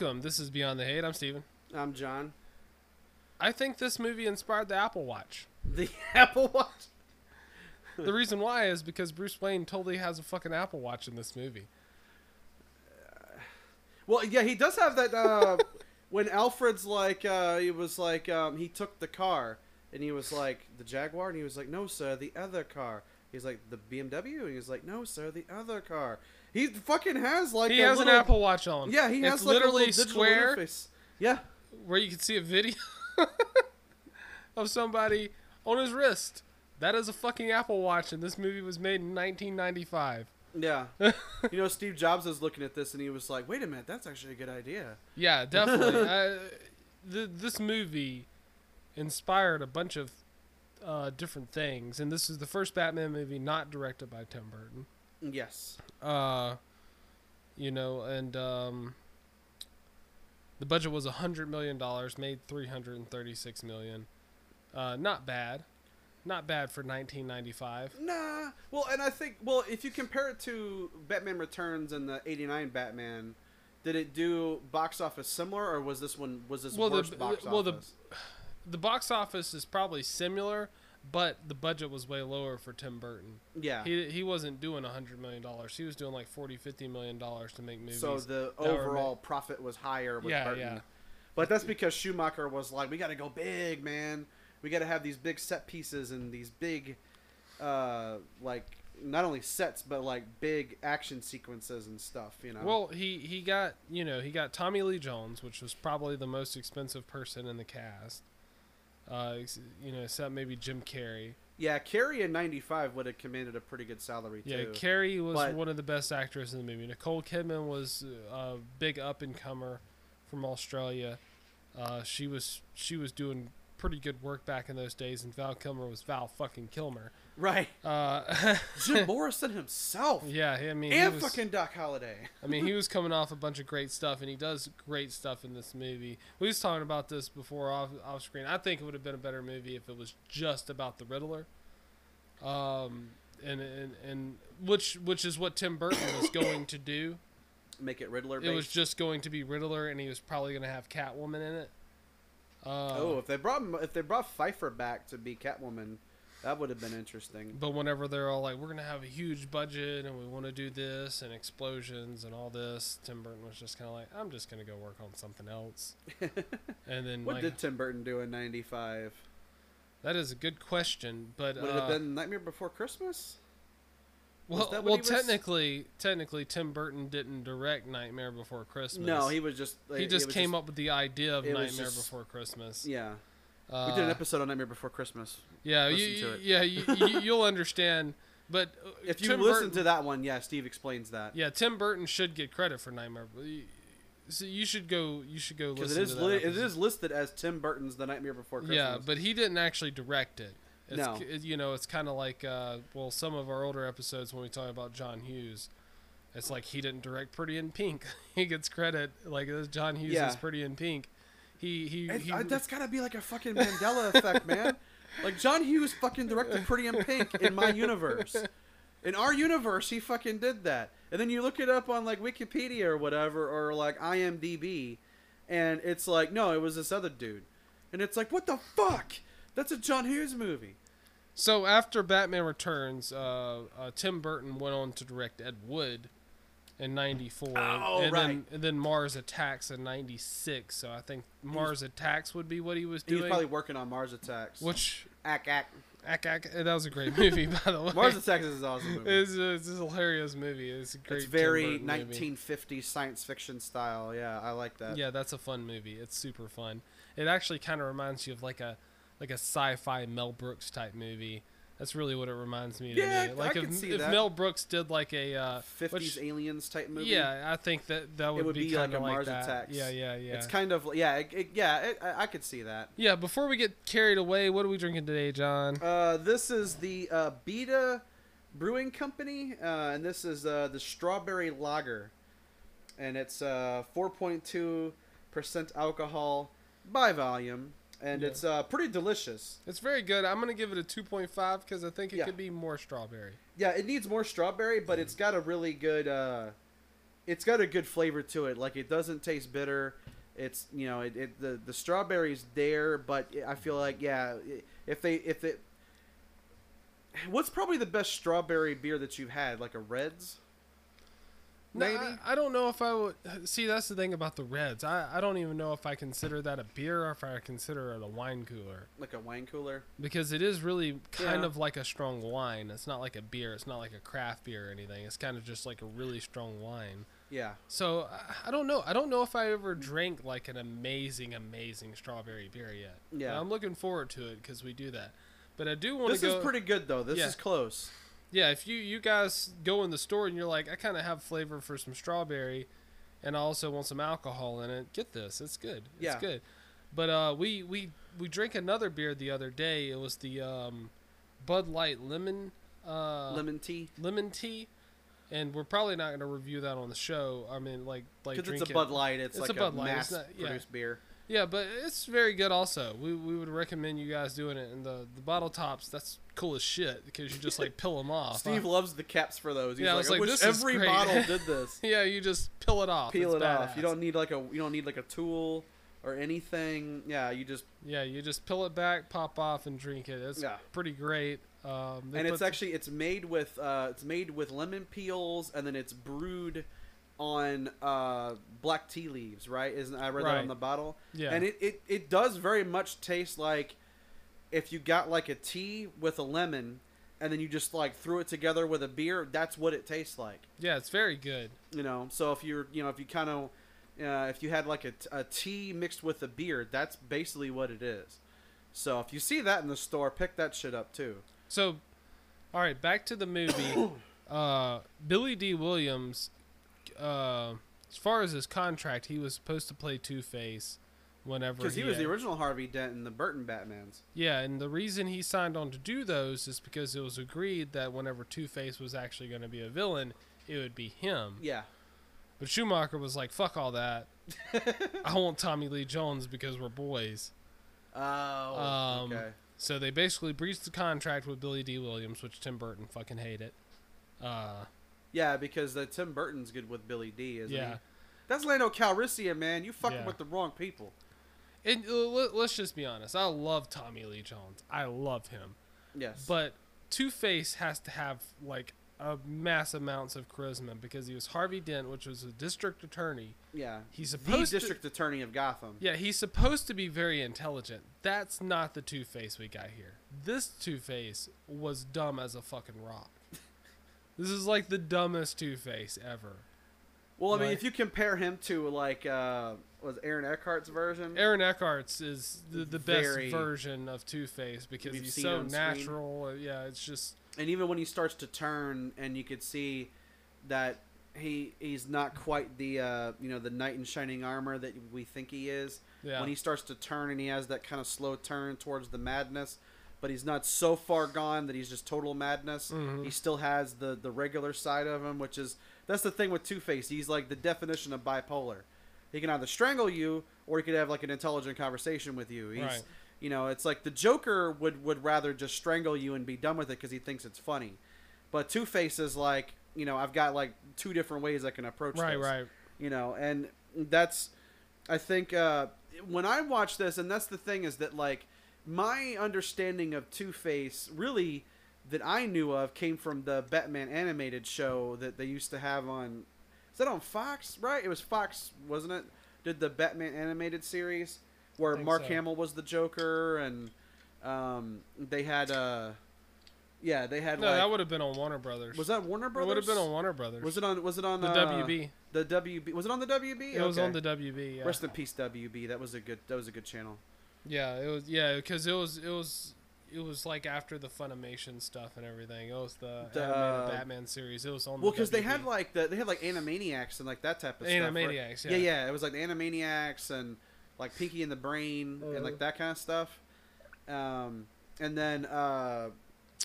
Welcome. This is Beyond the Hate. I'm Steven. I'm John. I think this movie inspired the Apple Watch. The Apple Watch. the reason why is because Bruce Wayne totally has a fucking Apple Watch in this movie. Well, yeah, he does have that. Uh, when Alfred's like, uh, he was like, um, he took the car, and he was like, the Jaguar, and he was like, no, sir, the other car. He's like, the BMW, and he's like, no, sir, the other car. He fucking has like He a has little, an Apple Watch on. Yeah, he has it's like literally a little digital square interface. Yeah, where you can see a video of somebody on his wrist. That is a fucking Apple Watch, and this movie was made in 1995. yeah. you know, Steve Jobs was looking at this, and he was like, wait a minute, that's actually a good idea. Yeah, definitely. uh, th- this movie inspired a bunch of uh, different things, and this is the first Batman movie not directed by Tim Burton. Yes. Uh, you know, and um, the budget was a hundred million dollars, made three hundred and thirty-six million. Uh, not bad, not bad for 1995. Nah. Well, and I think well, if you compare it to Batman Returns and the '89 Batman, did it do box office similar, or was this one was this Well, the- box well, the- The box office is probably similar, but the budget was way lower for Tim Burton. yeah. He he wasn't doing a hundred million dollars. He was doing like 40, 50 million dollars to make movies. so the overall profit was higher with Yeah, Burton. yeah. But that's because Schumacher was like, we got to go big, man. We got to have these big set pieces and these big, uh, like not only sets but like big action sequences and stuff. You know. Well, he he got you know he got Tommy Lee Jones, which was probably the most expensive person in the cast. Uh, you know, except maybe Jim Carrey. yeah, Carrey in '95 would have commanded a pretty good salary Yeah, too. Carrey was But- one of the best actors in the movie. Nicole Kidman was a big up and comer from Australia. Uh, she was she was doing pretty good work back in those days, and Val Kilmer was Val fucking Kilmer. Right. Uh, Jim Morrison himself. yeah, I mean, and was, fucking Doc Holliday. I mean, he was coming off a bunch of great stuff, and he does great stuff in this movie. We was talking about this before off off screen. I think it would have been a better movie if it was just about the Riddler. Um, and and and which which is what Tim Burton was going to do. Make it Riddler. It was just going to be Riddler, and he was probably going to have Catwoman in it. Uh, oh, if they brought if they brought Pfeiffer back to be Catwoman, that would have been interesting. But whenever they're all like, "We're gonna have a huge budget and we want to do this and explosions and all this," Tim Burton was just kind of like, "I'm just gonna go work on something else." and then What like, did Tim Burton do in '95? that is a good question, but Would it uh, have been Nightmare Before Christmas? well, well, technically, technically, Tim Burton didn't direct Nightmare Before Christmas. No, he was just he just came up with the idea of Nightmare just- Before Christmas. Yeah, Uh, we did an episode on Nightmare Before Christmas. Yeah, you, it. yeah, you, you'll understand. But uh, If you listen Burton, to that one, yeah, Steve explains that yeah, Tim Burton should get credit for Nightmare. So you should go. You should go listen it is to that. li- it is listed as Tim Burton's The Nightmare Before Christmas. Yeah, but he didn't actually direct it. It's, No. it- you know, it's kind of like uh, well, some of our older episodes when we talk about John Hughes. It's like he didn't direct Pretty in Pink. he gets credit like this John Hughes Yeah. is Pretty in Pink. He he, he uh, that's gotta be like a fucking Mandela effect, man. Like John Hughes fucking directed Pretty in Pink in my universe. In our universe, he fucking did that. And then you look it up on like Wikipedia or whatever, or like IMDb, and it's like, no, it was this other dude. And it's like, what the fuck? That's a John Hughes movie. So after Batman Returns, uh, uh, Tim Burton went on to direct Ed Wood in '94, Oh, and right. then and then Mars Attacks in '96. So I think Mars Attacks would be what he was doing. He was probably working on Mars Attacks. which Ack, ack. ack, ack, that was a great movie, by the way. Mars Attacks is an awesome movie. It's a, it's a hilarious movie. It's a great. It's very Burton 1950s science fiction style. Yeah, I like that. Yeah, that's a fun movie. It's super fun. It actually kind of reminds you of like a like a sci-fi Mel Brooks type movie. That's really what it reminds me. Yeah, me. I like if, can see if that. Mel Brooks did like a uh, 50s which- aliens type movie. Yeah, I think that that would, would be, be like a like Mars that. Attacks. Yeah, yeah, yeah. It's kind of yeah, it, it- yeah. It, I, I could see that. yeah, before we get carried away, what are we drinking today, John? Uh, this is the uh, Beta Brewing Company, uh, and this is uh, the Strawberry Lager, and it's uh, 4.2 percent alcohol by volume, and Yeah. it's uh, pretty delicious. It's very good. I'm gonna give it a 2.5 because I think it Yeah. could be more strawberry. Yeah, it needs more strawberry, but it's got a really good. Uh, it's got a good flavor to it. Like it doesn't taste bitter. It's you know it, it the the strawberries there, but I feel like yeah, if they if it. What's probably the best strawberry beer that you've had? Like a Reds? No, I, I don't know if I would see. That's the thing about the Reds. I, I don't even know if I consider that a beer or if I consider it a wine cooler Like a wine cooler? because it is really kind Yeah. of like a strong wine. It's not like a beer. It's not like a craft beer or anything. It's kind of just like a really strong wine. Yeah. So I, I don't know. I don't know if I ever drank like an amazing, amazing strawberry beer yet. Yeah. And I'm looking forward to it because we do that. But I do want This to go. is pretty good though. This Yeah. is close. Yeah, if you you guys go in the store and you're like, I kind of have flavor for some strawberry, and I also want some alcohol in it. Get this, it's good. It's Yeah. good. But uh, we we we drank another beer the other day. It was the um, Bud Light lemon uh, Lemon tea. lemon tea, and we're probably not going to review that on the show. I mean, like like Because it's a. Bud Light. It's, It's like a a, Bud Light, it's mass not- yeah. produced beer. Yeah, but it's very good. Also, we, we would recommend you guys doing it. And the the bottle tops, that's cool as shit because you just like peel them off. Steve loves the caps for those. He's Yeah, I like, I, wish every great." bottle did this. Yeah, you just peel it off. Peel It's it off. You don't need like a you don't need like a tool or anything. Yeah, you just Yeah, you just peel it back, pop off, and drink it. It's Yeah. pretty great. Um, and it's actually it's made with uh, it's made with lemon peels and then it's brewed on uh, black tea leaves, right? Isn't I read that on the bottle? yeah, And it, it, it does very much taste like if you got like a tea with a lemon and then you just like threw it together with a beer, that's what it tastes like. yeah, it's very good. You know, so if you're, you know, if you kind of, uh, if you had like a, a tea mixed with a beer, that's basically what it is. So if you see that in the store, pick that shit up too. So, all right, back to the movie. uh, Billy Dee Williams, uh, as far as his contract, he was supposed to play Two Face whenever Because he was had- the original Harvey Dent in the Burton Batmans. Yeah, and the reason he signed on to do those is because it was agreed that whenever Two Face was actually going to be a villain, it would be him. Yeah. But Schumacher was like, "Fuck all that. I want Tommy Lee Jones because we're boys." Oh, Um, okay. So they basically breached the contract with Billy Dee Williams, which Tim Burton fucking hated. Uh, Yeah, because uh, Tim Burton's good with Billy Dee, isn't yeah, he? That's Lando Calrissian, man. You fucking Yeah. with the wrong people. And uh, let, let's just be honest. I love Tommy Lee Jones. I love him, Yes. but Two Face has to have like a mass amounts of charisma because he was Harvey Dent, which was a district attorney. yeah, He's the supposed to- district attorney of Gotham. Yeah, he's supposed to be very intelligent. That's not the Two Face we got here. This Two Face was dumb as a fucking rock. this is like the dumbest Two Face ever. Well, I mean, Like- if you compare him to like uh, was Aaron Eckhart's version? Aaron Eckhart's is the, the best version of Two Face because he's so screen. natural. Uh, Yeah, it's just and even when he starts to turn, and you could see that he he's not quite the uh, you know the knight in shining armor that we think he is. yeah. When he starts to turn, and he has that kind of slow turn towards the madness, but he's not so far gone that he's just total madness. Mhm. He still has the the regular side of him, which is that's the thing with Two Face. He's like the definition of bipolar. He can either strangle you, or he could have like an intelligent conversation with you. He's Right. you know, it's like the Joker would would rather just strangle you and be done with it because he thinks it's funny, but Two Face is like, you know, I've got like two different ways I can approach this. right, this. right. You know, and that's, I think, uh, when I watch this, and that's the thing is that like my understanding of Two Face really that I knew of came from the Batman animated show that they used to have on. Is that on Fox? Right, it was Fox, wasn't it? Did the Batman animated series where Mark so. Hamill was the Joker and um, they had uh, yeah, they had No, like that would have been on Warner Brothers. was that Warner It Brothers? would have been on Warner Brothers. Was it on? Was it on the uh, WB? The WB was it on the WB? It was on the WB. Yeah. Rest in peace, WB. That was a good. That was a good channel. Yeah, it was. Yeah, because it was. It was. It was like after the Funimation stuff and everything. It was the, The- Batman series. It was on. Well, the because they had like the they had like Animaniacs and like that type of stuff. right? Animaniacs. Yeah. yeah, It was like the Animaniacs and like Pinky and the Brain and Uh-huh. like that kind of stuff. Um, and then uh,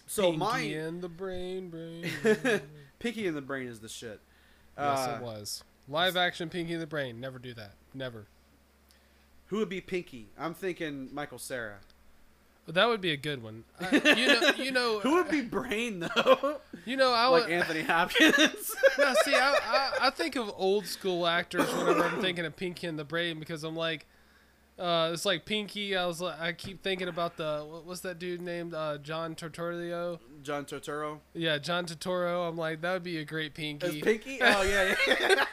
so Pinky my and the brain, brain. Pinky and the Brain is the shit. yes, Uh, it was live action Pinky and the Brain. Never do that. Never. Who would be Pinky? I'm thinking Michael Cera. That would be a good one. I, you know, you know, Who would be Brain though? you know, I like would. Anthony Hopkins. no, see, I, I I think of old school actors whenever I'm thinking of Pinky and the Brain because I'm like, uh, it's like Pinky. I was like, I keep thinking about the what, what's that dude named uh, John Tortorio? John Turturro. Yeah, John Turturro. I'm like, that would be a great As Pinky. Pinky? Oh yeah, yeah.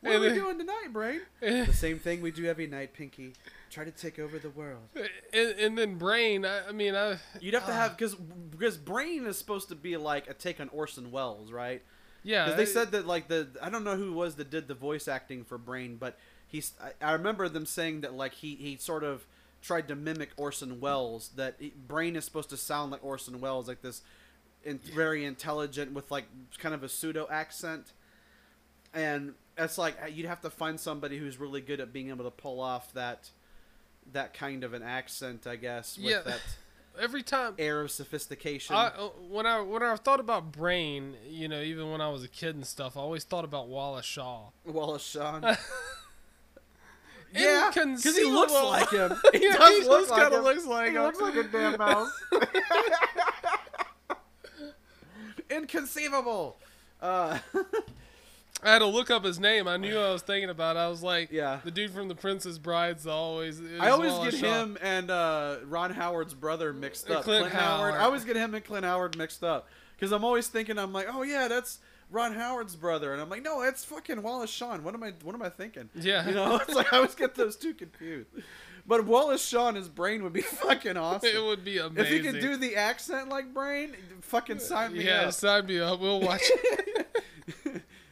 What are we then- doing tonight, Brain? the same thing we do every night, Pinky. Try to take over the world. and, and then Brain. I, I mean, I You'd have to Ah. have because because Brain is supposed to be like a take on Orson Welles, right? yeah. Because they I- said that like the I don't know who it was that did the voice acting for Brain, but he's I, I remember them saying that like he he sort of tried to mimic Orson Welles. That he, Brain is supposed to sound like Orson Welles, like this, in, very intelligent with like kind of a pseudo accent, and it's like uh, you'd have to find somebody who's really good at being able to pull off that that kind of an accent, I guess, with Yeah. that every time air of sophistication. I, uh, when I when I thought about Brain, you know, even when I was a kid and stuff, I always thought about Wallace Shaw. Wallace Shawn. Yeah, because he looks like him. He Yeah, does he look like kinda looks like he him. looks like a damn mouse. Inconceivable. Uh, I had to look up his name. I knew I was thinking about. It. I was like, Yeah. the dude from The Princess Bride's always. I always get him and uh, Ron Howard's brother mixed up. Clint Howard. Howard. I always get him and Clint Howard mixed up because I'm always thinking I'm like, oh yeah, that's Ron Howard's brother, and I'm like, no, it's fucking Wallace Shawn. What am I? What am I thinking? Yeah. You know, it's like I always get those two confused. But Wallace Shawn, his brain would be fucking awesome. it would be amazing. If he could do the accent like Brain, fucking sign me yeah, up. Yeah, sign me up. We'll watch.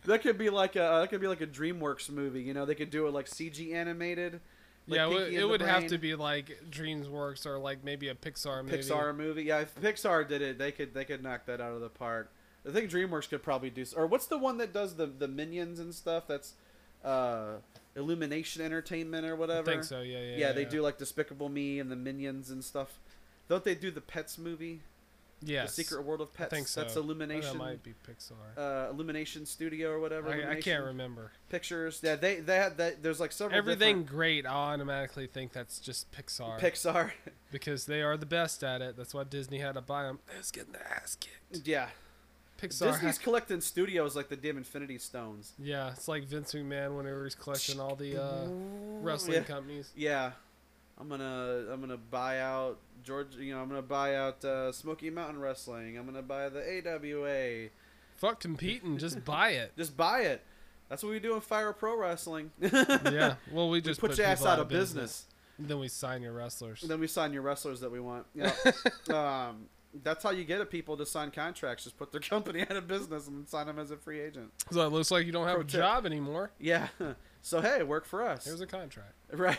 that could be like a that could be like a DreamWorks movie. You know, they could do it like CG animated. like yeah, it Pinky would- it the would have to be like DreamWorks or like maybe a Pixar movie. Pixar movie. Yeah, if Pixar did it, they could they could knock that out of the park. I think DreamWorks could probably do. Or what's the one that does the the minions and stuff? That's uh, Illumination Entertainment or I whatever. think so. Yeah, yeah. Yeah, they do like Despicable Me and the Minions and stuff. Don't they do the Pets movie? Yes. The Secret World of Pets. I think so. That's Illumination. That might be Pixar. uh, Illumination Studio or whatever. I, I can't remember. Pictures. Yeah, they they had that. There's like several Everything great, I automatically think that's just Pixar Pixar. because they are the best at it. That's why Disney had to buy them. It's getting their ass kicked. yeah, Pixar. Disney's ha- collecting studios like the damn Infinity Stones. yeah, it's like Vince McMahon whenever he's collecting all the uh, wrestling Yeah. companies. Yeah, I'm gonna I'm gonna buy out George. You know, I'm gonna buy out uh, Smoky Mountain Wrestling. I'm gonna buy the AWA. Fuck competing, just buy it. Just buy it. That's what we do in Fire Pro Wrestling. Yeah. Well, we we just put, your ass out of business. Then we sign your wrestlers. Then we sign your wrestlers that we want. Yeah. um, that's how you get it, people to sign contracts. Just put their company out of business and sign them as a free agent. So it looks like you don't have Pro a tip. job anymore. Yeah. So hey, work for us. Here's a contract. Right.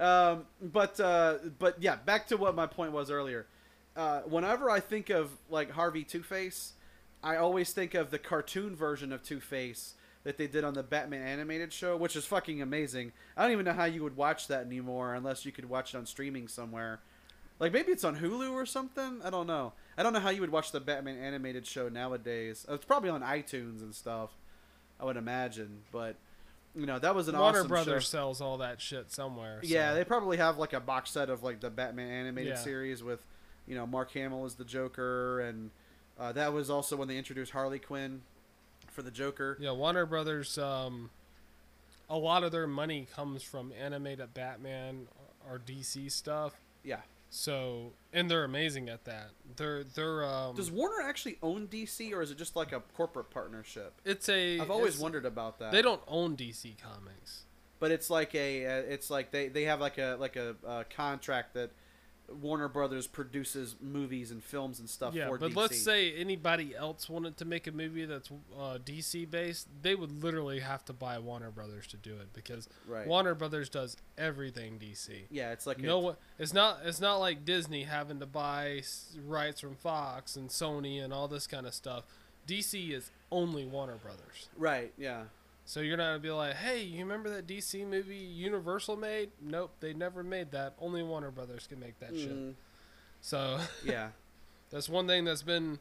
Um, but uh, but yeah, back to what my point was earlier. Uh, whenever I think of like Harvey Two Face, I always think of the cartoon version of Two Face that they did on the Batman animated show, which is fucking amazing. I don't even know how you would watch that anymore unless you could watch it on streaming somewhere. Like maybe it's on Hulu or something. I don't know. I don't know how you would watch the Batman animated show nowadays. It's probably on iTunes and stuff. I would imagine, but you know that was an awesome. Warner awesome Brothers show. sells all that shit somewhere. Yeah, so- they probably have like a box set of like the Batman animated Yeah. series with, you know, Mark Hamill as the Joker, and uh, that was also when they introduced Harley Quinn for the Joker. Yeah, Warner Brothers. Um, a lot of their money comes from animated Batman or DC stuff. Yeah. So, and they're amazing at that. They're they're um. Does Warner actually own DC, or is it just like a corporate partnership? it's a. I've always wondered about that. They don't own DC Comics. but it's like a, uh, it's like they, they have like a like a uh, contract that Warner Brothers produces movies and films and stuff yeah, for but DC. let's say anybody else wanted to make a movie that's uh, DC based, they would literally have to buy Warner Brothers to do it because right. Warner Brothers does everything DC. yeah, it's like no one. It's not. It's not like Disney having to buy rights from Fox and Sony and all this kind of stuff. DC is only Warner Brothers. right. Yeah. So you're not gonna be like, hey, you remember that DC movie Universal made? Nope, they never made that. Only Warner Brothers can make that shit. Mm, So yeah. that's one thing that's been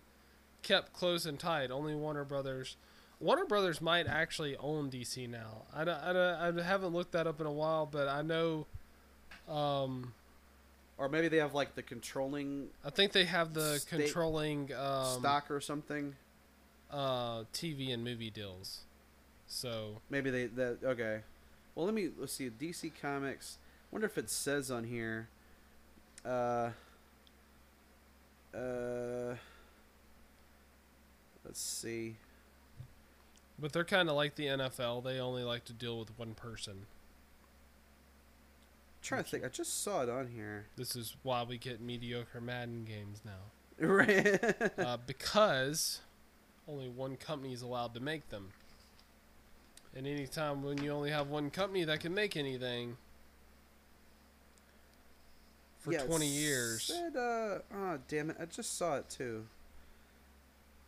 kept close and tight. Only Warner Brothers. Warner Brothers might actually own DC now. I, don't- I, don't- I haven't looked that up in a while, but I know um, or maybe they have like the controlling I think they have the controlling um, stock or something. uh, TV and movie deals. So Maybe they that okay. Well, let me let's see. DC Comics. Wonder if it says on here. Uh. Uh. Let's see. But they're kind of like the NFL. They only like to deal with one person. trying to think. I just saw it on here. This is why we get mediocre Madden games now. Right. Uh, because only one company is allowed to make them. And anytime when you only have one company that can make anything for Yeah, 20 years. Said, uh, oh, damn it. I just saw it too.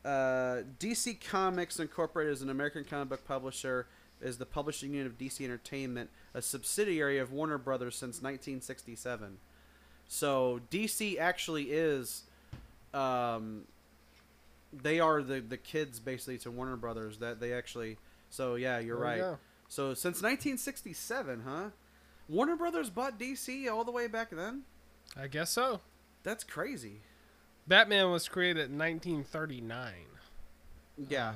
Uh, DC Comics Incorporated is an American comic book publisher, is the publishing unit of DC Entertainment, a subsidiary of Warner Brothers since 1967. So DC actually is, um, they are the the kids basically to Warner Brothers. That they actually. So yeah, you're There right. go. So since 1967, huh? Warner Brothers bought DC all the way back then. I guess so. That's crazy. Batman was created in 1939. Yeah. Uh,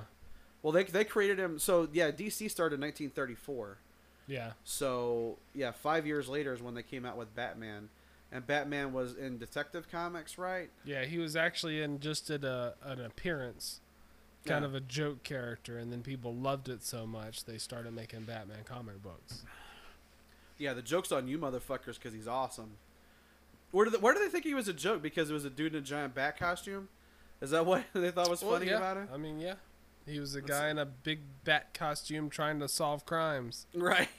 Well, they they created him. So yeah, DC started in 1934. yeah. So yeah, five years later is when they came out with Batman, and Batman was in Detective Comics, right? Yeah, he was actually in just at a, an appearance, kind Yeah. of a joke character, and then people loved it so much they started making Batman comic books. Yeah, the joke's on you motherfuckers because he's awesome. Where did they, where do they think he was a joke? Because it was a dude in a giant bat costume. Is that what they thought was Well, funny yeah, about it? I mean, yeah, he was a That's- guy in a big bat costume trying to solve crimes. Right.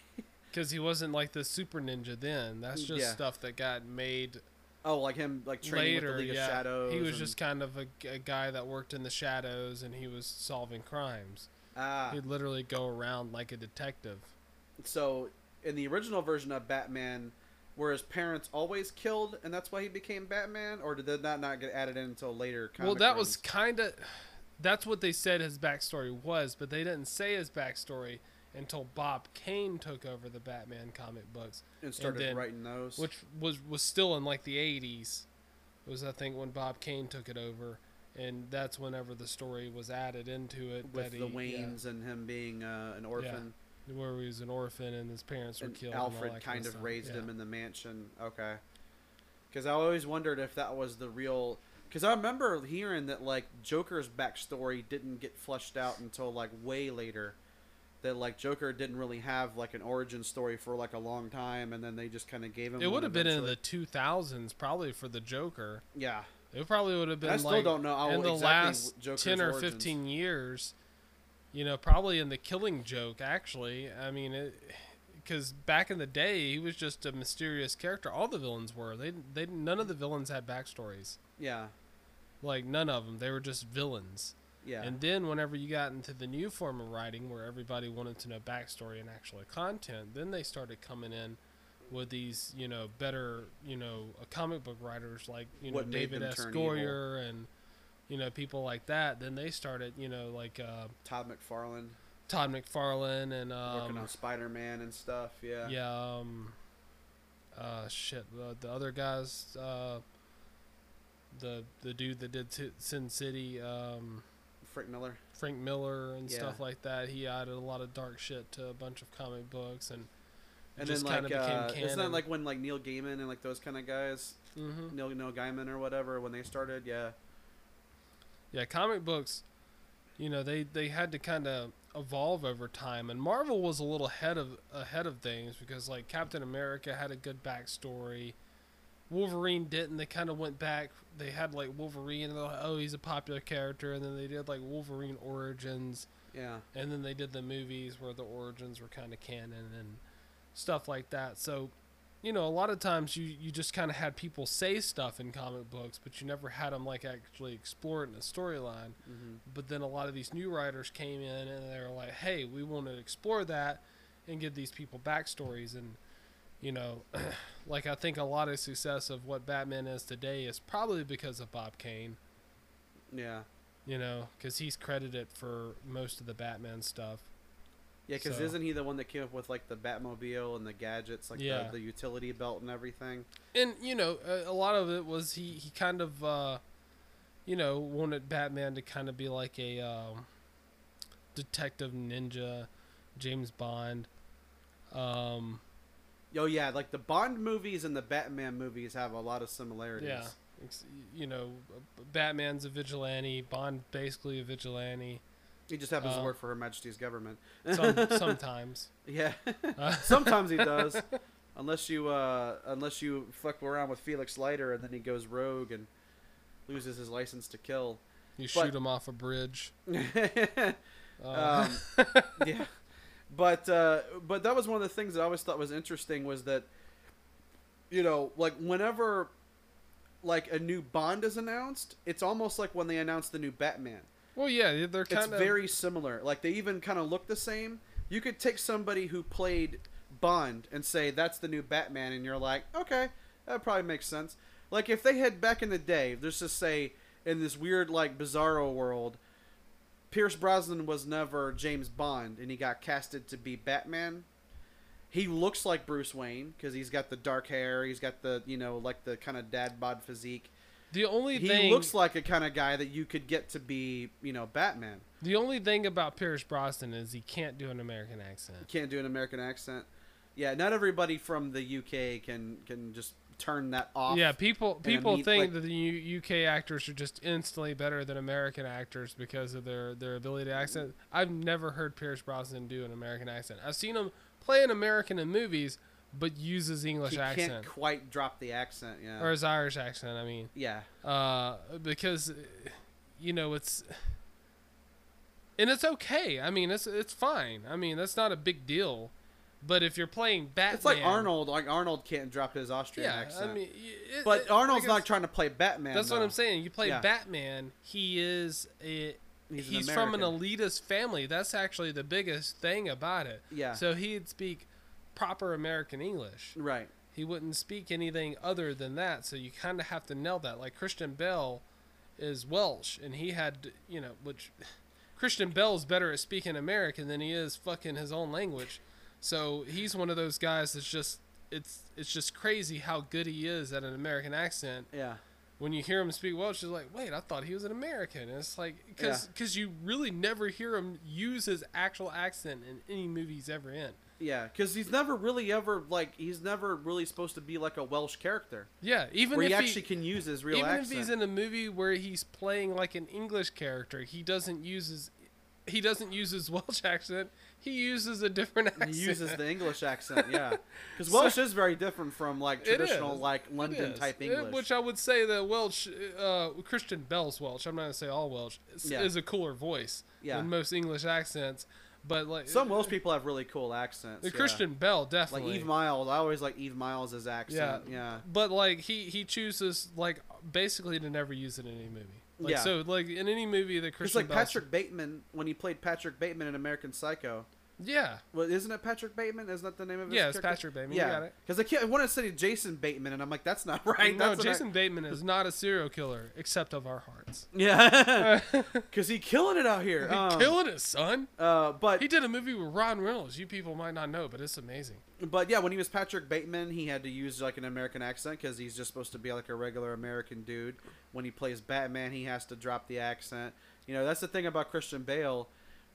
Because he wasn't like the super ninja then. That's mm, just Yeah. stuff that got made Oh, like him, like training later. with the League yeah, of Shadows. he was and- just kind of a, a guy that worked in the shadows, and he was solving crimes. ah. He'd literally go around like a detective. So in the original version of Batman, were his parents always killed, and that's why he became Batman, or did that not, get added in until later? well, that runs? was kind of. That's what they said his backstory was, but they didn't say his backstory until Bob Kane took over the Batman comic books, and started then- writing those. which was was still in like the 80s. It was I think when Bob Kane took it over, and that's whenever the story was added into it. with that the he, yeah, Waynes and him being uh, an orphan, where he was an orphan and his parents were and killed. and Alfred kind kinda of stuff. raised Yeah. him in the mansion. Okay, because I always wondered if that was the real. Because I remember hearing that like Joker's backstory didn't get fleshed out until like way later. That like Joker didn't really have like an origin story for like a long time, and then they just kind of gave him. It would have been in the 2000s probably for the Joker. yeah. It probably would have been I still like don't know in the exactly last Joker's 10 or origins. 15 years. You know, probably in the Killing Joke actually. I mean, it because back in the day, he was just a mysterious character. All the villains were. They they none of the villains had backstories. Yeah, Like none of them. They were just villains. Yeah, And then whenever you got into the new form of writing, where everybody wanted to know backstory and actual content, then they started coming in with these, you know, better, you know, comic book writers like you know What David S. Goyer and you know people like that. Then they started, you know, like uh, Todd McFarlane Todd McFarlane and working um, on Spider Man and stuff. Yeah, yeah, um, uh, shit, the, the other guys, uh, the the dude that did T- Sin City, um, Frank Miller. Frank Miller and Yeah. stuff like that. He added a lot of dark shit to a bunch of comic books and And just then like, uh, canon. isn't that like when like Neil Gaiman and like those kind of guys, hmm Neil Neil Gaiman or whatever, when they started? Yeah, Yeah, comic books, you know, they they had to kind of evolve over time, and Marvel was a little ahead of ahead of things because like Captain America had a good backstory. Wolverine didn't. They kind of went back. They had like Wolverine, and they're like, oh, he's a popular character, and then they did like Wolverine Origins, yeah, and then they did the movies where the origins were kind of canon and stuff like that. So, you know, a lot of times you you just kind of had people say stuff in comic books, but you never had them like actually explore it in a storyline. hmm But then a lot of these new writers came in and they were like, "Hey, we want to explore that and give these people backstories." And you know, like I think a lot of success of what Batman is today is probably because of Bob Kane. yeah. You know, because he's credited for most of the Batman stuff. Yeah, because So- isn't he the one that came up with like the Batmobile and the gadgets, like Yeah. the, the utility belt and everything? and you know a, a lot of it was he he kind of uh you know wanted batman to kind of be like a um detective ninja james bond um Oh yeah, like the Bond movies and the Batman movies have a lot of similarities. yeah you know batman's a vigilante bond basically a vigilante He just happens to Uh, work for Her Majesty's government. some, sometimes yeah, uh, sometimes he does. Unless you uh, unless you fuck around with Felix Leiter and then he goes rogue and loses his license to kill. you But- shoot him off a bridge uh, um, yeah, but uh, but that was one of the things that I always thought was interesting was that you know like whenever like a new Bond is announced, it's almost like when they announce the new Batman. well yeah they're kind of very similar. Like they even kind of look the same. You could take somebody who played Bond and say that's the new Batman, and you're like, okay, that probably makes sense. Like if they had back in the day, let's just say in this weird like bizarro world, Pierce Brosnan was never James Bond, and he got casted to be Batman. He looks like Bruce Wayne because he's got the dark hair, he's got the you know like the kind of dad bod physique. the only He thing looks like a kind of guy that you could get to be you know Batman. the only thing about Pierce Brosnan is he can't do an American accent. He can't do an American accent. Yeah, not everybody from the UK can can just turn that off. Yeah, people people think like- that the U- UK actors are just instantly better than American actors because of their their ability to accent. I've never heard Pierce Brosnan do an American accent. I've seen him play an American in movies, but uses English he accent can't quite drop the accent. Yeah, or his Irish accent. I mean, yeah, uh, because uh, you know it's and it's okay. I mean, it's it's fine. I mean, that's not a big deal. But if you're playing Batman, it's like Arnold. Like Arnold can't drop his Austrian Yeah, accent. I mean, it, but it- Arnold's guess- not trying to play Batman. That's what. I'm saying. You play Yeah. Batman. He is a. He's, He's, an from an elitist family. That's actually the biggest thing about it. Yeah, So he'd speak proper American English. right. He wouldn't speak anything other than that. So you kind of have to nail that. Like Christian Bale is Welsh, and he had you know which Christian Bale's better at speaking American than he is fucking his own language. So he's one of those guys that's just it's it's just crazy how good he is at an American accent Yeah, when you hear him speak Welsh, you're like, wait, I thought he was an American. And it's like, because Yeah. you really never hear him use his actual accent in any movie he's ever in. yeah. Because he's never really ever like he's never really supposed to be like a Welsh character Yeah, even where if he he, actually can use his real even accent. if he's in a movie where he's playing like an English character, he doesn't use his he doesn't use his Welsh accent. He uses a different accent. He uses the English accent, yeah. Because So- Welsh is very different from like traditional is. like London type English. Which I would say that Welsh, uh, Christian Bale's Welsh, I'm not going to say all Welsh, is, Yeah. is a cooler voice Yeah. than most English accents. But like Some Welsh people have really cool accents. The yeah. Christian Bale definitely. like. Eve Myles. I always like Eve Myles' accent. Yeah, yeah. But like he he chooses like basically to never use it in any movie. Like, Yeah. So like in any movie that It's Christian like Bell's- Patrick Bateman when he played Patrick Bateman in American Psycho. Yeah. Well, isn't it Patrick Bateman? Isn't that the name of his Yeah, it's character? Patrick Bateman. You got Yeah, it. because I, can't- I want to say Jason Bateman, and I'm like, that's not right. no, That's what I- Jason Bateman is not a serial killer, except of our hearts. Yeah, because he killing it out here. Um, Killing it, son. Uh, but He did a movie with Ryan Reynolds. You people might not know, but it's amazing. But yeah, when he was Patrick Bateman, he had to use like an American accent because he's just supposed to be like a regular American dude. When he plays Batman, he has to drop the accent. You know, that's the thing about Christian Bale.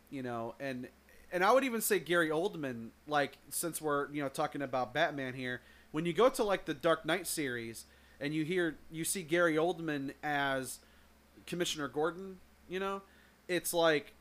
You know, and and I would even say Gary Oldman. Like since we're you know talking about Batman here, when you go to like the Dark Knight series and you hear you see Gary Oldman as Commissioner Gordon, you know, it's like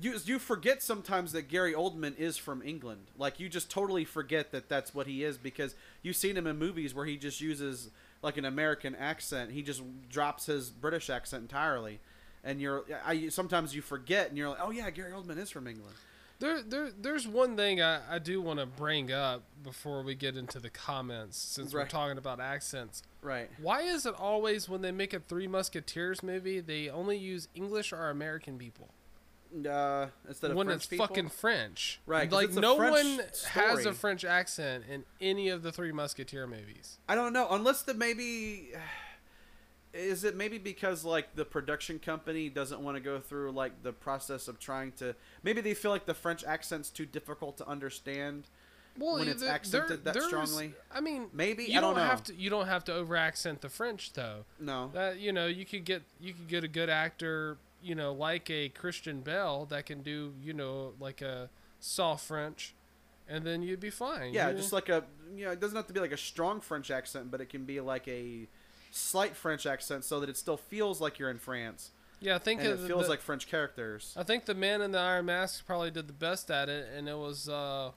you you forget sometimes that Gary Oldman is from England. Like you just totally forget that that's what he is because you've seen him in movies where he just uses like an American accent. He just drops his British accent entirely, and you're I sometimes you forget and you're like, oh yeah, Gary Oldman is from England. There, there, there's one thing I, I do want to bring up before we get into the comments, since we're talking about accents. Right. Why is it always when they make a Three Musketeers movie, they only use English or American people? Uh, instead of when French it's people? fucking French, Right, Like no French one has a French accent in any of the Three Musketeer movies. I don't know unless the maybe is it maybe because like the production company doesn't want to go through like the process of trying to maybe they feel like the French accent's too difficult to understand well, when it's there- accented that strongly? I mean, Maybe you I don't, know. have to. You don't have to over accent the French though. no. That you know, you could get you could get a good actor, you know, like a Christian Bale that can do, you know, like a soft French, and then you'd be fine. Yeah, you know? just like a you know, it doesn't have to be like a strong French accent, but it can be like a slight French accent so that it still feels like you're in France yeah. I think and it the- feels the- like French characters. I think the man in the iron mask probably did the best at it, and it was uh,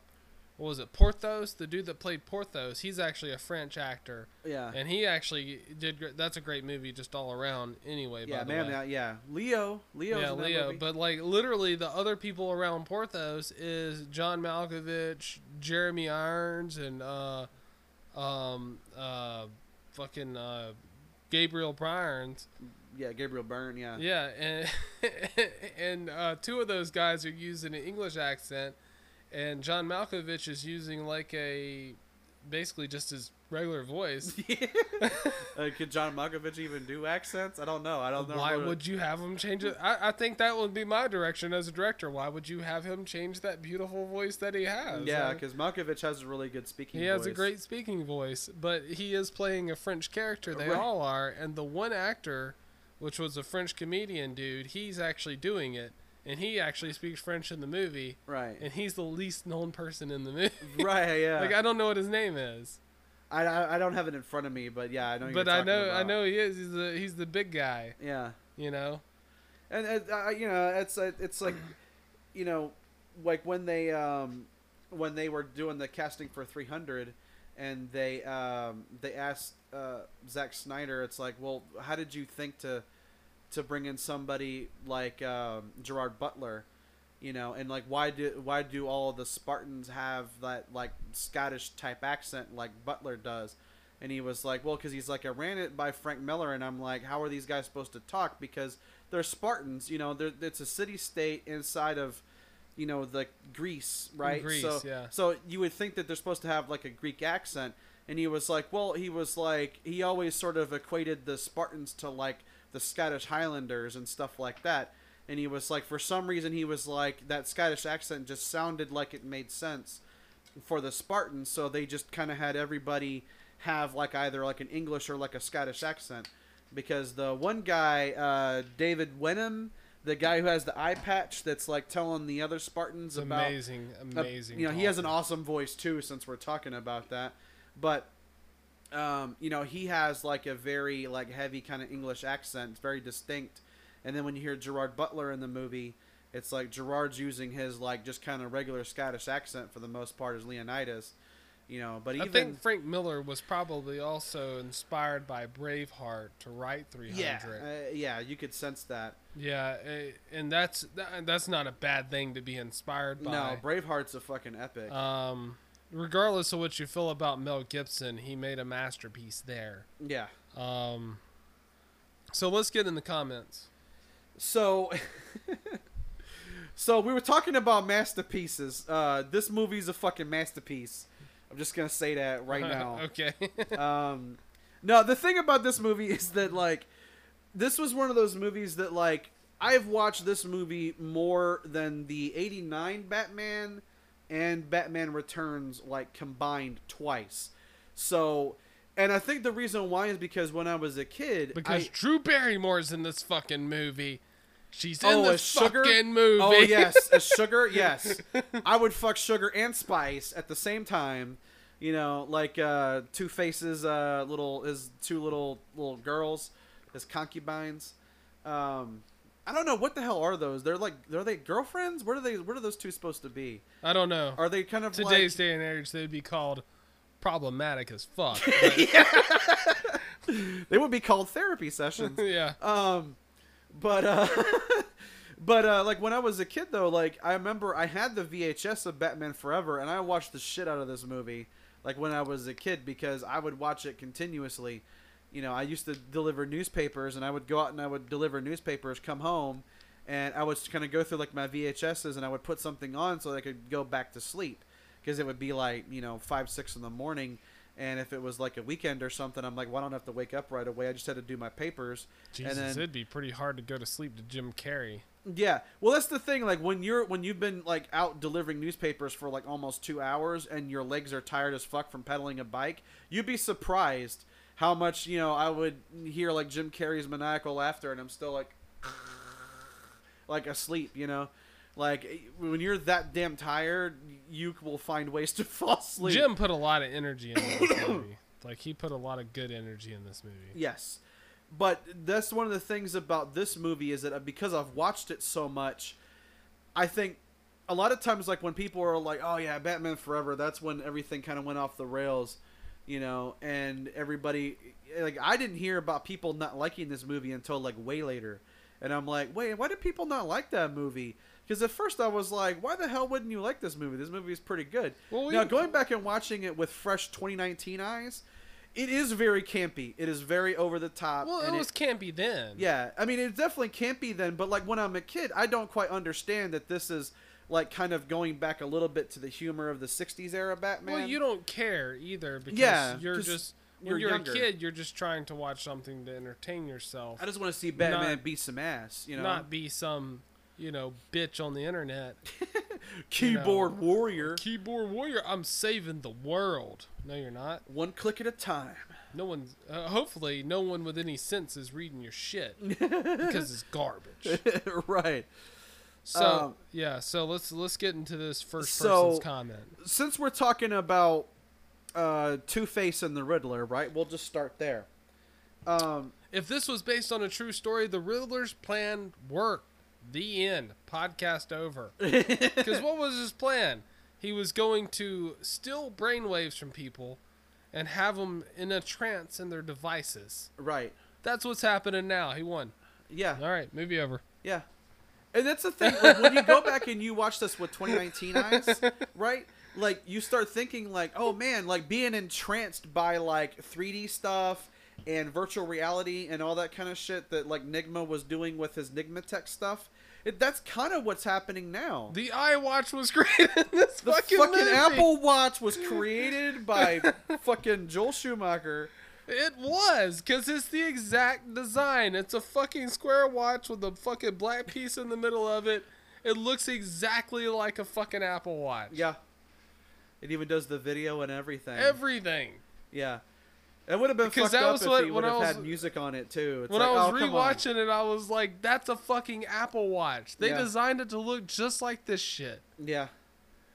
what was it, Porthos, the dude that played Porthos. He's actually a French actor, Yeah. and he actually did. That's a great movie, just all around. Anyway, Yeah, by the man, way. yeah, yeah. Leo, Leo's yeah, Leo. movie. But like literally, the other people around Porthos is John Malkovich, Jeremy Irons, and uh, um, uh, fucking uh, Gabriel Byrnes. yeah, Gabriel Byrne, yeah. Yeah, and and uh, two of those guys are using an English accent, and John Malkovich is using like a basically just his regular voice. uh, could John Malkovich even do accents? I don't know. I don't know. Why what- would you have him change it? I, I think that would be my direction as a director. Why would you have him change that beautiful voice that he has? Yeah, Like, because Malkovich has a really good speaking. he has a great speaking voice, but he is playing a French character. They Right. all are, and the one actor, which was a French comedian dude, he's actually doing it, and he actually speaks French in the movie, Right. and he's the least known person in the movie. right. Yeah. like I don't know what his name is, I, I I don't have it in front of me, but yeah, I know. but I know I know he is. He's the he's the big guy. Yeah. You know. and uh, uh, you know it's uh, it's like you know like when they um when they were doing the casting for 300 and they um they asked uh Zack Snyder it's like well how did you think to to bring in somebody like um, Gerard Butler you know and like why do why do all the Spartans have that like Scottish type accent like Butler does and he was like well because he's like I ran it by Frank Miller and I'm like how are these guys supposed to talk because they're Spartans. You know, they're, it's a city state inside of, you know, the Greece, right? Greece, so, yeah. So you would think that they're supposed to have like a Greek accent, and he was like, well, he was like, he always sort of equated the Spartans to like the Scottish Highlanders and stuff like that. And he was like, for some reason, he was like that Scottish accent just sounded like it made sense for the Spartans, so they just kind of had everybody have like either like an English or like a Scottish accent because the one guy, uh, David Wenham, the guy who has the eye patch that's like telling the other Spartans It's about amazing, uh, amazing. you know, he has an awesome voice too. Since we're talking about that, but um, you know, he has like a very like heavy kind of English accent. It's very distinct. And then when you hear Gerard Butler in the movie, it's like Gerard's using his like just kind of regular Scottish accent for the most part as Leonidas. You know, but I think Frank Miller was probably also inspired by Braveheart to write 300. yeah, uh, yeah, you could sense that. Yeah, eh, and that's that's not a bad thing to be inspired by. No, Braveheart's a fucking epic. Um, regardless of what you feel about Mel Gibson, he made a masterpiece there. yeah. Um, so let's get in the comments. So, so we were talking about masterpieces. Uh, this movie's a fucking masterpiece. I'm just gonna say that right now. okay. um, no, the thing about this movie is that like, this was one of those movies that like I've watched this movie more than the '89 Batman and Batman Returns like combined twice. So, and I think the reason why is because when I was a kid, because I, Drew Barrymore's in this fucking movie. She's in Oh, as Sugar? fucking movie. Oh yes, as sugar, yes. I would fuck sugar and spice at the same time. You know, like uh, Two Faces, uh, little his two little little girls, his concubines. Um, I don't know what the hell are those. They're like, are they girlfriends? What are they? What are those two supposed to be? I don't know. Are they kind of Today's day and age, they'd be called problematic as fuck. like they would be called therapy sessions. yeah. Um, but uh, but uh, like when I was a kid though, like I remember I had the VHS of Batman Forever, and I watched the shit out of this movie. Like when I was a kid, because I would watch it continuously. You know, I used to deliver newspapers, and I would go out and I would deliver newspapers, come home, and I would kind of go through like my VHSs, and I would put something on so I could go back to sleep, because it would be like you know five six in the morning, And if it was like a weekend or something, I'm like, well, I don't I have to wake up right away. I just had to do my papers. Jesus, then- it'd be pretty hard to go to sleep to Jim Carrey. Yeah. Well, that's the thing. Like when you're when you've been like out delivering newspapers for like almost two hours and your legs are tired as fuck from pedaling a bike, you'd be surprised how much you know. I would hear like Jim Carrey's maniacal laughter, and I'm still like, like asleep. You know, like when you're that damn tired, you will find ways to fall asleep. Jim put a lot of energy into this movie. Like he put a lot of good energy in this movie. Yes. But that's one of the things about this movie is that uh, because I've watched it so much, I think a lot of times like when people are like, "Oh yeah, Batman Forever," that's when everything kind of went off the rails, you know, and everybody like I didn't hear about people not liking this movie until like way later. And I'm like, "Wait, why did people not like that movie?" Because at first I was like, "Why the hell wouldn't you like this movie? This movie is pretty good." Well, we- now going back and watching it with fresh 2019 eyes, it is very campy. It is very over the top. Well, it was campy then. yeah, I mean, it's definitely campy then, but like when I'm a kid, I don't quite understand that this is like kind of going back a little bit to the humor of the 60s era Batman. Well, you don't care either because Yeah, you're just you're when you're a kid, you're just trying to watch something to entertain yourself, I just want to see Batman Not- beat some ass, you know. not be some you know bitch on the internet. Keyboard know. warrior, Keyboard warrior, I'm saving the world. No, you're not. one click at a time. No one's. Uh, hopefully, no one with any sense is reading your shit because it's garbage. right. So Um, yeah, so let's let's get into this first so- person's comment. Since we're talking about uh, Two Face and the Riddler, right? We'll just start there. Um, If this was based on a true story, the Riddler's plan worked. The end. Podcast over. Because what was his plan? He was going to steal brainwaves from people and have them in a trance in their devices. right. That's what's happening now. He won. Yeah. All right, movie over. Yeah. And that's the thing. Like, when you go back and you watch this with 2019 eyes, right? Like you start thinking like, oh man, like being entranced by like 3D stuff and virtual reality and all that kind of shit that like Nygma was doing with his Nygma Tech stuff. It, that's kind of what's happening now. The iWatch was created this The fucking, fucking. Apple Watch was created by fucking Joel Schumacher. It was, because it's the exact design. It's a fucking square watch with a fucking black piece in the middle of it. It looks exactly like a fucking Apple Watch. Yeah. It even does the video and everything. Everything. Yeah. It would have been Because fucked that up was if what- when would I have was- had music on it too. It's When like, I was oh, rewatching it, I was like, that's a fucking Apple Watch. They Yeah. designed it to look just like this shit. Yeah,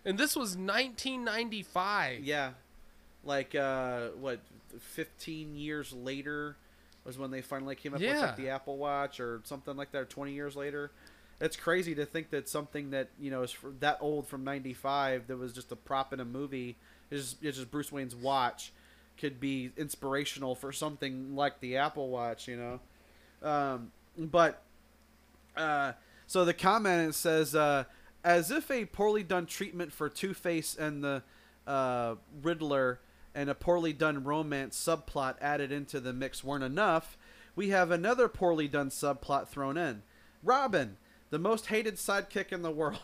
And this was 1995. yeah. Like uh, what? Fifteen years later was when they finally came up with like the Apple Watch or something like that. Or Twenty years later. It's crazy to think that something that you know is that old from '95 that was just a prop in a movie is it's just Bruce Wayne's watch could be inspirational for something like the Apple Watch. You know, um, but uh, so the comment says, uh, as if a poorly done treatment for Two Face and the uh, Riddler and a poorly done romance subplot added into the mix weren't enough, we have another poorly done subplot thrown in. Robin, the most hated sidekick in the world.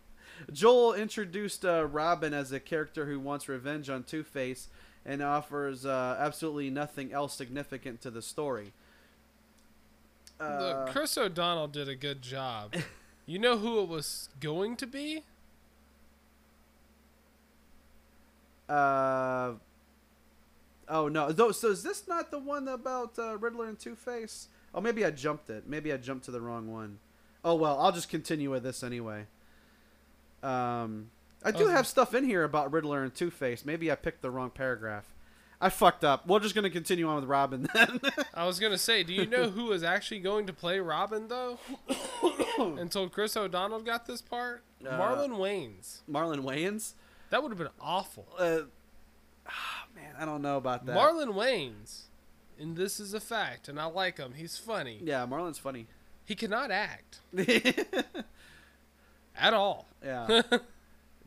Joel introduced uh, Robin as a character who wants revenge on Two Face and offers uh, absolutely nothing else significant to the story. Uh, Look, Chris O'Donnell did a good job. you know who it was going to be? Uh, oh no! Though, so is this not the one about uh, Riddler and Two Face? Oh, maybe I jumped it. Maybe I jumped to the wrong one. Oh well, I'll just continue with this anyway. Um, I do Oh. have stuff in here about Riddler and Two Face. Maybe I picked the wrong paragraph. I fucked up. We're just gonna continue on with Robin then. I was gonna say, do you know who is actually going to play Robin though? Until Chris O'Donnell got this part, Uh, Marlon Wayans. Marlon Wayans. That would have been awful. Uh, ah, man, I don't know about that. Marlon Wayans, and this is a fact, and I like him. He's funny. Yeah, Marlon's funny. He cannot act at all.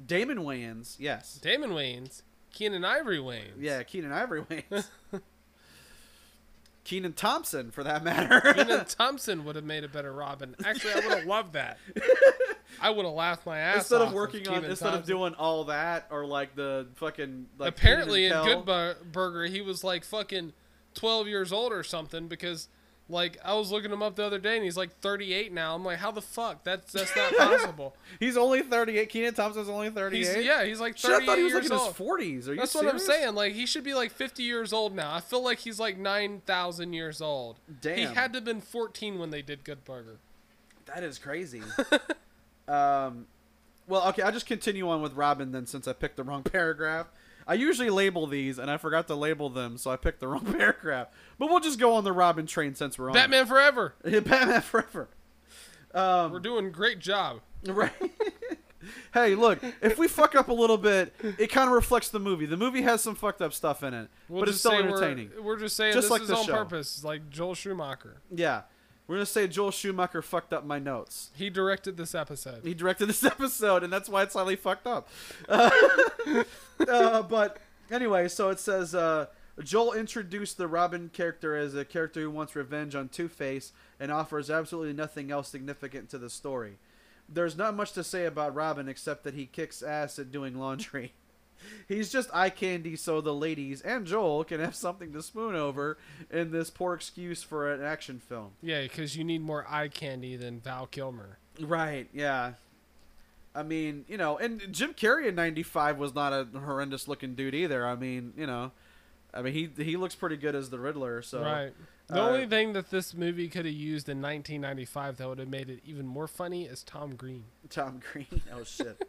Damon Wayans. Yes. Damon Wayans, Keenen Ivory Wayans. Yeah, Keenen Ivory Wayans. Kenan Thompson, for that matter. Kenan Thompson would have made a better Robin. Actually, I would have loved that. I would have laughed my ass instead of working on instead of doing all that or like the fucking like Apparently, in Good Burger, he was like fucking twelve years old or something because. Like I was looking him up the other day, and he's like 38 now. I'm like, how the fuck? That's that's not possible. He's only 38. Kenan Thompson's only He's 38. yeah, he's like Shit, 38 I thought he was years like in old. his 40s. Are you That's what I'm saying. Like he should be like 50 years old now. I feel like he's like 9,000 years old. Damn. He had to have been 14 when they did Good Burger. That is crazy. um, well, okay, I'll just continue on with Robin then since I picked the wrong paragraph. I usually label these and I forgot to label them, so I picked the wrong paragraph. But we'll just go on the Robin train since we're on. Batman Forever. Batman Forever. Um, We're doing a great job. Right. hey, look, if we fuck up a little bit, it kind of reflects the movie. The movie has some fucked up stuff in it, We'll but it's still say we're- entertaining. We're, just saying Just this like is on show. purpose, like Joel Schumacher. Yeah. We're going to say Joel Schumacher fucked up my notes. He directed this episode. He directed this episode, and that's why it's slightly fucked up. Uh, uh, but anyway, so it says uh, Joel introduced the Robin character as a character who wants revenge on Two Face and offers absolutely nothing else significant to the story. There's not much to say about Robin except that he kicks ass at doing laundry. He's just eye candy so the ladies and Joel can have something to spoon over in this poor excuse for an action film. Yeah, because you need more eye candy than Val Kilmer. Right, yeah. I mean, you know, and Jim Carrey in '95 was not a horrendous looking dude either. I mean, you know, I mean he he looks pretty good as the Riddler. So right. The uh, only thing that this movie could have used in 1995 that would have made it even more funny is Tom Green. Tom Green. Oh shit.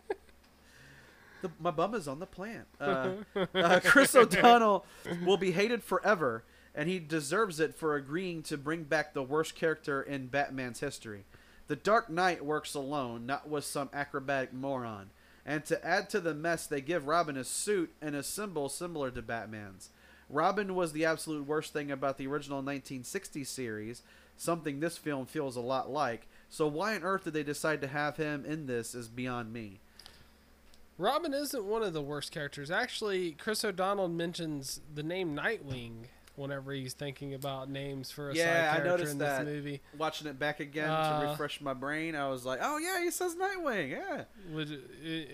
The, my bum is on the plant. Uh, uh, Chris O'Donnell will be hated forever, and he deserves it for agreeing to bring back the worst character in Batman's history. The Dark Knight works alone, not with some acrobatic moron. And to add to the mess, they give Robin a suit and a symbol similar to Batman's. Robin was the absolute worst thing about the original 1960 series, something this film feels a lot like. So why on earth did they decide to have him in this is beyond me. Robin isn't one of the worst characters. Actually, Chris O'Donnell mentions the name Nightwing whenever he's thinking about names for a Yeah, side character in that. this movie. Watching it back again Uh, to refresh my brain, I was like, "Oh yeah, he says Nightwing." Yeah.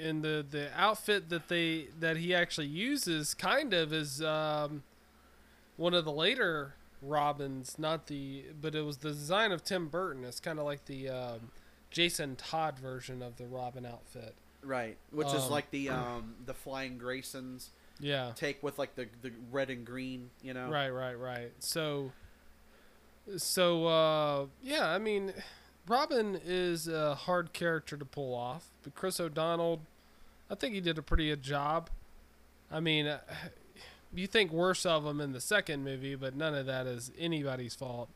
In the the outfit that they that he actually uses kind of is um, one of the later Robins, not the but it was the design of Tim Burton. It's kind of like the um, Jason Todd version of the Robin outfit. Right, which is Um, like the um the Flying Graysons Yeah. take with like the the red and green, you know. Right, right, right. So, so uh, yeah, I mean, Robin is a hard character to pull off, but Chris O'Donnell, I think he did a pretty good job. I mean, uh, you think worse of him in the second movie, but none of that is anybody's fault,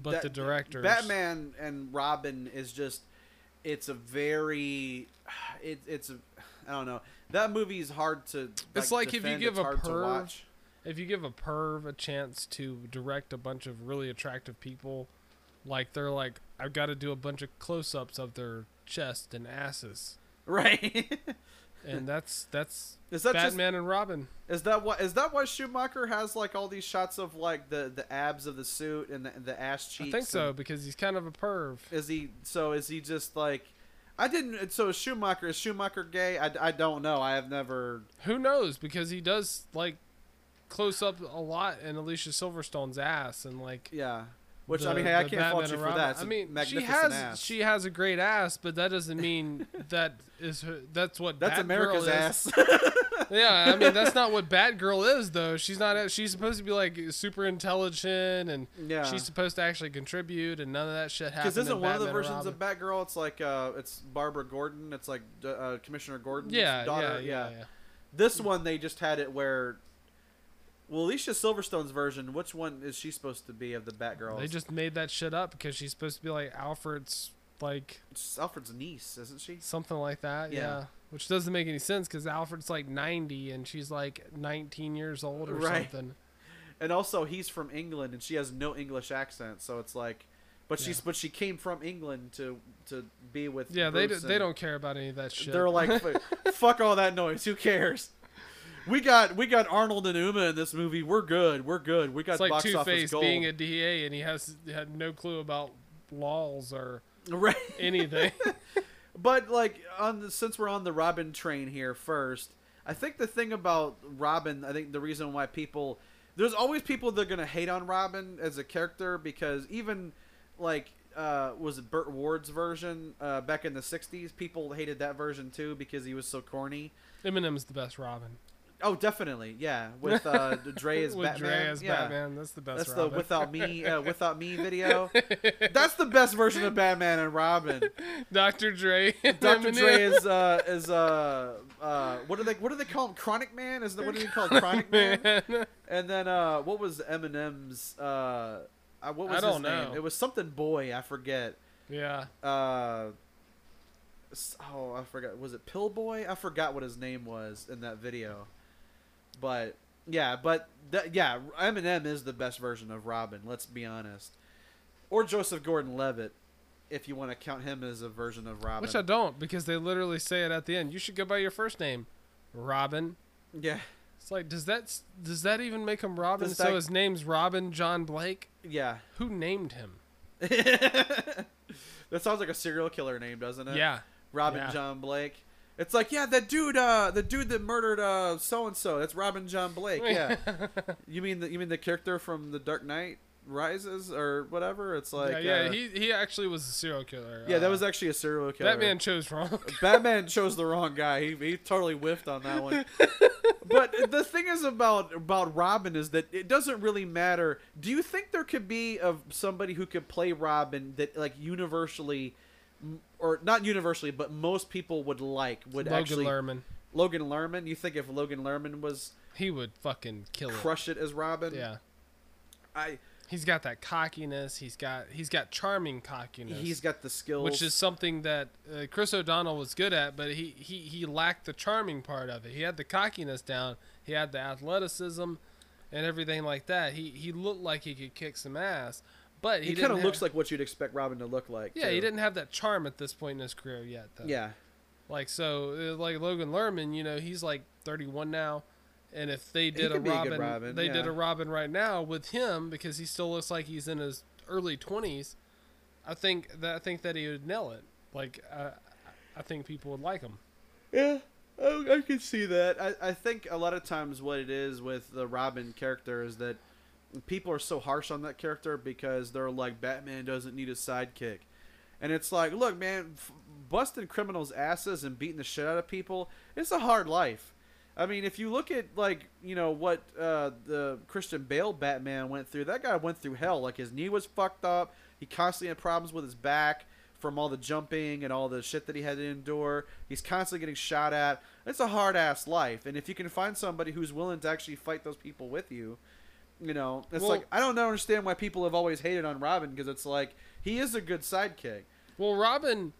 but That- the directors. Batman and Robin is just it's a very it, it's a I don't know. That movie is hard to It's like if you give a perv- watch. If you give a perv a chance to direct a bunch of really attractive people, like they're like, I've got to do a bunch of close-ups of their chest and asses. Right. And that's that's is that Batman and Robin. is that what is that why Schumacher has like all these shots of like the the abs of the suit and the, the ass cheeks? I think so and- because he's kind of a perv. Is he so? Is he just like? I didn't. So is Schumacher is Schumacher gay? I, I don't know. I have never. Who knows? Because he does like close up a lot in Alicia Silverstone's ass and like. Yeah. Which I mean, hey, I can't fault you for that. It's I mean, she has ass. she has a great ass, but that doesn't mean that is her, that's what That's Batgirl America's is. ass. yeah, I mean that's not what Batgirl is though. She's not. She's supposed to be like super intelligent and yeah. she's supposed to actually contribute, and none of that shit happens. Because isn't one of the versions of Batgirl? It's like uh, it's Barbara Gordon. It's like uh, Commissioner Gordon's yeah, daughter. yeah, yeah, yeah. This one they just had it where. Well, Alicia Silverstone's version. Which one is she supposed to be of the Batgirls? They just made that shit up because she's supposed to be like Alfred's, like It's Alfred's niece, isn't she? something like that. Yeah. Yeah. Which doesn't make any sense because Alfred's like 90 and she's like 19 years old or Right. something. And also, he's from England, and she has no English accent, so it's like, but she's but she came from England to to be with. Yeah, they, Bruce d- they don't care about any of that shit. They're like, fuck all that noise. Who cares? We got we got Arnold and Uma in this movie. We're good. We're good. We got it's like box Two office Face being a DA and he has had no clue about laws or right. anything. But like on the, since we're on the Robin train here first, I think the thing about Robin, I think the reason why people there's always people that are gonna hate on Robin as a character because even like uh, was it Burt Ward's version uh, back in the '60s? People hated that version too because he was so corny. Eminem's the best Robin. Oh, definitely, yeah. With uh, Dre as With Batman, Dre as yeah. Batman, that's the best That's Robin. the without me, uh, without me video. That's the best version of Batman and Robin. Dr. Dre. Dr. Dre is uh is uh uh what do they what do they call him? Chronic Man? Is that what do you call? Chronic Man? Man. And then uh what was Eminem's uh, uh what was I don't his name? It was something boy, I forget. yeah. Uh oh, I forgot. Was it Pillboy? I forgot what his name was in that video. But yeah, but th- yeah, Eminem is the best version of Robin, let's be honest. Or Joseph Gordon-Levitt if you want to count him as a version of Robin. Which I don't because they literally say it at the end. You should go by your first name, Robin. yeah. It's like, does that does that even make him Robin? Does so that- his name's Robin John Blake. Yeah. Who named him? that sounds like a serial killer name, doesn't it? Yeah. Robin Yeah. John Blake. It's like, yeah, that dude, uh, the dude that murdered uh so and so. That's Robin John Blake. Yeah. you mean the you mean the character from The Dark Knight Rises or whatever? It's like, yeah, yeah. uh, he he actually was a serial killer. yeah, that Uh, was actually a serial killer. Batman chose wrong. Batman chose the wrong guy. He, he totally whiffed on that one. but the thing is about about Robin is that it doesn't really matter. Do you think there could be of somebody who could play Robin that like universally, or not universally, but most people would like would Logan actually Lerman. Logan Lerman? You think if Logan Lerman was He would fucking kill it. crush it as Robin? Yeah. I He's got that cockiness. He's got he's got charming cockiness. he's got the skills. which is something that uh, Chris O'Donnell was good at, but he, he, he lacked the charming part of it. He had the cockiness down, he had the athleticism, and everything like that. He he looked like he could kick some ass, but he, he kind of looks like what you'd expect Robin to look like. yeah. He didn't have that charm at this point in his career yet, though. Yeah. Like so, uh, like Logan Lerman, you know, he's like 31 now, and if they did a be a Robin, Robin, they did a Robin right now with him because he still looks like he's in his early 20s. I think that I think that he would nail it. Like I, I think people would like him. Yeah, I, I can see that. I, I think a lot of times what it is with the Robin character is that people are so harsh on that character because they're like Batman doesn't need a sidekick, and it's like, look, man, f- busting criminals' asses and beating the shit out of people, it's a hard life. I mean, if you look at like you know what uh, the Christian Bale Batman went through, that guy went through hell. Like his knee was fucked up. He constantly had problems with his back from all the jumping and all the shit that he had to endure. He's constantly getting shot at. It's a hard ass life, and if you can find somebody who's willing to actually fight those people with you, you know, it's Well- like I don't understand why people have always hated on Robin because it's like he is a good sidekick. Well, Robin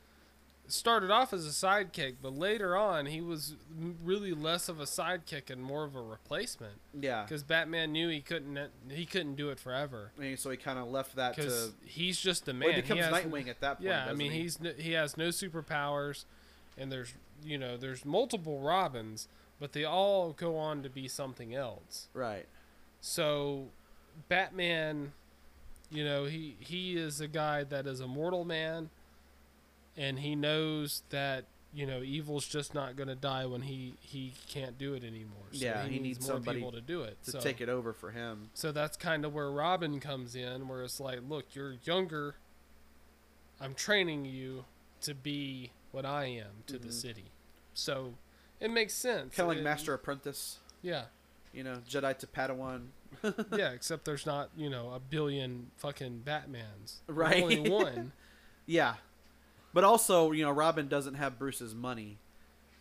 started off as a sidekick, but later on he was really less of a sidekick and more of a replacement Yeah, because Batman knew he couldn't uh, he couldn't do it forever and so he kind of left that to. he's just a man. Well, he becomes has- Nightwing at that point. Yeah, I mean he? he's he has no superpowers, and there's you know there's multiple Robins, but they all go on to be something else. right. So, Batman, you know he he is a guy that is a mortal man, and he knows that you know evil's just not going to die when he he can't do it anymore. So Yeah, he, he needs, needs more somebody people to do it. To so. take it over for him. So that's kind of where Robin comes in, where it's like, look, you're younger. I'm training you to be what I am to the Mhm. city. So it makes sense. Kind of like It- Master Apprentice. Yeah. You know, Jedi to Padawan. Yeah, except there's not, you know, a billion fucking Batmans. There's Right. Only one. Yeah. But also, you know, Robin doesn't have Bruce's money.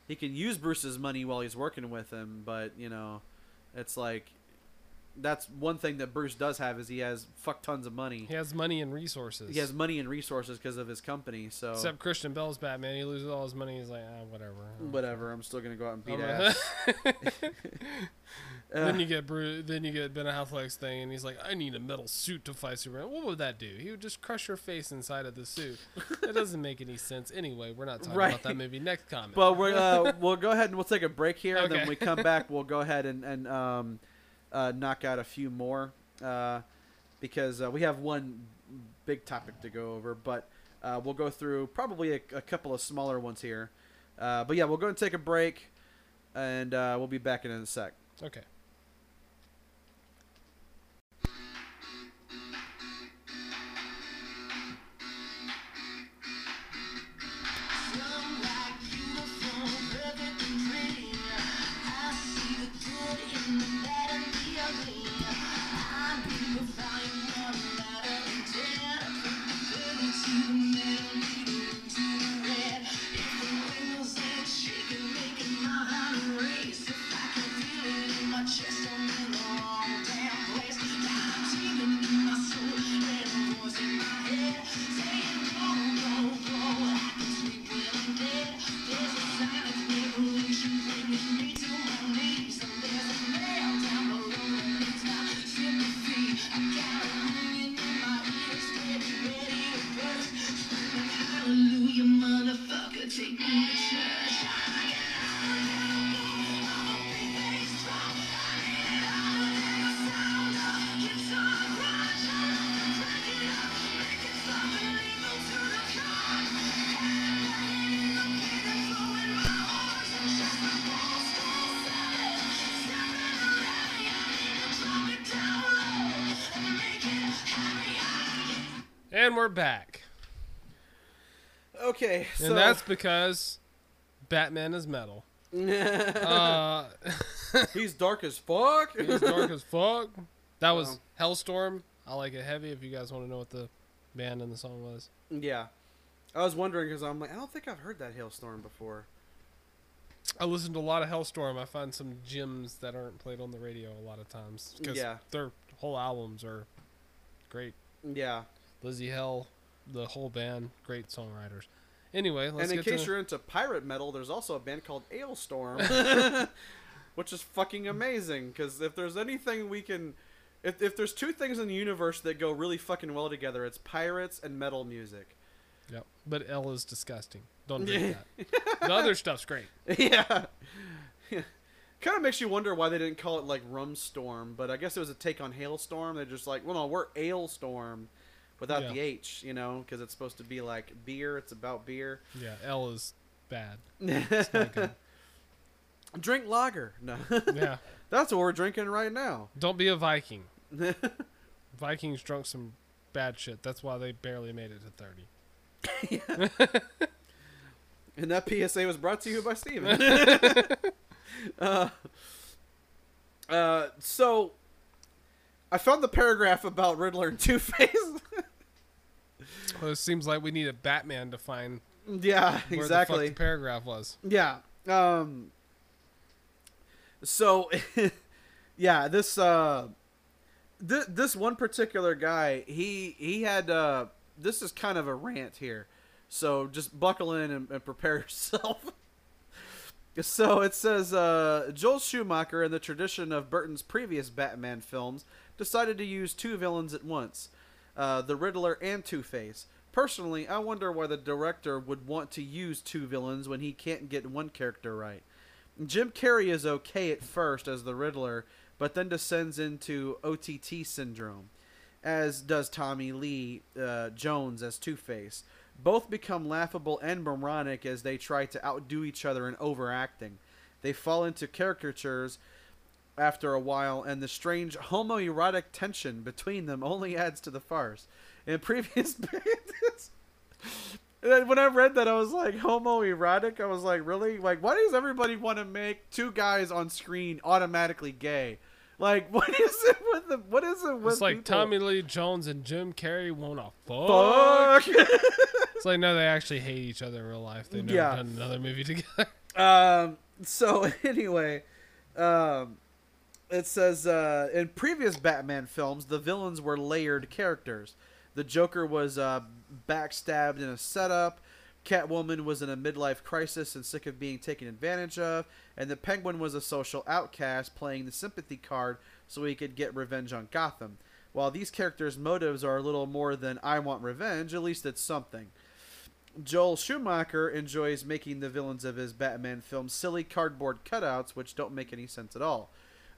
He can use Bruce's money while he's working with him, but, you know, it's like that's one thing that Bruce does have is he has fuck tons of money. He has money and resources. He has money and resources because of his company, so Except Christian Bale's Batman. He loses all his money. He's like, ah, whatever. whatever, I'm still going to go out and beat I'm ass. Uh, then you get Bru- then you get Ben Affleck's thing, and he's like, "I need a metal suit to fight Superman." What would that do? He would just crush your face inside of the suit. that doesn't make any sense. Anyway, we're not talking Right. about that movie. Next comment. But we're uh, we'll go ahead and we'll take a break here, and then Okay. we come back. We'll go ahead and and um, uh, knock out a few more uh, because uh, we have one big topic to go over. But Uh, we'll go through probably a, a couple of smaller ones here. Uh, but yeah, we'll go and take a break, and we'll be back in a sec. Okay. Back. Okay, so And that's because Batman is metal. Uh, he's dark as fuck. it's dark as fuck. That was Wow. Halestorm. I like it heavy. If you guys want to know what the band and the song was, yeah, I was wondering because I'm like, I don't think I've heard that Halestorm before. I listened to a lot of Halestorm. I find some gems that aren't played on the radio a lot of times because Yeah. their whole albums are great. Yeah, Lzzy Hale, the whole band, great songwriters. Anyway, let's and in case to you're into pirate metal, there's also a band called Alestorm, which is fucking amazing. Because if there's anything we can, if if there's two things in the universe that go really fucking well together, it's pirates and metal music. Yep. But L is disgusting. Don't drink that. The other stuff's great. yeah. kind of makes you wonder why they didn't call it like Rum Storm, but I guess it was a take on Hailstorm. They're just like, well, no, we're Alestorm without Yeah. the H, you know, because it's supposed to be like beer. It's about beer. Yeah, L is bad. It's not good. Drink lager. No, Yeah. that's what we're drinking right now. Don't be a Viking. Vikings drunk some bad shit. That's why they barely made it to 30. And that PSA was brought to you by Steven. uh, uh, so, I found the paragraph about Riddler and Two Face. Well, it seems like we need a Batman to find yeah, the exactly. fuck the paragraph was. Yeah. Um. So, yeah, this uh, th- this one particular guy, he he had uh, this is kind of a rant here, so just buckle in and, and prepare yourself. so it says uh, Joel Schumacher, in the tradition of Burton's previous Batman films, decided to use two villains at once, uh, the Riddler and Two Face. Personally, I wonder why the director would want to use two villains when he can't get one character right. Jim Carrey is okay at first as the Riddler, but then descends into OTT syndrome, as does Tommy Lee uh, Jones as Two Face. Both become laughable and moronic as they try to outdo each other in overacting. They fall into caricatures after a while, and the strange homoerotic tension between them only adds to the farce. In previous bands, when I read that, I was like, homoerotic. I was like, really? Like, why does everybody want to make two guys on screen automatically gay? Like, what is it with the? What is it with? It's like people? Tommy Lee Jones and Jim Carrey wanna fuck. Fuck. It's like no, they actually hate each other in real life. They've never Yeah. done another movie together. Um. So anyway, um, it says uh, in previous Batman films, the villains were layered characters. The Joker was uh, backstabbed in a setup. Catwoman was in a midlife crisis and sick of being taken advantage of, and the Penguin was a social outcast playing the sympathy card so he could get revenge on Gotham. While these characters' motives are a little more than I want revenge, at least it's something. Joel Schumacher enjoys making the villains of his Batman films silly cardboard cutouts which don't make any sense at all.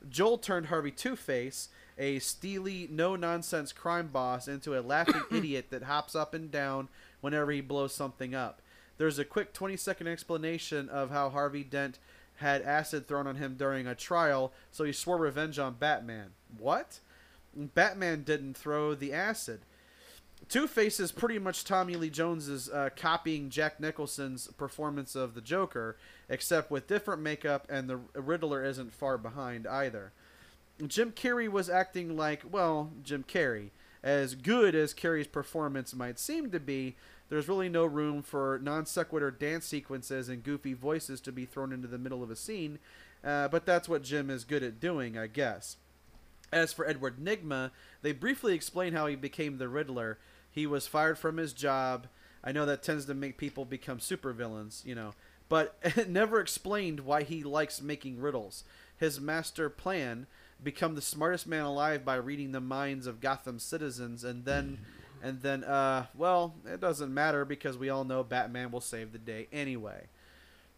Joel turned Harvey Two Face, a steely, no nonsense crime boss into a laughing idiot that hops up and down whenever he blows something up. There's a quick 20 second explanation of how Harvey Dent had acid thrown on him during a trial, so he swore revenge on Batman. What? Batman didn't throw the acid. Two Face is pretty much Tommy Lee Jones's uh, copying Jack Nicholson's performance of the Joker, except with different makeup, and the Riddler isn't far behind either. Jim Carrey was acting like, well, Jim Carrey. As good as Carrey's performance might seem to be, there's really no room for non sequitur dance sequences and goofy voices to be thrown into the middle of a scene, uh, but that's what Jim is good at doing, I guess. As for Edward Nygma, they briefly explain how he became the Riddler. He was fired from his job. I know that tends to make people become supervillains, you know, but it never explained why he likes making riddles. His master plan become the smartest man alive by reading the minds of Gotham citizens and then and then uh well, it doesn't matter because we all know Batman will save the day anyway.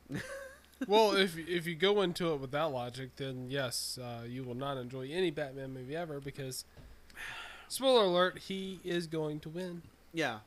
well, if if you go into it with that logic, then yes, uh, you will not enjoy any Batman movie ever because, spoiler alert, he is going to win. Yeah.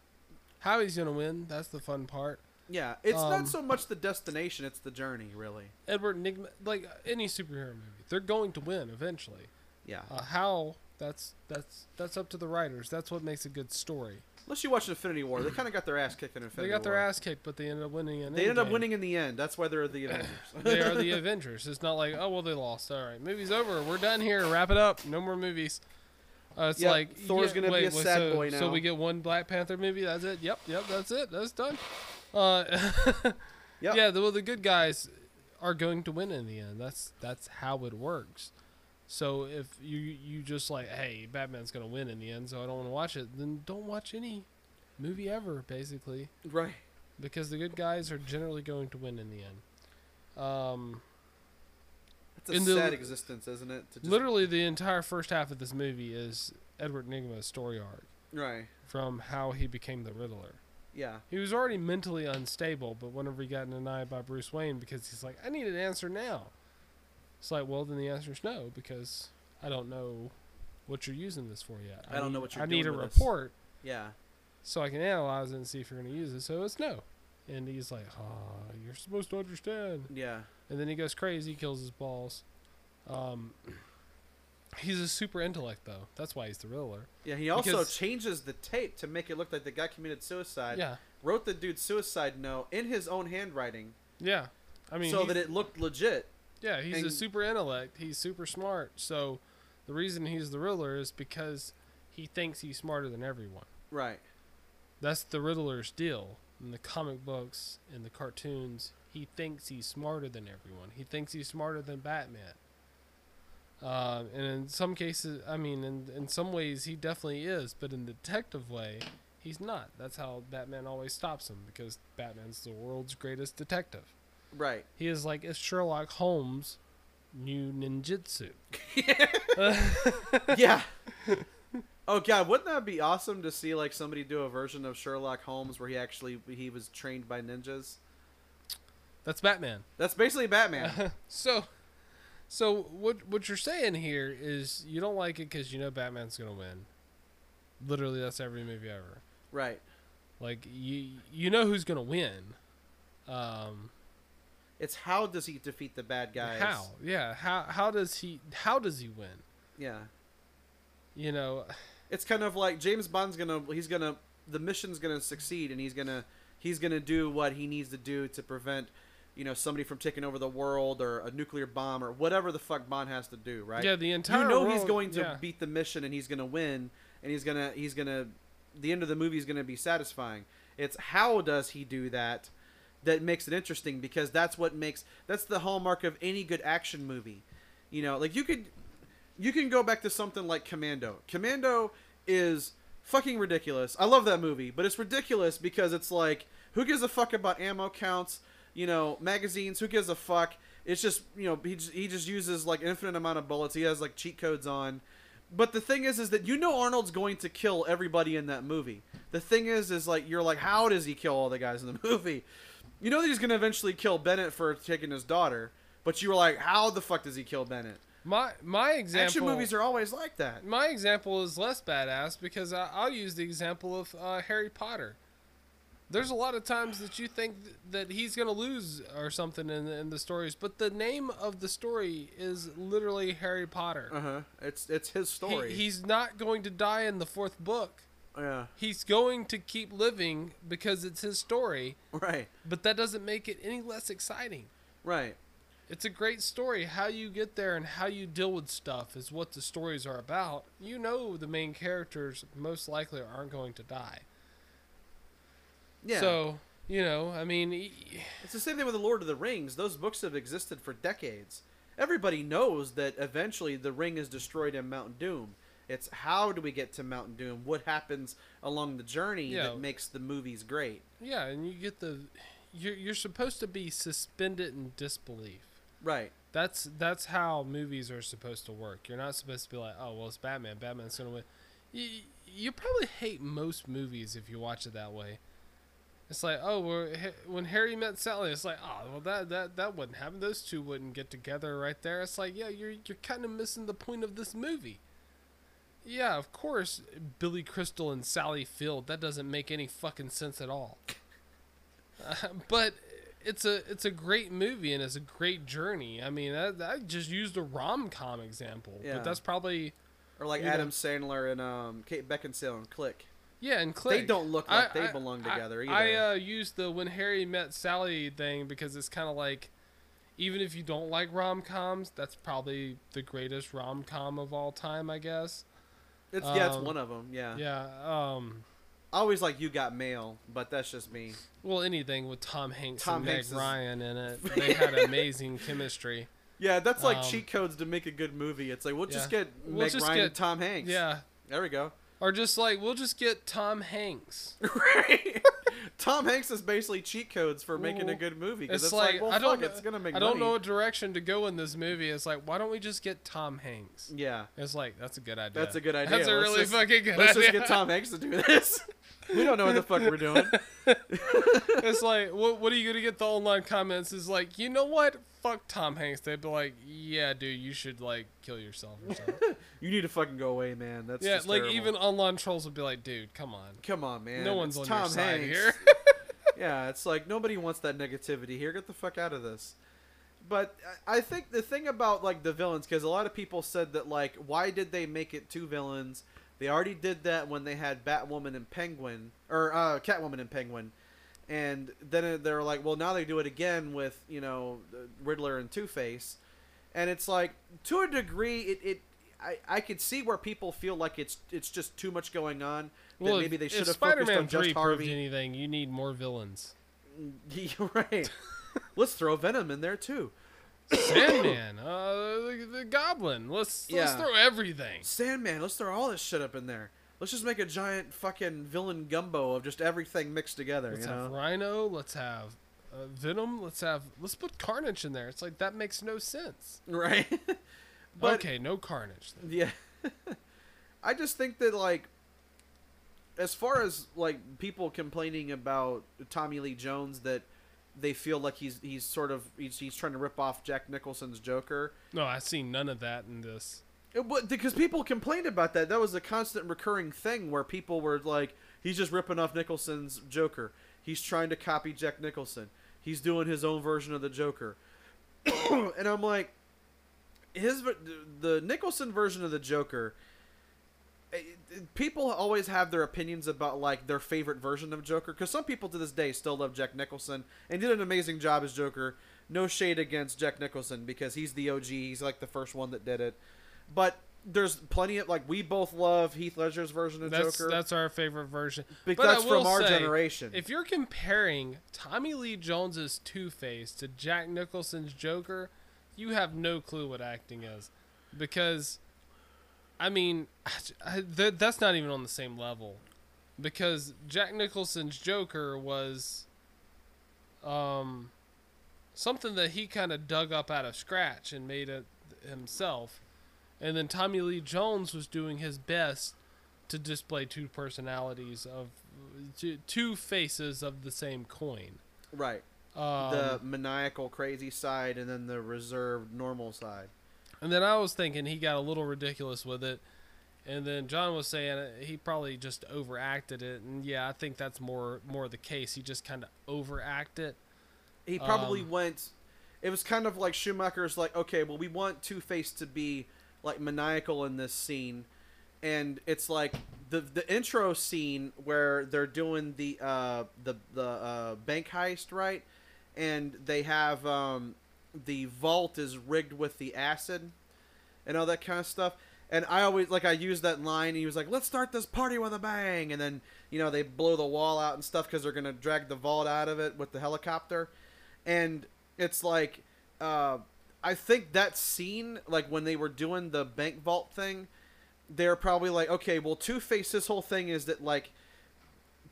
How he's going to win, that's the fun part. Yeah, it's Um, not so much the destination, it's the journey, really. Edward Nygma, like any superhero movie, they're going to win eventually. Yeah. Uh, how? That's that's that's up to the writers. That's what makes a good story. Unless you watch Infinity War, they kind of got their ass kicked in Infinity They got their ass kicked, but they ended up winning. In They ended up winning in the end. That's why they're the Avengers. they are the Avengers. It's not like, oh well, they lost. All right, movie's over. We're done here. Wrap it up. No more movies. Uh, it's Yep, like Thor's yeah, gonna be a wait, sad so, boy So we get one Black Panther movie. That's it. Yep, yep. That's it. That's done. Uh, Yep. Yeah. The, well, the good guys are going to win in the end. That's that's how it works. So if you you just like, hey, Batman's gonna win in the end, so I don't want to watch it, then don't watch any movie ever, basically right. because the good guys are generally going to win in the end. Um, It's a In the- existence, isn't it? To just, literally, the entire first half of this movie is Edward Nygma's story arc Right. from how he became the Riddler. Yeah. He was already mentally unstable, but whenever he got denied by Bruce Wayne, because he's like, I need an answer now. It's like, well, then the answer is no, because I don't know what you're using this for yet. I don't know what you're I need a with this." report Yeah. so I can analyze it and see if you're going to use it. So it's no. And he's like, oh, you're supposed to understand. Yeah. and then he goes crazy, kills his balls. Um, he's a super intellect though. That's why he's the Riddler. Yeah. He also Because- changes the tape to make it look like the guy committed suicide. yeah, Wrote the dude's suicide note in his own handwriting, yeah. I mean, so that it looked legit. yeah, he's a super intellect. He's super smart. So the reason he's the Riddler is because he thinks he's smarter than everyone. Right. That's the Riddler's deal in the comic books, in the cartoons. He thinks he's smarter than everyone. He thinks he's smarter than Batman. Uh, and in some cases, I mean, in in some ways, he definitely is. But in the detective way, he's not. That's how Batman always stops him because Batman's the world's greatest detective. Right. He is like if Sherlock Holmes knew ninjutsu. yeah. Oh god, wouldn't that be awesome to see like somebody do a version of Sherlock Holmes where he actually he was trained by ninjas? That's Batman. That's basically Batman. so, so what what you're saying here is you don't like it because you know Batman's gonna win. Literally, that's every movie ever. right. Like you you know who's gonna win. Um, It's how does he defeat the bad guys? how? Yeah. How how does he how does he win? Yeah. You know, It's kind of like James Bond's gonna he's gonna the mission's gonna succeed and he's gonna he's gonna do what he needs to do to prevent you know somebody from taking over the world or a nuclear bomb or whatever the fuck Bond has to do, right? yeah. The entire you know he's going to yeah. beat the mission and he's going to win and he's going to he's going to the end of the movie is going to be satisfying it's how does he do that that makes it interesting because that's what makes that's the hallmark of any good action movie you know like you could you can go back to something like commando. Commando is fucking ridiculous. I love that movie but it's ridiculous because it's like who gives a fuck about ammo counts you know magazines who gives a fuck? It's just you know he just, he just uses like infinite amount of bullets. He has like cheat codes on. But the thing is is that you know arnold's going to kill everybody in that movie. The thing is is like you're like how does he kill all the guys in the movie? You know that he's to eventually kill bennett for taking his daughter but you were like how the fuck does he kill bennett My my example. Action movies are always like that. my example is less badass because I, I'll use the example of uh, Harry Potter. There's a lot of times that you think th- that he's gonna lose or something in, in the stories, but the name of the story is literally Harry Potter. Uh huh. It's it's his He- story. he's not going to die in the fourth book. yeah. He's going to keep living because it's his story, Right. but that doesn't make it any less exciting. Right. It's a great story. How you get there and how you deal with stuff is what the stories are about. You know the main characters most likely aren't going to die. Yeah. So, you know, I mean, It's the same thing with the Lord of the Rings. Those books have existed for decades. Everybody knows that eventually the ring is destroyed in Mount Doom. It's how do we get to Mount Doom? What happens along the journey Yeah. that makes the movies great? yeah, and you get the you're you're supposed to be suspended in disbelief. Right. That's that's how movies are supposed to work. You're not supposed to be like, "Oh, well, it's Batman. Batman's to win." You, you probably hate most movies if you watch it that way. It's like, oh, we're, when Harry met Sally, it's like, oh, well, that that that wouldn't happen. Those two wouldn't get together right there. It's like, yeah, you're you're kind of missing the point of this movie. Yeah, of course, Billy Crystal and Sally Field. That doesn't make any fucking sense at all. Uh, but it's a it's a great movie and it's a great journey. I mean, I, I just used a rom com example, Yeah. but that's probably Or like You know- Adam Sandler and um, Kate Beckinsale and Click. yeah. And Click, They don't look like they belong I- together either. I uh, used the when Harry met Sally thing because it's kind of like, even if you don't like rom coms, that's probably the greatest rom com of all time, I guess. it's yeah, it's um, one of them. Yeah. Yeah. Um. I always like You Got Mail, but that's just me. Well, anything with Tom Hanks Tom and Meg Hanks is- Ryan in it, they had amazing chemistry. Yeah, that's like Um, cheat codes to make a good movie. It's like we'll just get We'll Meg just Ryan get- and Tom Hanks. Yeah. There we go. Or just like we'll just get Tom Hanks. Right. Tom Hanks is basically cheat codes for making a good movie It's, it's, like, like, well, I don't fuck, it's gonna make I don't know money. what direction to go in this movie. It's like why don't we just get Tom Hanks? Yeah, It's like that's a good idea. that's a good idea. That's a Let's really just- fucking good idea. Let's idea. just get Tom Hanks to do this. we don't know what the fuck we're doing. it's like what what are you gonna get the online comments? Is like you know what? Fuck Tom Hanks. They'd be like, yeah, dude, you should like kill yourself or something. You need to fucking go away, man. That's yeah, like terrible. even online trolls would be like, dude, come on. Come on, man. no one's It's on Tom your side Hanks. here. yeah, it's like nobody wants that negativity here. Get the fuck out of this. But I I think the thing about like the villains, because a lot of people said that like, why did they make it two villains? They already did that when they had Batwoman and Penguin, or uh, Catwoman and Penguin, and then they're like, well, now they do it again with you know Riddler and Two Face, and it's like to a degree, it, it I, I could see where people feel like it's it's just too much going on. That Well, maybe they should have focused on just Harvey. anything, you need more villains. Right. Let's throw Venom in there too. Sandman, uh, the, the Goblin. Let's let's Yeah. throw everything. Sandman. Let's throw all this shit up in there. Let's just make a giant fucking villain gumbo of just everything mixed together. Let's you have know? Rhino. Let's have uh, Venom. Let's have let's put Carnage in there. It's like that makes no sense. Right. but okay, no Carnage. Then. yeah, I just think that like, as far as like people complaining about Tommy Lee Jones that they feel like he's he's sort of he's, he's trying to rip off Jack Nicholson's Joker. No, I see none of that in this. Uh, it, wa- because people complained about that. That was a constant recurring thing where people were like, he's just ripping off Nicholson's Joker. He's trying to copy Jack Nicholson. He's doing his own version of the Joker. and I'm like, his the Nicholson version of the Joker. People always have their opinions about like their favorite version of Joker because some people to this day still love Jack Nicholson and did an amazing job as Joker. No shade against Jack Nicholson because he's the OG. He's like the first one that did it but there's plenty of like we both love Heath Ledger's version of That's Joker. that's our favorite version. because But that's from our say, generation. If you're comparing Tommy Lee Jones's Two Face to Jack Nicholson's Joker, you have no clue what acting is, because, I mean, th- that's not even on the same level, because Jack Nicholson's Joker was, um, something that he kind of dug up out of scratch and made it himself, and then Tommy Lee Jones was doing his best to display two personalities of two, two faces of the same coin. right. Um, the maniacal crazy side and then the reserved normal side. And then I was thinking he got a little ridiculous with it. And then John was saying he probably just overacted it. And yeah, I think that's more more the case. He just kind of overacted. He probably Um, went. It was kind of like Schumacher's like, okay, well, we want Two Face to be like maniacal in this scene, and it's like the the intro scene where they're doing the uh the the uh, bank heist, right? And they have um the vault is rigged with the acid and all that kind of stuff. And I always like I use that line. And he was like, "Let's start this party with a bang," and then you know they blow the wall out and stuff because they're gonna drag the vault out of it with the helicopter, and it's like, uh, I think that scene, like when they were doing the bank vault thing, they're probably like, okay, well, Two Face, this whole thing is that like,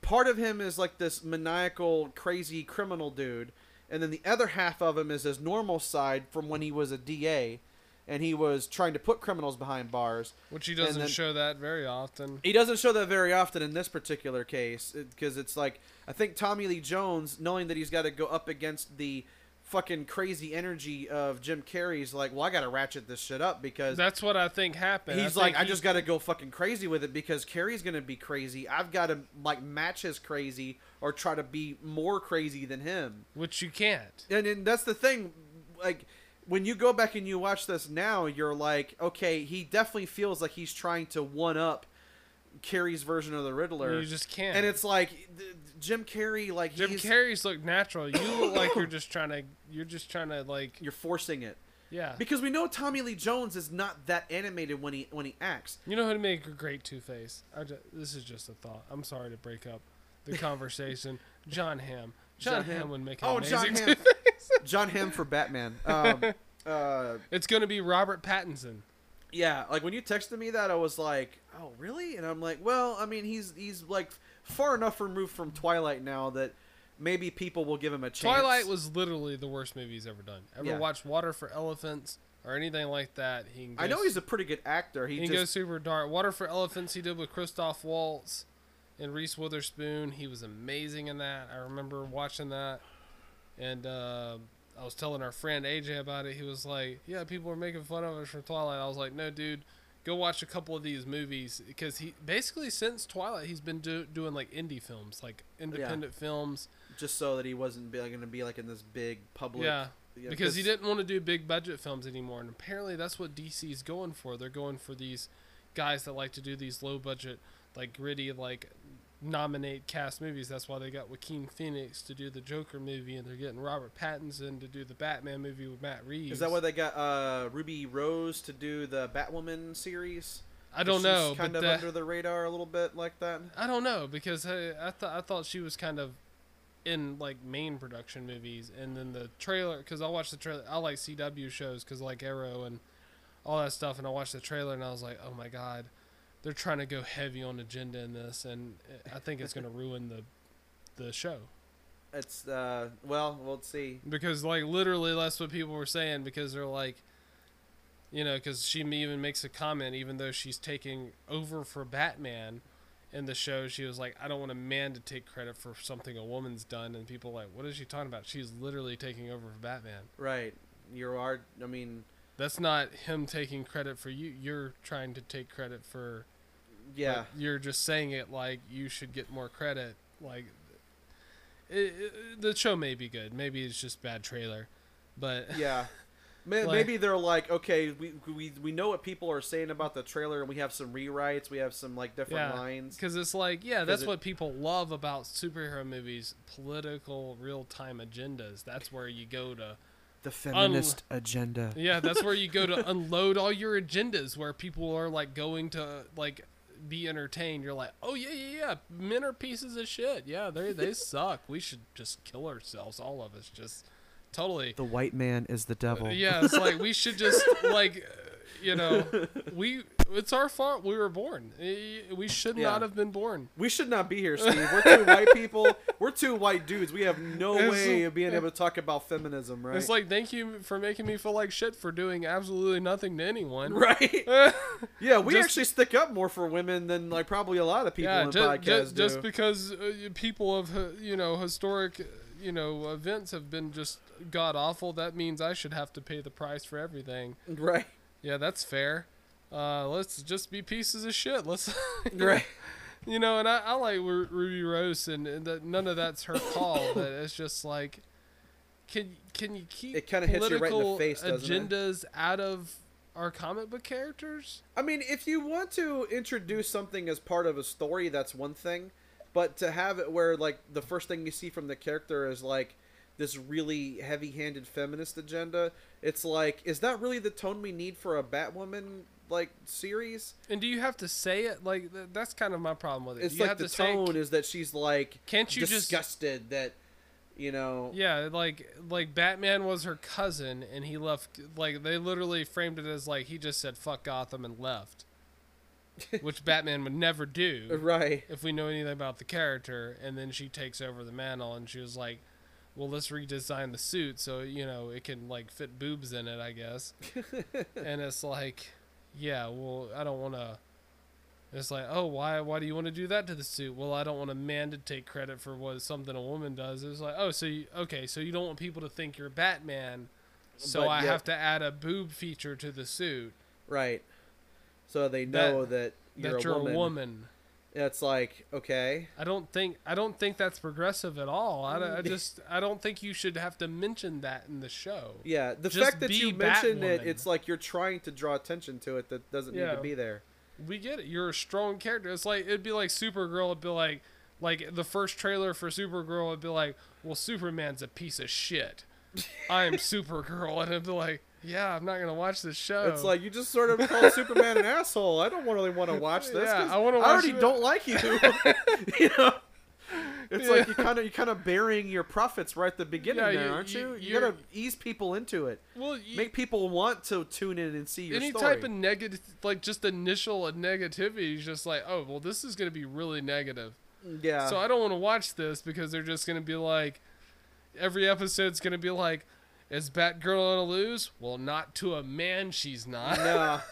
part of him is like this maniacal, crazy criminal dude, and then the other half of him is his normal side from when he was a DA, and he was trying to put criminals behind bars. Which he doesn't then- show that very often. He doesn't show that very often in this particular case because it's like I think Tommy Lee Jones, knowing that he's got to go up against the fucking crazy energy of Jim Carrey's, like, well, I got to ratchet this shit up because That's what I think happened. He's think like, I he- just got to go fucking crazy with it because Carrey's gonna be crazy. I've got to like match his crazy or try to be more crazy than him. which you can't. And, and that's the thing, like when you go back and you watch this now, you're like, okay, he definitely feels like he's trying to one up Carrey's version of the Riddler. You just can't. and it's like th- Jim Carrey, like Jim he's, Carrey's look natural. You look like you're just trying to. You're just trying to like. you're forcing it Yeah. because we know Tommy Lee Jones is not that animated when he when he acts. You know who'd make a great Two Face? This is just a thought. I'm sorry to break up the conversation. John Hamm. John, John Hamm would make an Oh, amazing John Hamm. John Hamm for Batman. Um, uh, It's gonna be Robert Pattinson. yeah, like when you texted me that, I was like, "Oh, really?" And I'm like, "Well, I mean, he's he's like far enough removed from Twilight now that maybe people will give him a chance." Twilight was literally the worst movie he's ever done. Ever Yeah. watched Water for Elephants or anything like that? He can I know he's a pretty good actor. He, He just goes super dark. Water for Elephants he did with Christoph Waltz and Reese Witherspoon. He was amazing in that. I remember watching that. And uh, I was telling our friend AJ about it. He was like, Yeah, people are making fun of us for Twilight. I was like, No, dude, go watch a couple of these movies. Because he basically, since Twilight, he's been do- doing like indie films, like independent films. just so that he wasn't going to be like in this big public. Yeah. yeah, because he didn't want to do big budget films anymore and apparently that's what DC's going for. They're going for these guys that like to do these low budget like gritty like nominate cast movies. That's why they got Joaquin Phoenix to do the Joker movie and they're getting Robert Pattinson to do the Batman movie with Matt Reeves. Is that why they got uh, Ruby Rose to do the Batwoman series? I don't She's know, Kind of that- under the radar a little bit like that. I don't know because I, I thought I thought she was kind of in like main production movies, and then the trailer because I watched the trailer. I like CW shows because like Arrow and all that stuff, and I watched the trailer and I was like, oh my god, they're trying to go heavy on agenda in this, and I think it's gonna ruin the the show It's uh, well, we'll see. because like literally that's what people were saying because they're like. You know, because she even makes a comment, even though she's taking over for Batman, in the show she was like i don't want a man to take credit for something a woman's done and people are like what is she talking about she's literally taking over for batman Right, you are. I mean, that's not him taking credit for you you're trying to take credit for yeah. but you're just saying it like you should get more credit like it, it, the show may be good maybe it's just bad trailer but Yeah. May- Like- Maybe they're like, okay, we, we we know what people are saying about the trailer, and we have some rewrites. We have some like different Yeah, lines. because it's like yeah that's it- what people love about superhero movies political real-time agendas that's where you go to The feminist agenda. Yeah, that's where you go to unload all your agendas where people are like going to like be entertained. You're like, "Oh yeah, yeah, yeah. Men are pieces of shit. Yeah, they they suck. We should just kill ourselves all of us just totally." The white man is the devil. Yeah, it's like we should just like you know, we it's our fault we were born. Eh, We should Yeah. not have been born. We should not be here, Steve. We're two white people. We're two white dudes. We have no It's- way of being able to talk about feminism, right? It's like thank you for making me feel like shit for doing absolutely nothing to anyone. right? Yeah, we Just- actually stick up more for women than like probably a lot of people in ju- podcasts ju- do. just because uh, people of uh, you know historic you know events have been just god awful that means i should have to pay the price for everything right? yeah, that's fair. Uh, let's just be pieces of shit. Let's Right. You know, and I, I like Ru- Ruby Rose, and, and that none of that's her call. but it's just like, can can you keep It kinda hits you right in the face, doesn't it? agendas out of our comic book characters? I mean, if you want to introduce something as part of a story, that's one thing. But to have it where like the first thing you see from the character is like this really heavy-handed feminist agenda, it's like, is that really the tone we need for a Batwoman like series? And do you have to say it? Like th- that's kind of my problem with it. It's you like have the to say- tone is that she's like Can't you just disgusted that you know Yeah, like like Batman was her cousin, and he left. Like they literally framed it as like he just said "fuck Gotham" and left, which Batman would never do right if we know anything about the character. And then she takes over the mantle, and she was like, "Well, let's redesign the suit so you know it can like fit boobs in it, I guess." and it's like, yeah, well, I don't want to. It's like, oh, why? Why do you want to do that to the suit? Well, I don't want a man to take credit for what something a woman does. It's like, oh, so you, okay, so you don't want people to think you're Batman, so But I yet- have to add a boob feature to the suit right so they know that, you're, that a, you're woman. a woman. It's like okay, I don't think I don't think that's progressive at all. I, Mm. I just I don't think you should have to mention that in the show. yeah. The Just fact that you mention it, it's like you're trying to draw attention to it that doesn't need to be there. We get it. You're a strong character. It's like it'd be like Supergirl. It'd be like like the first trailer for Supergirl would be like, well, Superman's a piece of shit. I am Supergirl, and it'd be like, yeah, I'm not gonna watch this show. It's like you just sort of call Superman an asshole. I don't really want to watch this. Yeah, I wanna I already it. don't like you. you know. It's like you Yeah. kind of you kind of burying your profits right at the beginning Yeah, there, you- aren't you- you? You, gotta ease people into it. well, you, Make people want to tune in and see your any story. type of negative, like just initial uh, negativity is just like, oh, well, this is gonna be really negative. yeah. So I don't want to watch this because they're just gonna be like, every episode's gonna be like, is Batgirl gonna lose? Well, not to a man, she's not. No.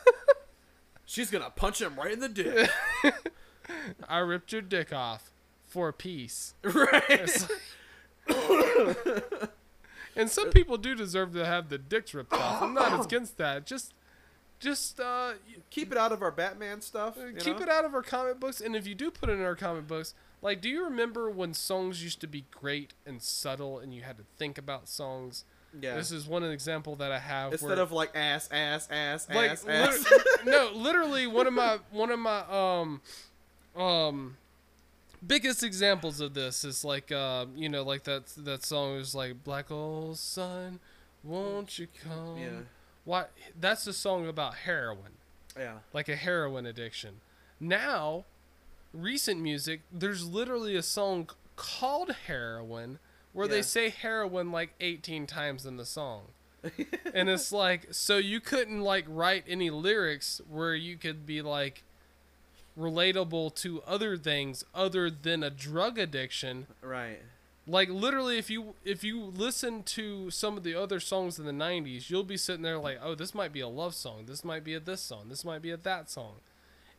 She's gonna punch him right in the dick. I ripped your dick off for peace. right. Like- and some people do deserve to have the dicks ripped off. I'm not against that. Just, just uh, Keep it out of our Batman stuff. you keep know? it out of our comic books. And if you do put it in our comic books, like, do you remember when songs used to be great and subtle, and you had to think about songs? Yeah. This is one example that I have. Instead where, of like ass, ass, ass, like ass, ass. no literally one of my one of my um um biggest examples of this is like um you know like that that song is like black old sun won't you come yeah. why that's a song about heroin Yeah. like a heroin addiction now recent music there's literally a song called heroin where Yeah. they say heroin like 18 times in the song. And it's like so you couldn't like write any lyrics where you could be like relatable to other things other than a drug addiction. Right. like literally if you if you listen to some of the other songs in the 90s you'll be sitting there like oh this might be a love song. This might be a this song. This might be a that song.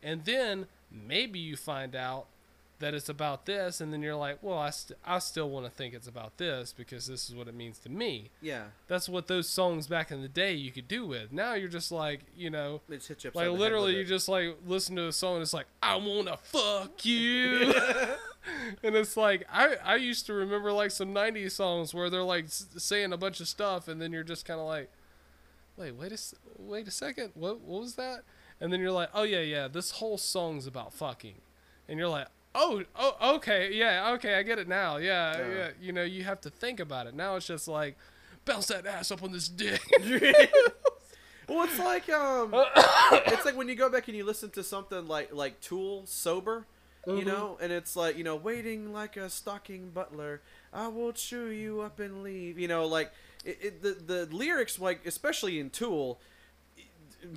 And then maybe you find out that it's about this and then you're like well i, st- I still want to think it's about this because this is what it means to me. Yeah. that's what those songs back in the day you could do with. Now you're just like you know you like literally you just like listen to a song and it's like i want to fuck you. And it's like I, I used to remember like some 90s songs where they're like s- saying a bunch of stuff and then you're just kind of like wait wait a wait a second. What what was that? And then you're like oh yeah yeah this whole song's about fucking. And you're like oh oh okay yeah okay i get it now yeah Yeah. yeah you know you have to think about it now it's just like bounce that ass up on this dick well, it's like um, it's like when you go back and you listen to something like like Tool sober, Mm-hmm. you know, and it's like you know, waiting like a stocking butler, I will chew you up and leave. You know, like it, it, the the lyrics, like especially in Tool.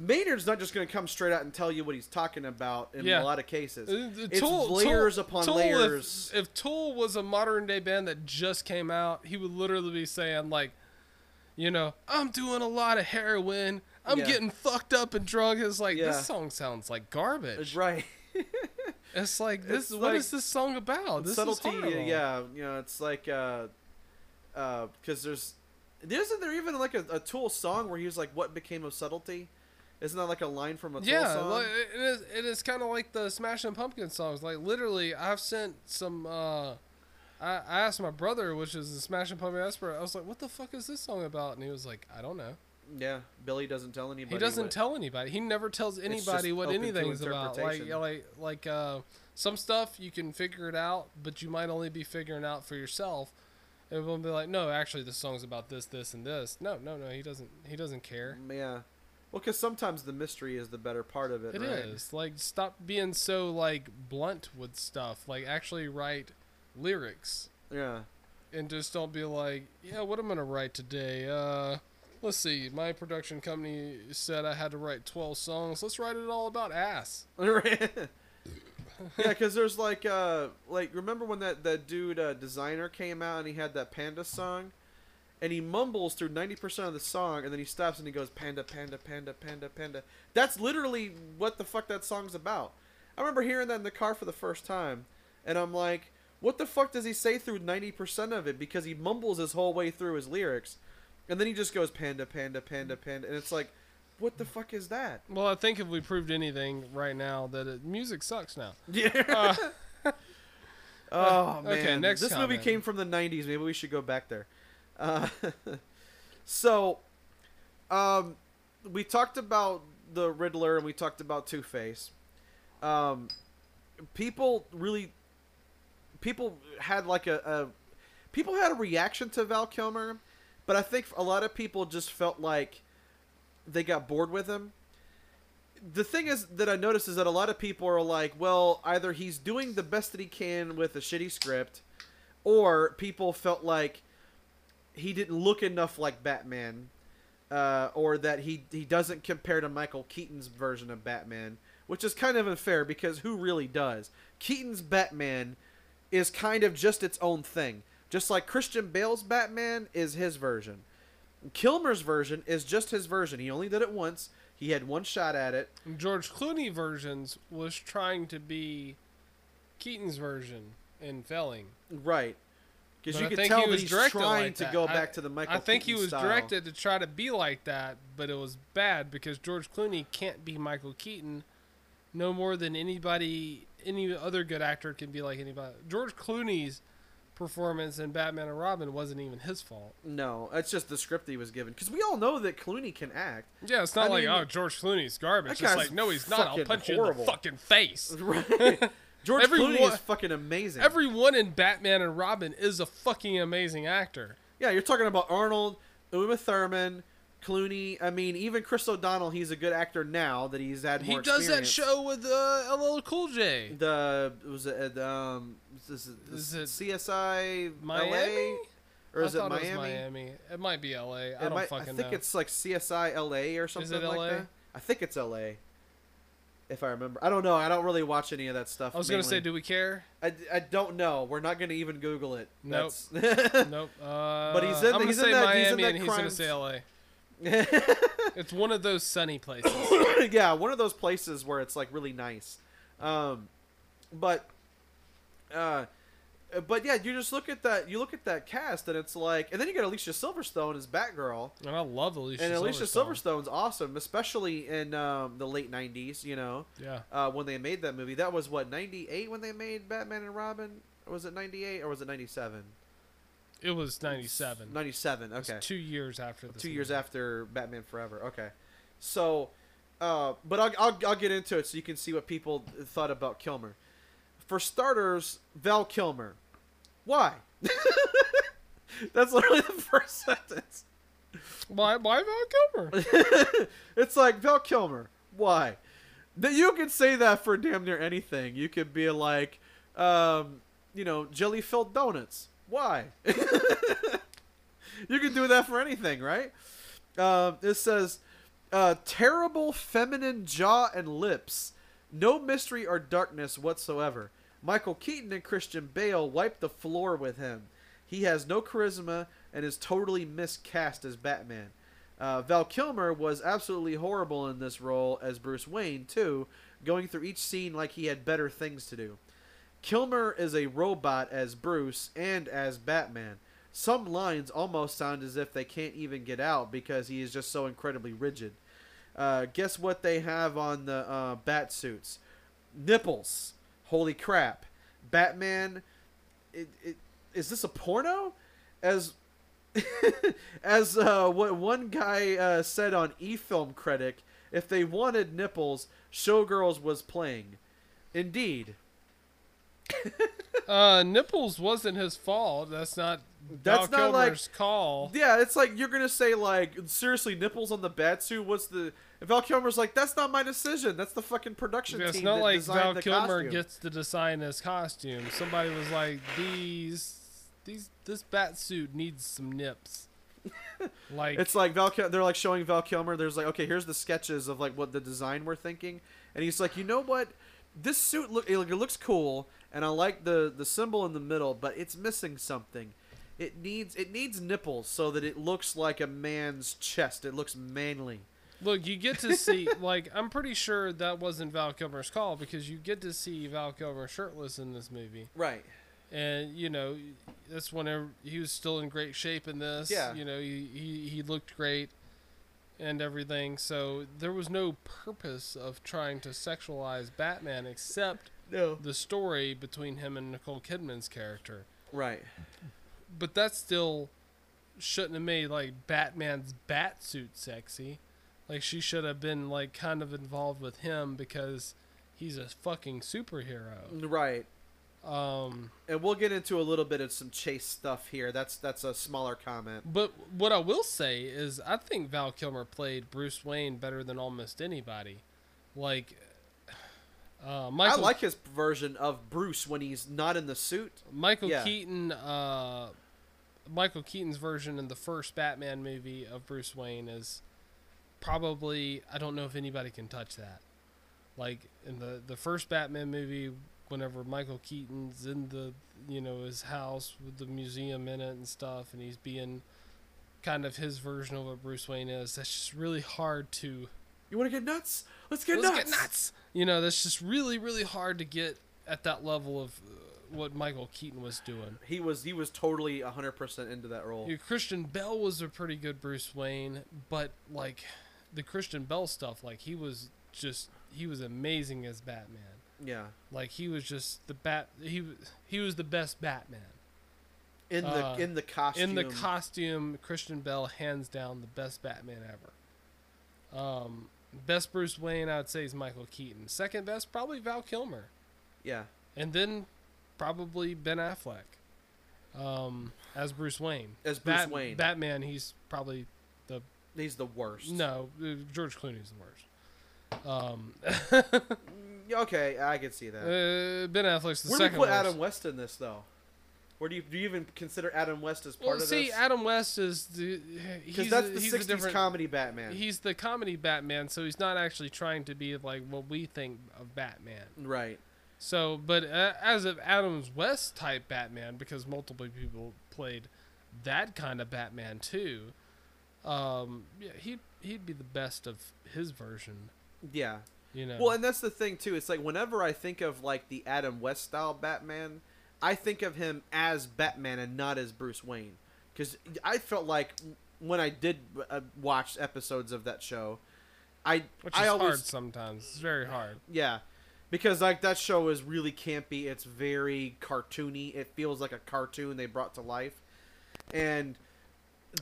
Maynard's not just going to come straight out and tell you what he's talking about in Yeah. a lot of cases. Uh, It's layers upon Tool, layers. If, if Tool was a modern day band that just came out, he would literally be saying like, you know, I'm doing a lot of heroin. I'm Yeah. getting fucked up and drunk. It's like Yeah. this song sounds like garbage. right. It's like this. It's what like is this song about? This subtlety, yeah, you know, it's like uh, uh, because there's, isn't there even like a, a Tool song where he was like, "What became of subtlety?" Isn't that like a line from a yeah, song? like, it is. It is kind of like the Smashing Pumpkins songs. Like literally, I've sent some. Uh, I, I asked my brother, which is the Smashing Pumpkins expert. I was like, "What the fuck is this song about?" And he was like, "I don't know." yeah, Billy doesn't tell anybody. He doesn't what- tell anybody. He never tells anybody what anything's about. Like like like uh, some stuff you can figure it out, but you might only be figuring out for yourself. It will be like, no, actually, this song's about this, this, and this. No, no, no. He doesn't. He doesn't care. Yeah. Well, because sometimes the mystery is the better part of it. It right? is like stop being so like blunt with stuff. Like actually write lyrics Yeah. and just don't be like, yeah, what am I'm gonna write today. Uh, let's see. My production company said I had to write 12 songs. Let's write it all about ass. yeah, because there's like, uh, like remember when that that dude uh, Desiigner came out and he had that panda song, and he mumbles through ninety percent of the song, and then he stops and he goes panda, panda, panda, panda, panda. That's literally what the fuck that song's about. I remember hearing that in the car for the first time, and I'm like, what the fuck does he say through ninety percent of it? Because he mumbles his whole way through his lyrics, and then he just goes panda, panda, panda, panda, and it's like, what the fuck is that? Well, I think if we proved anything right now, that it, music sucks now. Yeah. Uh, Oh man! Okay, next this movie came from the '90s. Maybe we should go back there. So, um, we talked about the Riddler and we talked about Two Face. Um, people really, people had like a, a, people had a reaction to Val Kilmer, but I think a lot of people just felt like they got bored with him the thing is that I noticed is that a lot of people are like, well, either he's doing the best that he can with a shitty script, or people felt like he didn't look enough like Batman, uh, or that he he doesn't compare to Michael Keaton's version of Batman, which is kind of unfair because who really does? Keaton's Batman is kind of just its own thing, just like Christian Bale's Batman is his version. Kilmer's version is just his version. He only did it once. He had one shot at it. George Clooney versions was trying to be Keaton's version and failing. Right. Because you I could tell he that he's trying like to that. go I- back to the Michael I think Keaton he was style. directed to try to be like that, but it was bad because George Clooney can't be Michael Keaton no more than anybody, any other good actor can be like anybody. George Clooney's performance in Batman and Robin wasn't even his fault. No, it's just the script he was given. Because we all know that Clooney can act. Yeah, it's not I like mean, oh George Clooney's garbage. It's like no, he's not. I'll punch you horrible. in the fucking face. Right. George Every Clooney one- is fucking amazing. Everyone in Batman and Robin is a fucking amazing actor. yeah, you're talking about Arnold, Uma Thurman, Clooney. I mean, even Chris O'Donnell. He's a good actor now that he's had He does that show with uh, LL Cool J. The was it um is it, Is it CSI Miami? LA or is I it Miami? It, Miami. it might be LA. I It don't might- fucking I think know. it's like CSI LA or something it like LA? that. I think it's LA. If I remember, I don't know. I don't really watch any of that stuff. I was gonna say, do we care? I, I don't know. We're not gonna even Google it. Nope. That's- nope. Uh, But he's in- I'm gonna he's in say that- he's in Miami, that and he's gonna say LA. It's one of those sunny places. yeah, one of those places where it's like really nice. Um, but, uh, but yeah, you just look at that. You look at that cast, and it's like, and then you got Alicia Silverstone as Batgirl, and I love Alicia. Silverstone. And Alicia Silverstone. Silverstone's awesome, especially in um, the late '90s. You know, Yeah. uh, when they made that movie. That was what '98 when they made Batman and Robin. Was it '98 or was it '97? It was '97. '97. It was Okay. two years after this. two years movie. after Batman Forever. Okay, so, uh, but I'll, I'll I'll get into it so you can see what people thought about Kilmer. For starters, Val Kilmer. Why? That's literally the first sentence. Why? Why Val Kilmer? it's like Val Kilmer. Why? That you can say that for damn near anything. You could be like, um, you know, jelly filled donuts. Why? you can do that for anything, right? Um, it says, uh, terrible feminine jaw and lips, no mystery or darkness whatsoever. Michael Keaton and Christian Bale wipe the floor with him. He has no charisma and is totally miscast as Batman. Uh, Val Kilmer was absolutely horrible in this role as Bruce Wayne, too, going through each scene like he had better things to do. Kilmer is a robot as Bruce and as Batman. Some lines almost sound as if they can't even get out because he is just so incredibly rigid. Uh, guess what they have on the uh, bat suits? Nipples. Holy crap! Batman. It, it, is this a porno? As as uh, what one guy uh, said on eFilm Critic, if they wanted nipples, Showgirls was playing. Indeed. Uh, Nipples wasn't his fault. That's not That's Val not like- call. Yeah, it's like you're gonna say like seriously nipples on the bat suit. What's the? If Val Kilmer's like that's not my decision. That's the fucking production It's team not that like Val Kilmer costume. gets to design his costume. Somebody was like, "These, these, this bat suit needs some nips." like, It's like Val. Kil- They're like showing Val Kilmer. There's like okay, here's the sketches of like what the design we're thinking, and he's like, you know what? This suit look it looks cool, and I like the the symbol in the middle, but it's missing something. It needs it needs nipples so that it looks like a man's chest. It looks manly. Look, you get to see. like, I'm pretty sure that wasn't Val Kilmer's call because you get to see Val Kilmer shirtless in this movie, Right. and you know, that's whenever he was still in great shape in this. Yeah. You know, he he, he looked great. And everything, so there was no purpose of trying to sexualize Batman except No. the story between him and Nicole Kidman's character. Right. But that still shouldn't have made like Batman's bat suit sexy. Like she should have been like kind of involved with him because he's a fucking superhero. Right. Um And we'll get into a little bit of some chase stuff here. That's that's a smaller comment. but what I will say is I think Val Kilmer played Bruce Wayne better than almost anybody. Like uh, Michael I like his version of Bruce when he's not in the suit. Michael Yeah. Keaton, uh, Michael Keaton's version in the first Batman movie of Bruce Wayne is probably I don't know if anybody can touch that. Like in the the first Batman movie, whenever Michael Keaton's in the you know his house with the museum in it and stuff, and he's being kind of his version of what Bruce Wayne is. That's just really hard to You want to get nuts? Let's get nuts. let's nuts. get nuts. You know, that's just really really hard to get at that level of uh, what Michael Keaton was doing. He was he was totally 100% into that role. Yeah, Christian Bale was a pretty good Bruce Wayne, but like the Christian Bale stuff, like he was just he was amazing as Batman. Yeah. Like he was just the bat. He he was the best Batman In the Uh, in the costume. in the costume. Christian Bale, hands down, the best Batman ever. Um, best Bruce Wayne, I would say, is Michael Keaton. Second best, probably Val Kilmer, yeah. and then probably Ben Affleck um, as Bruce Wayne. As Bruce Bat- Wayne. Batman, he's probably He's the worst. No, uh, George Clooney's the worst. Um, Okay, I can see that. uh, ben Affleck's the Where do you second put worst. Adam West in this though? Where do you do you even consider Adam West as part well, of see, this? See, Adam West is the Because he's that's the he's a '60s different, comedy Batman. He's the comedy Batman, so he's not actually trying to be like what we think of Batman. right. So, but uh, as of Adams West type Batman, because multiple people played that kind of Batman too, um, yeah, he he'd be the best of his version. Yeah. You know. Well, and that's the thing too. It's like whenever I think of like the Adam West style Batman, I think of him as Batman and not as Bruce Wayne. Because I felt like when I did uh, watch episodes of that show, I which I is always hard sometimes. It's very hard. yeah, because like that show is really campy. It's very cartoony. It feels like a cartoon they brought to life, and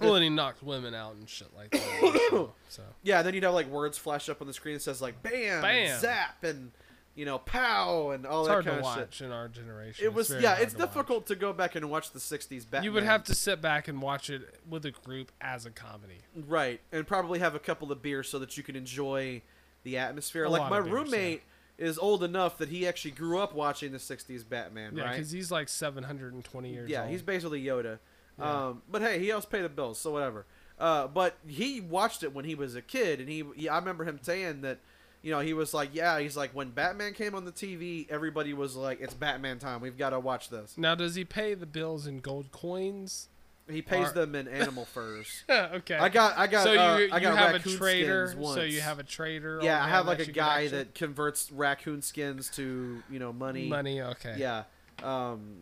well, and he knocked women out and shit like that. so. Yeah, then you'd have like words flash up on the screen that says like "bam," Bam. "zap," and you know "pow" and all it's that hard kind to of shit. in our generation. It was yeah, it's to watch. difficult to go back and watch the '60s Batman. You would have to sit back and watch it with a group as a comedy. right, and probably have a couple of beers so that you can enjoy the atmosphere. A like my beers, roommate is old enough that he actually grew up watching the '60s Batman. Yeah, right? because he's like 720 years yeah, old. he's basically Yoda. Yeah. Um, but hey, he helps pay the bills, so whatever. Uh, but he watched it when he was a kid, and he, he I remember him saying that, you know, he was like, yeah, he's like, when Batman came on the TV, everybody was like, it's Batman time, we've got to watch this. Now, does he pay the bills in gold coins? He pays Are- them in animal furs. okay. I got, I got, so you, uh, you I got have a trader. skins once. So you have a trader. yeah, I have like a guy actually- that converts raccoon skins to, you know, money. money. Okay. Yeah. Um,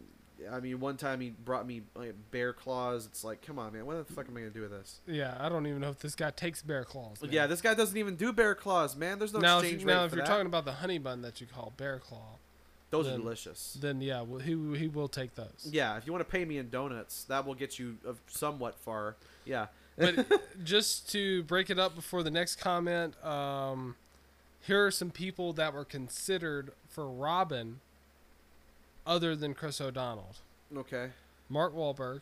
I mean, one time he brought me like bear claws. It's like, come on, man, what the fuck am I gonna do with this? Yeah, I don't even know if this guy takes bear claws. man. Yeah, this guy doesn't even do bear claws, man. There's no now, if, exchange you- rate now if you're that. talking about the honey bun that you call bear claw, those are delicious. then yeah, well, he he will take those. Yeah, if you want to pay me in donuts, that will get you uh, somewhat far. Yeah. but just to break it up before the next comment, um, here are some people that were considered for Robin, other than Chris O'Donnell: Okay. Mark Wahlberg,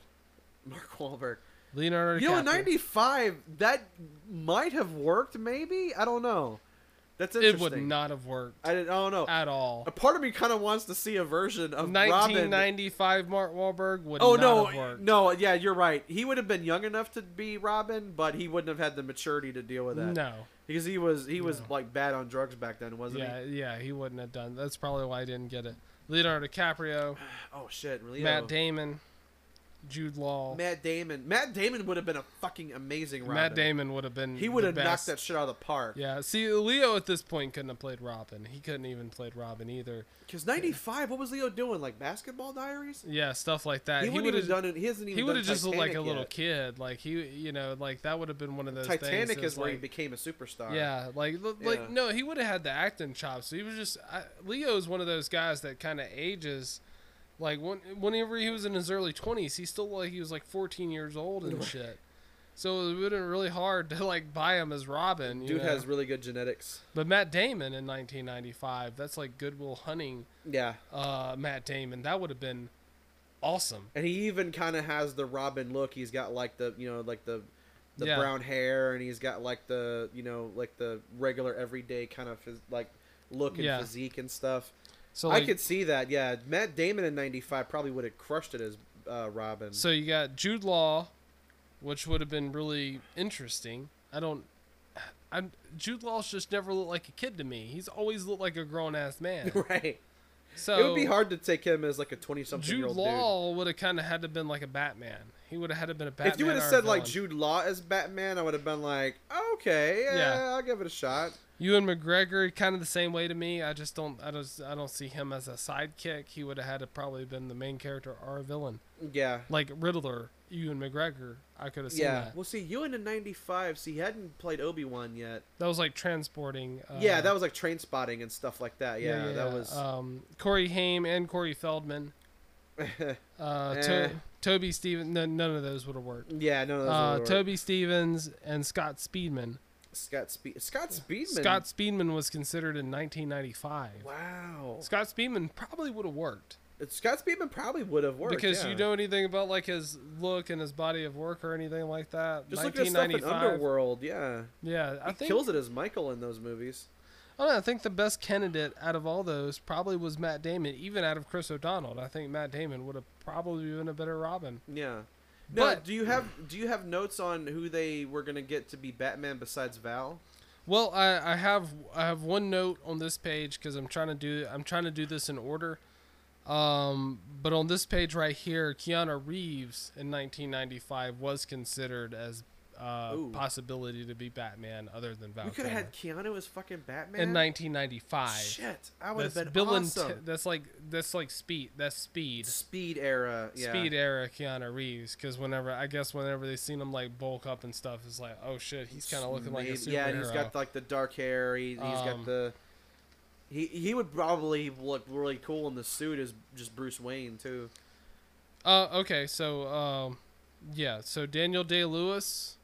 Mark Wahlberg. Leonardo. You know, in '95, that might have worked. Maybe I don't know. That's It would not have worked I, didn't, oh, I don't know. at all. A part of me kind of wants to see a version of Robin. 1995 Mark Wahlberg would Oh not no, have worked. no, yeah, you're right. He would have been young enough to be Robin, but he wouldn't have had the maturity to deal with that. No. because he was he was No. like bad on drugs back then, wasn't he? Yeah, yeah, he wouldn't have done. That's probably why I didn't get it. Leonardo DiCaprio? Oh shit, really? Matt Damon, Jude Law. Matt Damon. Matt Damon would have been a fucking amazing Robin. Matt Damon would have been. He would have knocked that shit out of the park. Yeah, see, Leo at this point couldn't have played Robin. He couldn't even played Robin either. Because '95, what was Leo doing? Like Basketball Diaries? Yeah, stuff like that. he He would have. done it. He hasn't even. He would have just looked like a Titanic little kid. Like he, you know, like that would have been one of those. things Titanic that's is where he became a superstar. Yeah, like l- Yeah. like no, he would have had the acting chops. He was just I, Leo is one of those guys that kind of ages. Like when whenever he was in his early twenties, he still like he was like fourteen years old and shit. So it would have been really hard to like buy him as Robin. Dude know? has really good genetics. but Matt Damon in 1995, that's like Good Will Hunting. Yeah. Uh, Matt Damon, that would have been awesome. And he even kind of has the Robin look. He's got like the you know like the the Yeah. brown hair, and he's got like the you know like the regular everyday kind of phys- like look and Yeah. physique and stuff. So I could see that. Yeah, Matt Damon in '95 probably would have crushed it as uh, Robin. So you got Jude Law, which would have been really interesting. I don't. I Jude Law's just never looked like a kid to me. He's always looked like a grown ass man. right. So it would be hard to take him as like a 20 something year Jude old. Law would have kind of had to been like a Batman. He would have had to been a Batman. if you would have said like. Jude Law as Batman, I would have been like, okay, yeah, Yeah. I'll give it a shot. Ewan McGregor, kind of the same way to me. I just don't. I don't. I don't see him as a sidekick. He would have had to probably been the main character or a villain, Yeah. like Riddler. Ewan McGregor. I could have seen Yeah. that. Well, see, Ewan in '95, see, he hadn't played Obi Wan yet. That was like transporting. Uh, yeah, that was like train spotting and stuff like that. Yeah, that was. um, Corey Haim and Corey Feldman. Uh, Eh. to- Toby Stephens. No, none of those would have worked. yeah, no, no. Uh, those were- Toby Stephens and Scott Speedman. Scott Speed. Scott Speedman. Scott Speedman was considered in 1995. Wow. Scott Speedman probably would have worked Scott Speedman probably would have worked because yeah. you know anything about like his look and his body of work or anything like that. Just look at stuff in Underworld. Yeah, Yeah, I he think kills it as Michael in those movies. I, know, I think the best candidate out of all those probably was Matt Damon, even out of Chris O'Donnell. I think Matt Damon would have probably been a better Robin. Yeah. No, But- do you have do you have notes on who they were gonna get to be Batman besides Val? Well, I, I have I have one note on this page because I'm trying to do I'm trying to do this in order. Um, but on this page right here, Keanu Reeves in 1995 was considered as uh, Ooh. possibility to be Batman, other than Val we could have had Keanu as fucking Batman. in 1995. Shit, I would have been Bill awesome. Te- that's like that's like speed. That's speed. Speed era. Yeah. Speed era Keanu Reeves, because whenever I guess whenever they seen him like bulk up and stuff, it's like, oh shit, he's kind of looking like a superhero. Yeah, and he's got like the dark hair. He, he's got Um, the. He he would probably look really cool in the suit as just Bruce Wayne too. Uh, okay, so um, yeah, so Daniel Day Lewis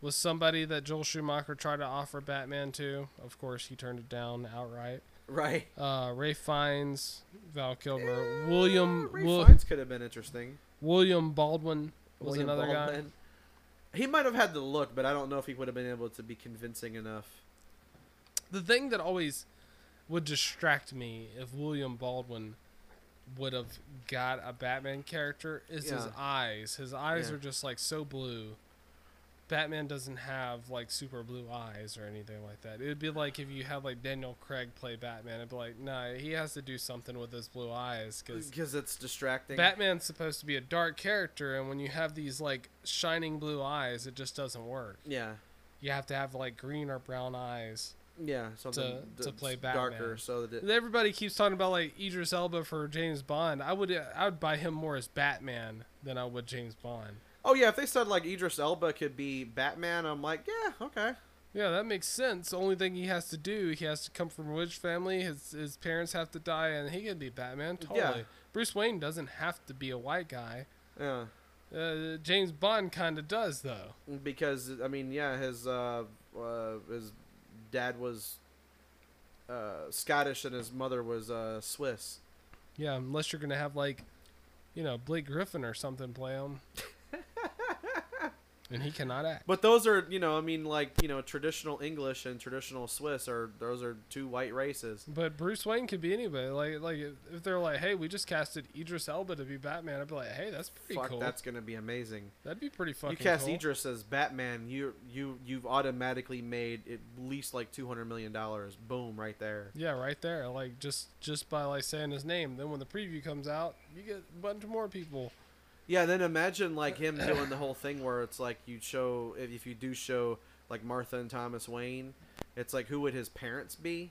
was somebody that Joel Schumacher tried to offer Batman to. Of course, he turned it down outright. Right. Uh, Ralph Fiennes, Val Kilmer, William Ralph Fiennes could have been interesting. William Baldwin was William another guy. He might have had the look, but I don't know if he would have been able to be convincing enough. The thing that always would distract me if William Baldwin would have got a Batman character is his eyes. His eyes Yeah. are just like so blue. Batman doesn't have like super blue eyes or anything like that. It would be like if you had like Daniel Craig play Batman. It'd be like, nah, he has to do something with his blue eyes because Because uh, it's distracting. Batman's supposed to be a dark character, and when you have these like shining blue eyes, it just doesn't work. yeah. You have to have like green or brown eyes. Yeah, something to that's play darker, Batman. so that Everybody keeps talking about like Idris Elba for James Bond. I would I would buy him more as Batman than I would James Bond. Oh yeah, if they said like Idris Elba could be Batman, I'm like, yeah, okay. Yeah, that makes sense. The only thing he has to do, he has to come from a rich family. His his parents have to die, and he can be Batman. Totally. Yeah. Bruce Wayne doesn't have to be a white guy. Yeah, Uh, James Bond kind of does though. because I mean, yeah, his uh, uh his dad was uh Scottish and his mother was uh Swiss. Yeah, unless you're gonna have like, you know, Blake Griffin or something play him. and he cannot act. But those are, you know, I mean, like you know, traditional English and traditional Swiss are those are two white races. But Bruce Wayne could be anybody. Like, like if they're like, "Hey, we just casted Idris Elba to be Batman," I'd be like, "Hey, that's pretty Fuck, cool. that's gonna be amazing. That'd be pretty fucking you cast cool." Idris as Batman, you you you've automatically made at least like two hundred million dollars. Boom, right there. Yeah, right there. Like just just by like saying his name. Then when the preview comes out, you get a bunch more people. Yeah, then imagine like him doing the whole thing where it's like you show if, if you do show like Martha and Thomas Wayne, it's like who would his parents be?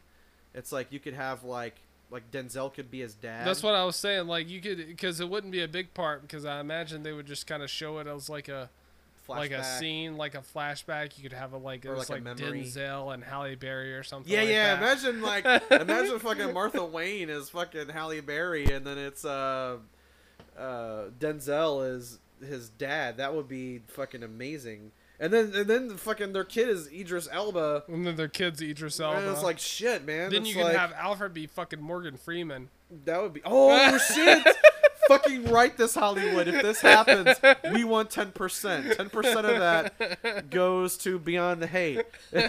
It's like you could have like like Denzel could be his dad. That's what I was saying. Like you could, because it wouldn't be a big part. Because I imagine they would just kind of show it as like a like a scene, like a flashback. You could have a like it Or like a like. Denzel and Halle Berry or something. Yeah, like yeah. that. Imagine like imagine fucking Martha Wayne is fucking Halle Berry, and then it's uh, uh, Denzel is his dad. That would be fucking amazing. And then and then the fucking their kid is Idris Elba. And then their kids Idris Elba. And it's like shit, man. then It's you can like- have Alfred be fucking Morgan Freeman. That would be. Oh shit! Fucking write this Hollywood. If this happens, we want ten percent. Ten percent of that goes to Beyond the Hate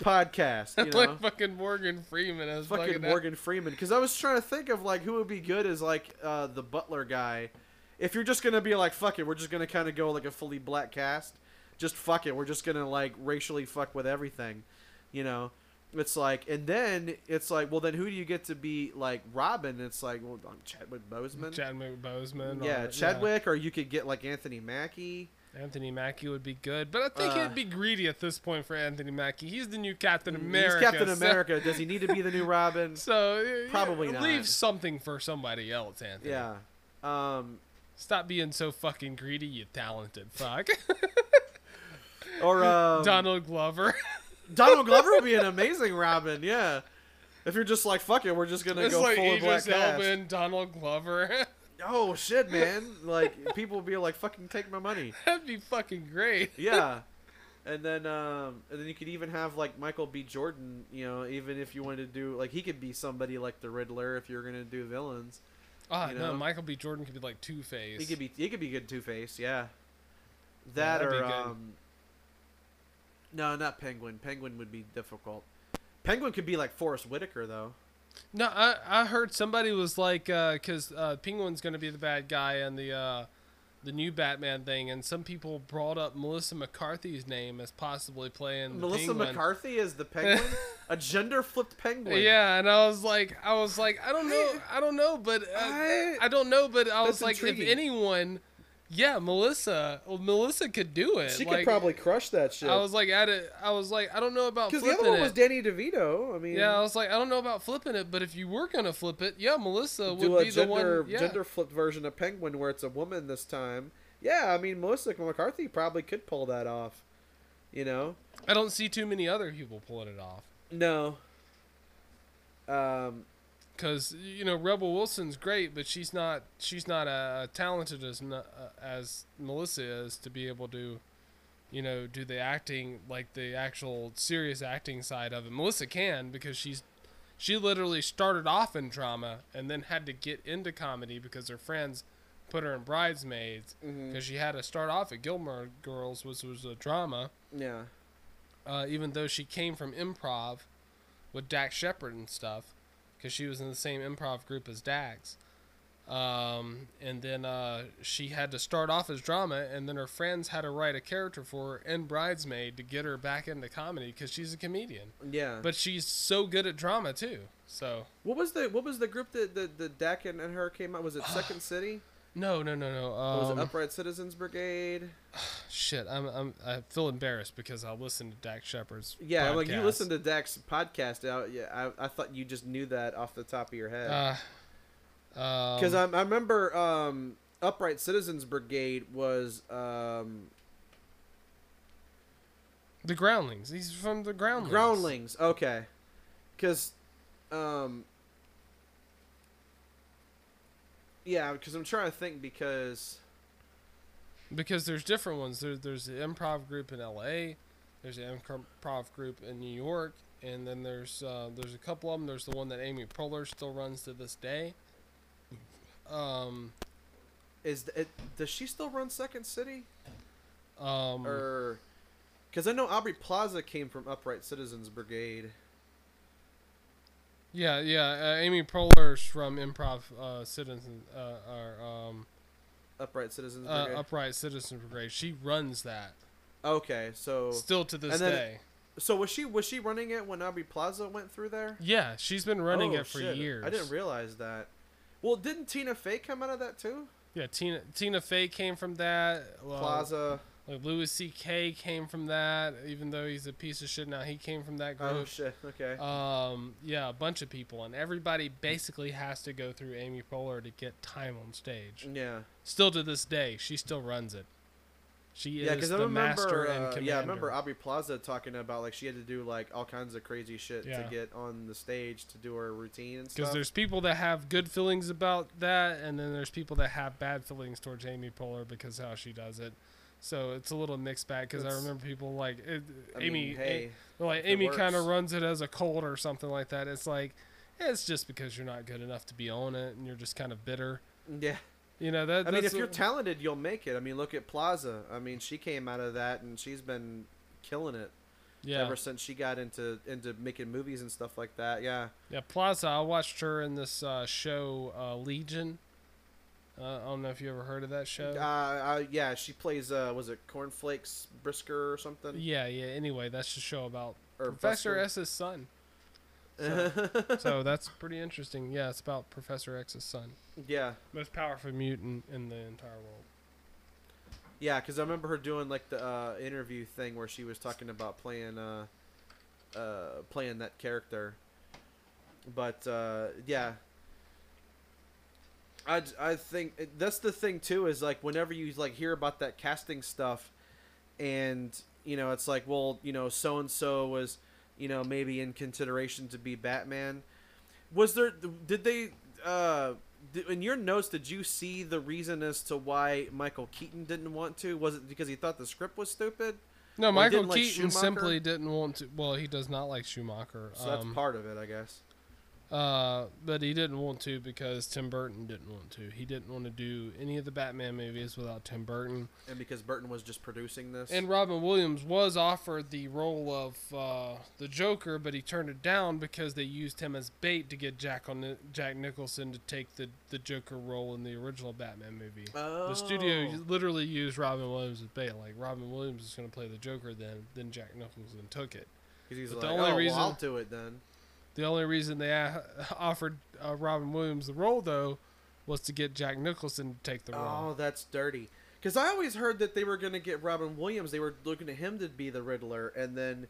podcast. You know, like fucking Morgan Freeman as fucking fucking Morgan Freeman. Because I was trying to think of like who would be good as like uh, the Butler guy. If you're just gonna be like fuck it, we're just gonna kind of go like a fully black cast. Just fuck it. We're just gonna like racially fuck with everything. You know. It's like, and then it's like, well, then who do you get to be like Robin? It's like, well, um, Chadwick Boseman. Chadwick Boseman. yeah, or, Chadwick, or you could get like Anthony Mackie. Anthony Mackie would be good, but I think Uh, it'd be greedy at this point for Anthony Mackie. He's the new Captain He's America. Captain so- America. Does he need to be the new Robin? So Probably yeah, not. Leave something for somebody else, Anthony. Yeah. Um, Stop being so fucking greedy, you talented fuck. or um, Donald Glover. Donald Glover would be an amazing Robin. Yeah. If you're just like fuck it, we're just gonna it's go like full of black Idris cast. Elba and Donald Glover. Oh shit, man! Like people would be like, "Fucking take my money." That'd be fucking great. Yeah. And then, um, and then you could even have like Michael B. Jordan. You know, even if you wanted to do like he could be somebody like the Riddler if you're gonna do villains. Ah, You no. Michael B. Jordan could be like Two Face. He could be he could be good Two Face, yeah. That be or um No, not Penguin. Penguin would be difficult. Penguin could be like Forest Whitaker though. No, I I heard somebody was like, because uh, Penguin's gonna be the bad guy and the uh, the new Batman thing, and some people brought up Melissa McCarthy's name as possibly playing the Melissa Penguin. McCarthy is the penguin? a gender flipped penguin. Yeah, and I was like, I was like, I don't know, I don't know, but uh, I- I don't know, but I was like, intriguing. if anyone, yeah, Melissa, well, Melissa could do it. She like, could probably crush that shit. I was like, at it, I was like, I don't know about Because the flipping other one it. was Danny DeVito. I mean, yeah, I was like, I don't know about flipping it, but if you were gonna flip it, yeah, Melissa would be the gender one. Yeah. gender flipped version of Penguin where it's a woman this time. Yeah, I mean Melissa McCarthy probably could pull that off. You know? I don't see too many other people pulling it off. No. Um, Cause you know Rebel Wilson's great, but she's not she's not uh, talented as uh, as Melissa is to be able to, you know, do the acting like the actual serious acting side of it. Melissa can because she's she literally started off in drama and then had to get into comedy because her friends put her in Bridesmaids because she had to start off at Gilmore Girls, which was a drama. yeah. uh, even though she came from improv with Dax Shepard and stuff, because she was in the same improv group as Dax. Um, and then uh, she had to start off as drama, and then her friends had to write a character for her in Bridesmaid to get her back into comedy because she's a comedian. Yeah. But she's so good at drama too. So what was the what was the group that the the Dax and, and her came out? Was it Second City? No, no, no, no. What was Um, it Upright Citizens Brigade? shit, I'm, I'm, I feel embarrassed because I listened to Dax Shepard's. Yeah, like you podcast. listened to Dax's podcast. Uh, yeah, I, I thought you just knew that off the top of your head. Uh, um, Because I, I remember um, Upright Citizens Brigade was um, the Groundlings. He's from the Groundlings. Groundlings. Okay, because um, yeah, because I'm trying to think because Because there's different ones. There, there's the improv group in L.A. There's an improv group in New York, and then there's uh, there's a couple of them. There's the one that Amy Poehler still runs to this day. Um, is it does she still run Second City um, or because I know Aubrey Plaza came from Upright Citizens Brigade. Yeah, yeah. Uh, Amy Poehler's from Improv uh, Citizen, uh, or um, Upright Citizens uh, Brigade. Upright Citizens Brigade. She runs that okay, so still to this then- day. so was she was she running it when Aubrey Plaza went through there? Yeah, she's been running Oh, it for shit. years. I didn't realize that. Well, didn't Tina Fey come out of that too? Yeah, Tina Tina Fey came from that. Well, Plaza. Like Louis C.K. came from that, even though he's a piece of shit now. He came from that group. Oh group. shit. Okay. um, yeah, a bunch of people, and everybody basically has to go through Amy Poehler to get time on stage. yeah. Still to this day, she still runs it. She Yeah, is because I the master remember. and Uh, commander. yeah, I remember Aubrey Plaza talking about like she had to do like all kinds of crazy shit Yeah. to get on the stage to do her routine and because there's people that have good feelings about that, and then there's people that have bad feelings towards Amy Poehler because how she does it. So it's a little mixed bag. Because I remember people like it, I Amy. mean, hey, Well, like Amy kind of runs it as a cult or something like that. It's like eh, it's just because you're not good enough to be on it, and you're just kind of bitter. yeah. You know that. I mean, if you're talented, you'll make it. I mean, look at Plaza. I mean, she came out of that and she's been killing it yeah, ever since she got into into making movies and stuff like that. Yeah. yeah. Plaza. I watched her in this uh, show uh, Legion. Uh, I don't know if you ever heard of that show. Uh, uh, yeah, she plays. Uh, was it Cornflakes Brisker or something? yeah, yeah. Anyway, that's the show about Or Professor Buster? X's son. So that's pretty interesting. Yeah, it's about Professor X's son, yeah, most powerful mutant in the entire world. yeah. Because I remember her doing like the uh, interview thing where she was talking about playing uh, uh, playing that character. But uh, yeah, I, I think that's the thing too is like whenever you like hear about that casting stuff, and you know it's like well you know so and so was you know maybe in consideration to be Batman. Was there did they uh in your notes did you see the reason as to why Michael Keaton didn't want to? Was it because he thought the script was stupid? No, Michael didn't like Keaton simply didn't want to. Well, he does not like Schumacher. So that's um, part of it, I guess. Uh, but he didn't want to because Tim Burton didn't want to. He didn't want to do any of the Batman movies without Tim Burton. And because Burton was just producing this. And Robin Williams was offered the role of uh, the Joker, but he turned it down because they used him as bait to get Jack on Jack Nicholson to take the, the Joker role in the original Batman movie. Oh. The studio Oh. literally used Robin Williams as bait. Like Robin Williams is going to play the Joker, then then Jack Nicholson took it. 'Cause he's but like, the only oh, reason- well, I'll do it then. The only reason they offered uh, Robin Williams the role, though, was to get Jack Nicholson to take the role. Oh, that's dirty. Because I always heard that they were going to get Robin Williams. They were looking at him to be the Riddler, and then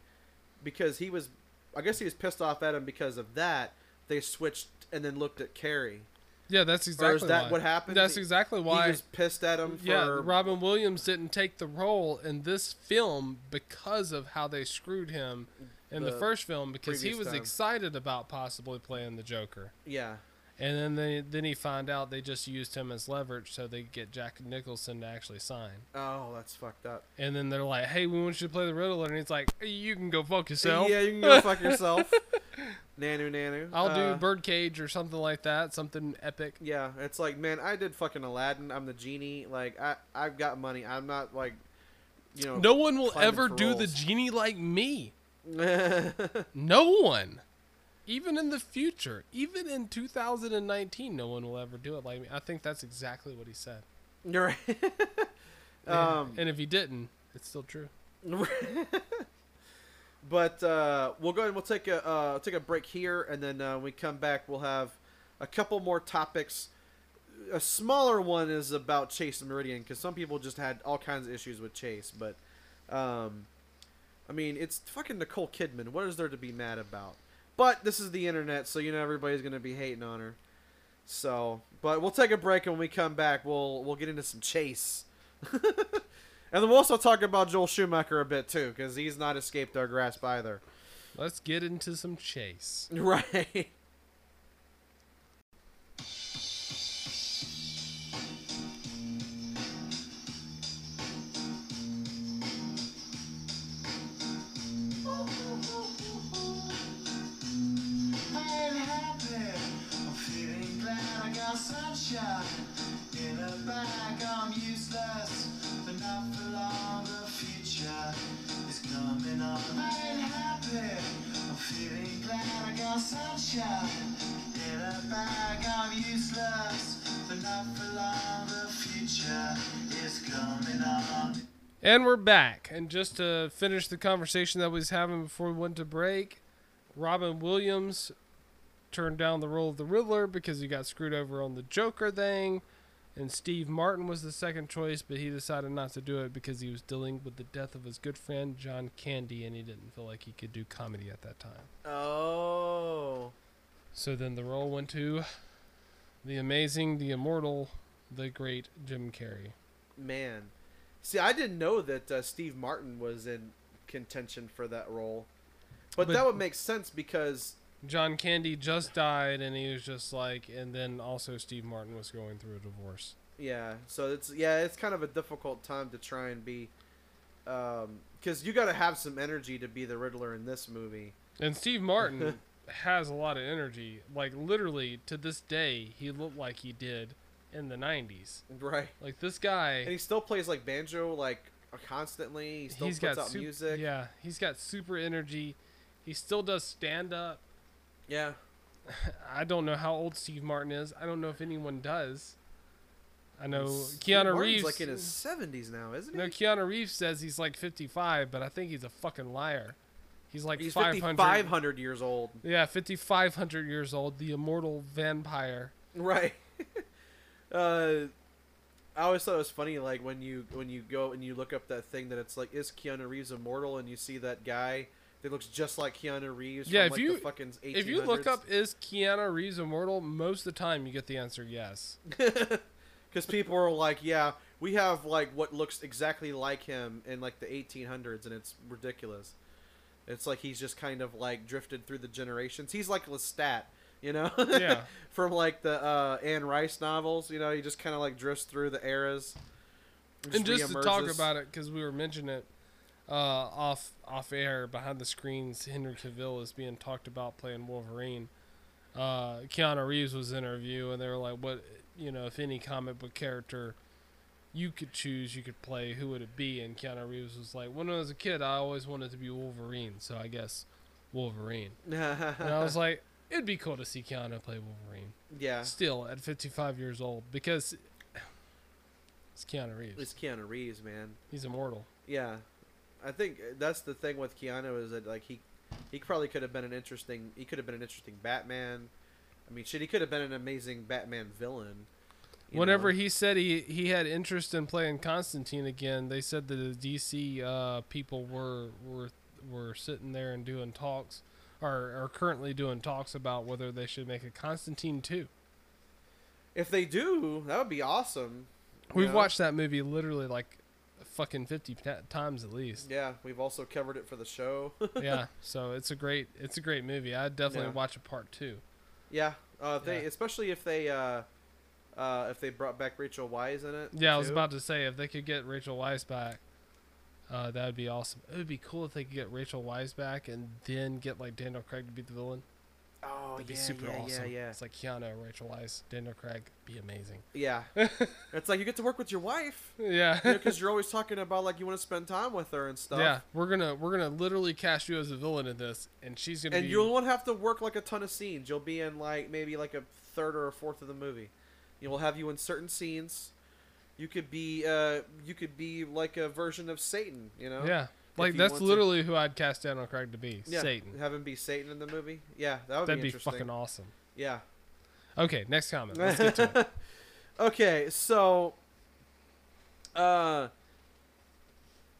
because he was, I guess he was pissed off at him because of that. They switched and then looked at Carrey. Yeah, that's exactly that why. what happened? That's exactly why. He was pissed at him for. yeah, Robin Williams didn't take the role in this film because of how they screwed him in the, The first film because he was time. excited about possibly playing the Joker. yeah. And then they then he found out they just used him as leverage so they could get Jack Nicholson to actually sign. Oh, that's fucked up. And then they're like, "Hey, we want you to play the Riddler," and he's like, "You can go fuck yourself. Yeah, you can go fuck yourself. Nanu, nanu. I'll Uh, do Birdcage or something like that, something epic." Yeah, it's like, man, I did fucking Aladdin. I'm the genie. Like, I, I've got money. I'm not like, you know. No one will ever do the genie like me. No one. Even in the future, even in 2019, no one will ever do it like me. I think that's exactly what he said. You're right. And- um, and if he didn't, it's still true. but uh, we'll go ahead. And we'll take a uh, take a break here, and then uh, when we come back, we'll have a couple more topics a smaller one is about Chase Meridian because some people just had all kinds of issues with Chase, but um, I mean it's fucking Nicole Kidman. What is there to be mad about? But this is the internet, so you know everybody's gonna be hating on her. So, but we'll take a break and when we come back, we'll we'll get into some Chase. and then we'll also talk about Joel Schumacher a bit too, because he's not escaped our grasp either. Let's get into some chase. Right. Sunshine in. I'm useless, but not for long. The future is coming on. I'm happy. I'm feeling glad I got sunshine in. I'm useless, but not for long. The future is coming on. And we're back. And just to finish the conversation that we was having before we went to break, Robin Williams turned down the role of the Riddler because he got screwed over on the Joker thing. And Steve Martin was the second choice, but he decided not to do it because he was dealing with the death of his good friend John Candy and he didn't feel like he could do comedy at that time. Oh. So then the role went to the amazing, the immortal, the great Jim Carrey. Man, see, I didn't know that uh, Steve Martin was in contention for that role, but, But- that would make sense because John Candy just died, and he was just like, and then also Steve Martin was going through a divorce. yeah, so it's yeah, it's kind of a difficult time to try and be, um, because you got to have some energy to be the Riddler in this movie. And Steve Martin has a lot of energy. Like literally to this day, he looked like he did in the '90s. Right, Like this guy, and he still plays like banjo like constantly. He still he's puts got out music. Yeah, he's got super energy. He still does stand up. Yeah. I don't know how old Steve Martin is. I don't know if anyone does. I know Steve Keanu Martin's Reeves. like in his seventies now, isn't he? No, Keanu Reeves says he's like 55, but I think he's a fucking liar. He's like He's 500. 5,500 years old. Yeah, 5,500 years old, the immortal vampire. Right. uh, I always thought it was funny, like when you when you go and you look up that thing that it's like, is Keanu Reeves immortal? And you see that guy that looks just like Keanu Reeves. Yeah, if like, you- the fucking 1800s. If you look up is Keanu Reeves immortal, most of the time you get the answer yes. because people are like, yeah, we have like what looks exactly like him in like the 1800s, and it's ridiculous. It's like he's just kind of like drifted through the generations. He's like Lestat, you know? Yeah. From like the uh, Anne Rice novels, you know, he just kind of like drifts through the eras. and just to talk about it, because we were mentioning it uh, off off air behind the screens, Henry Cavill is being talked about playing Wolverine. Uh, Keanu Reeves was interview, and they were like, "What you know, if any comic book character you could choose, you could play, who would it be?" And Keanu Reeves was like, "When I was a kid, I always wanted to be Wolverine, so I guess Wolverine." And I was like, "It'd be cool to see Keanu play Wolverine." yeah, Still at 55 years old, because it's Keanu Reeves. it's Keanu Reeves, man. He's immortal. Yeah, I think that's the thing with Keanu is that like he he probably could have been an interesting he could have been an interesting Batman. I mean, shit, he could have been an amazing Batman villain. Whenever know? he said he he had interest in playing Constantine again, they said that the DC uh, people were were were sitting there and doing talks, or are currently doing talks about whether they should make a Constantine two. if they do, that would be awesome. We've know? watched that movie literally like fucking fifty ta- times at least. Yeah, we've also covered it for the show. yeah, so it's a great it's a great movie. I'd definitely Yeah. watch a part two. yeah, uh, they Yeah. especially if they uh, uh, if they brought back Rachel Weisz in it. Yeah, I was about to say if they could get Rachel Weisz back, uh, that would be awesome. It would be cool if they could get Rachel Weisz back and then get like Daniel Craig to be the villain. Oh That'd be yeah, super yeah, awesome. yeah, yeah, It's like Keanu, Rachel Weisz, Daniel Craig, be amazing. yeah. it's like you get to work with your wife Yeah. because you're always talking about like you want to spend time with her and stuff. Yeah, we're gonna we're gonna literally cast you as a villain in this, and she's gonna and be. you won't have to work like a ton of scenes. You'll be in like maybe like a third or a fourth of the movie. You will have you in certain scenes. You could be uh you could be like a version of Satan, you know? yeah, like that's want to. literally who I'd cast Daniel Craig to be. Yeah, Satan. Have him be Satan in the movie. Yeah, that would That'd be be fucking awesome. Yeah. Okay, next comment. Let's get to it. Okay, so uh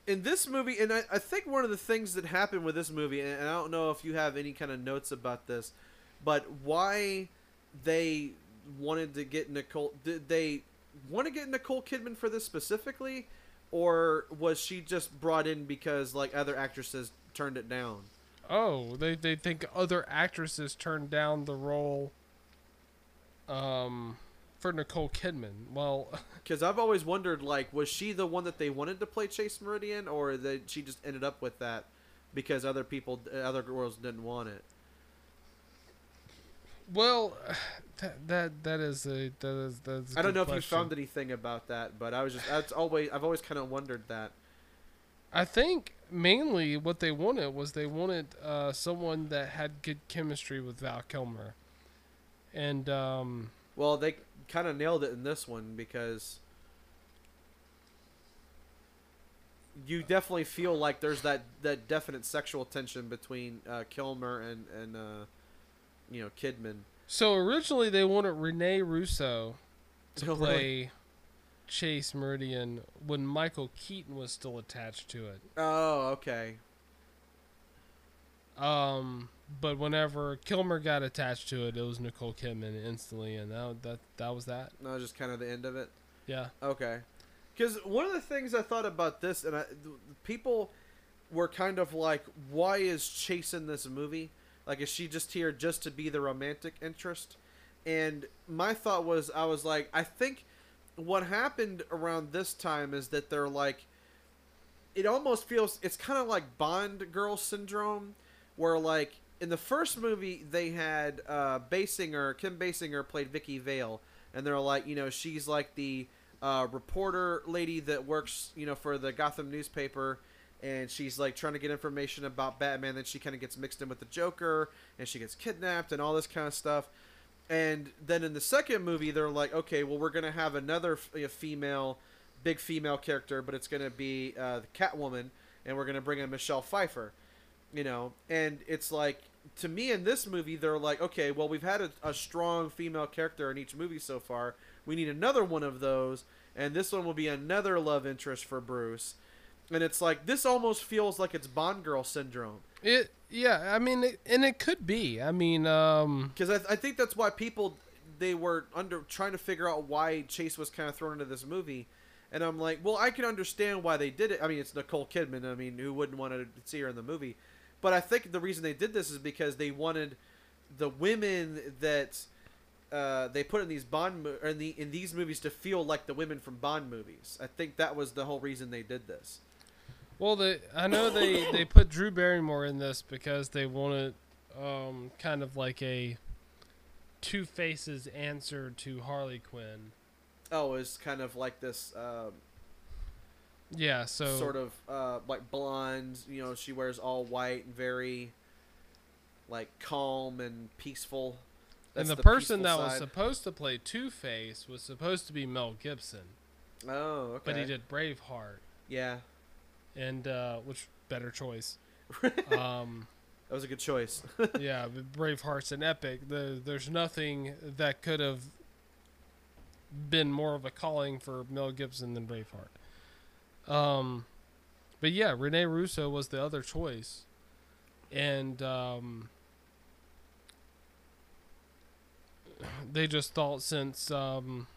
in this movie and I, I think one of the things that happened with this movie and I don't know if you have any kind of notes about this, but why they wanted to get Nicole did they want to get Nicole Kidman for this specifically or was she just brought in because like other actresses turned it down? Oh, they they think other actresses turned down the role. Um, for Nicole Kidman. Well, Because I've always wondered, like, was she the one that they wanted to play Chase Meridian, or that she just ended up with that because other people, other girls didn't want it? Well, that that that is a that is that's. I don't know if you found anything about that, but I was just that's always I've always kind of wondered that. I think mainly what they wanted was they wanted uh, someone that had good chemistry with Val Kilmer, and um, Well, they kind of nailed it in this one because you definitely feel like there's that that definite sexual tension between uh, Kilmer and and uh, you know Kidman. so originally they wanted Rene Russo to Oh, really? play Chase Meridian when Michael Keaton was still attached to it. Oh, okay. Um, but whenever Kilmer got attached to it, it was Nicole Kidman instantly, and that that that was that. That was just kind of the end of it. Yeah. Okay. Because one of the things I thought about this, and I, people were kind of like, why is Chase in this movie? Like, is she just here just to be the romantic interest? And my thought was, I was like, I think what happened around this time is that they're like, it almost feels, it's kind of like Bond girl syndrome, where like, in the first movie, they had uh, Basinger, Kim Basinger played Vicki Vale, and they're like, you know, she's like the uh, reporter lady that works, you know, for the Gotham newspaper, and she's like trying to get information about Batman. Then she kind of gets mixed in with the Joker, and she gets kidnapped and all this kind of stuff. And then in the second movie, they're like, okay, well, we're gonna have another female, big female character, but it's gonna be uh, the Catwoman, and we're gonna bring in Michelle Pfeiffer, you know. And it's like to me in this movie, they're like, okay, well, we've had a, a strong female character in each movie so far. We need another one of those, and this one will be another love interest for Bruce. And it's like this almost feels like it's Bond girl syndrome It yeah, I mean, it, and it could be. I mean, um, because I, I think that's why people they were under trying to figure out why Chase was kind of thrown into this movie. And I'm like, well, I can understand why they did it. I mean, it's Nicole Kidman. I mean, who wouldn't want to see her in the movie? But I think the reason they did this is because they wanted the women that uh, they put in these Bond mo- in the in these movies to feel like the women from Bond movies. I think that was the whole reason they did this. Well, they I know they they put Drew Barrymore in this because they wanted um kind of like a Two Faces answer to Harley Quinn. Oh, it's kind of like this um, Yeah, so sort of uh, like blonde. You know, she wears all white and very like calm and peaceful. and That's the, person that was supposed to play Two Face was supposed to be Mel Gibson, oh, okay. but he did Braveheart, Yeah, and uh, which better choice. um, that was a good choice. yeah, Braveheart's an epic. The, there's nothing that could have been more of a calling for Mel Gibson than Braveheart. Um, but yeah, Rene Russo was the other choice, and um, they just thought since um,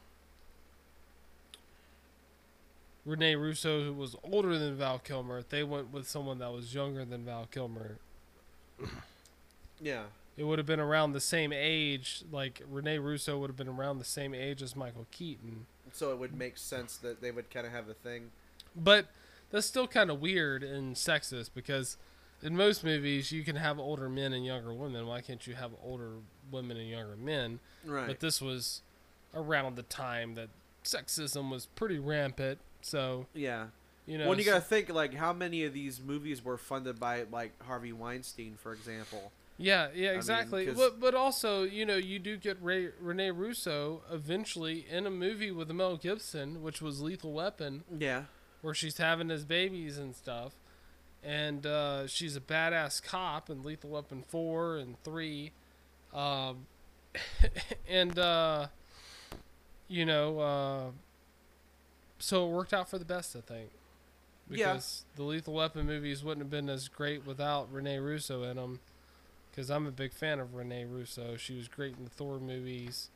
Rene Russo was older than Val Kilmer, they went with someone that was younger than Val Kilmer yeah, it would have been around the same age. Like Rene Russo would have been around the same age as Michael Keaton. so it would make sense that they would kind of have a thing. But that's still kind of weird and sexist because in most movies you can have older men and younger women. Why can't you have older women and younger men? Right. But this was around the time that sexism was pretty rampant. So yeah. you know, when you gotta think like how many of these movies were funded by like Harvey Weinstein, for example. Yeah, yeah, mean, but but also, you know, you do get Ray, Rene Russo eventually in a movie with Mel Gibson, which was Lethal Weapon, Yeah. where she's having his babies and stuff, and uh, she's a badass cop in Lethal Weapon four and three, um, and uh, you know, uh, so it worked out for the best, I think. Yeah. Because the Lethal Weapon movies wouldn't have been as great without Rene Russo in them. Because I'm a big fan of Rene Russo. She was great in the Thor movies.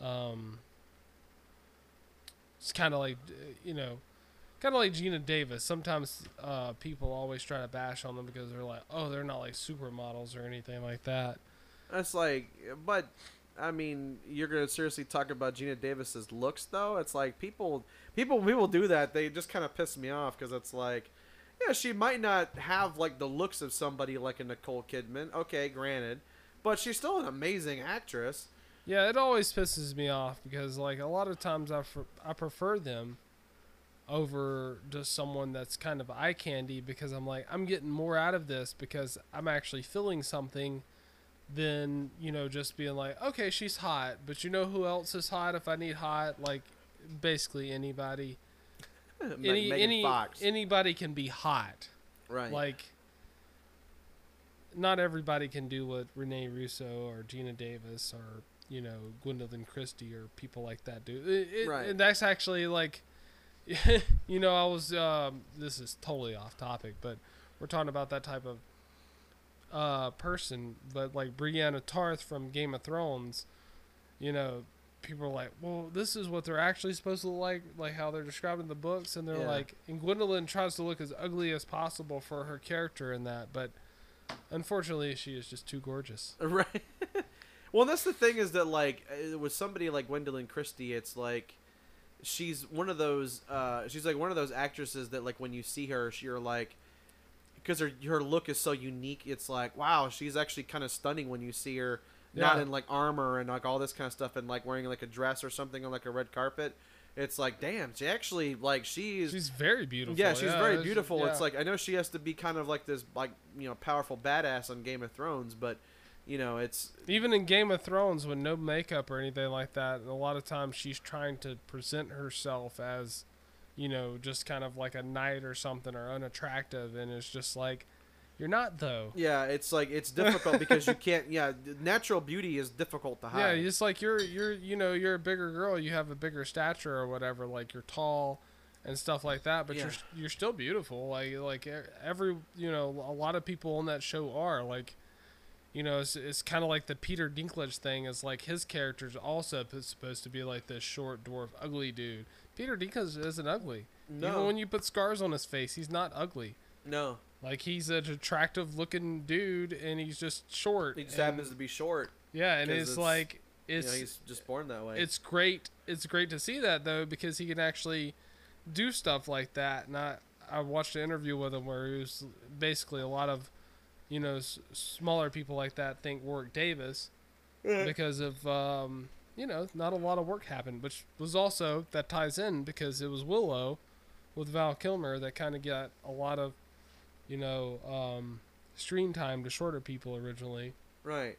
Um, it's kind of like, uh, you know, kind of like Geena Davis. Sometimes uh, people always try to bash on them because they're like, oh, they're not like supermodels or anything like that. It's like, but I mean, you're gonna seriously talk about Geena Davis's looks, though. It's like people, people, people do that. They just kind of piss me off because it's like, yeah, she might not have like the looks of somebody like a Nicole Kidman. Okay, granted, but she's still an amazing actress. Yeah, it always pisses me off because like a lot of times I, fr- I prefer them over just someone that's kind of eye candy because I'm like I'm getting more out of this because I'm actually feeling something than you know just being like okay she's hot but you know who else is hot if I need hot like basically anybody any Megan any Fox, anybody can be hot right? like not everybody can do what Rene Russo or Geena Davis or you know Gwendoline Christie or people like that do. It, it- Right. And that's actually like, you know, I was. Um, this is totally off topic, but we're talking about that type of uh, person. But like Brianna Tarth from Game of Thrones, you know. People are like, well, this is what they're actually supposed to look like, like how they're described in the books, and they're Yeah. like, and Gwendoline tries to look as ugly as possible for her character in that, but unfortunately, she is just too gorgeous. Right. well, that's the thing is that like uh, with somebody like Gwendoline Christie, it's like she's one of those. Uh, she's like one of those actresses that like when you see her, you're like, because her her look is so unique. It's like wow, she's actually kind of stunning when you see her. Not Yeah. in like armor and like all this kind of stuff, and like wearing like a dress or something on like a red carpet. It's like, damn, she actually like she's She's very beautiful. yeah, she's very it's- beautiful. yeah. It's like I know she has to be kind of like this, like you know, powerful badass on Game of Thrones, but you know, it's even in Game of Thrones, with no makeup or anything like that, a lot of times she's trying to present herself as, you know, just kind of like a knight or something or unattractive, and it's just like, you're not though. yeah, it's like it's difficult because you can't. Yeah, natural beauty is difficult to hide. Yeah, it's like you're you're you know you're a bigger girl, you have a bigger stature or whatever, like you're tall and stuff like that, but Yeah. you're you're still beautiful. Like like every you know a lot of people on that show are like, you know, it's it's kind of like the Peter Dinklage thing. Is like his character's also p- supposed to be like this short dwarf, ugly dude. Peter Dinklage isn't ugly. No. Even when you put scars on his face, he's not ugly. no, Like he's an attractive looking dude, and he's just short. he just and- happens to be short. yeah, and it's, it's- like You it's know, he's just born that way. it's great. It's great to see that though because he can actually do stuff like that. And I, I watched an interview with him where he was basically a lot of, you know, s- smaller people like that think Warwick Davis because of, um, you know, not a lot of work happened, which was also that ties in because it was Willow with Val Kilmer that kind of got a lot of, you know, um, screen time to shorter people originally. Right.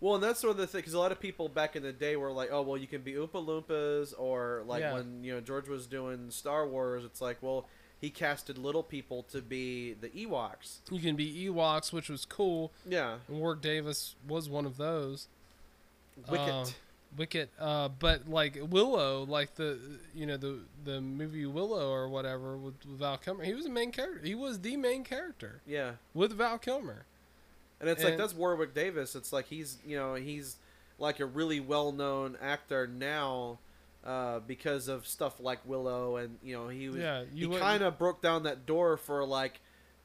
Well, and that's sort of the thing, because a lot of people back in the day were like, "Oh, well, you can be Oompa Loompas," or like Yeah. when you know George was doing Star Wars, it's like, well, he casted little people to be the Ewoks. You can be Ewoks, which was cool. Yeah, And Warwick Davis was one of those. Wicket. Uh, Wicket, uh, but like Willow, like the you know the the movie Willow or whatever with, with Val Kilmer, he was the main character. He was the main character yeah, with Val Kilmer. and it's like that's Warwick Davis. It's like he's you know he's like a really well known actor now. Uh, because of stuff like Willow, and you know he was Yeah, he kind of broke down that door for like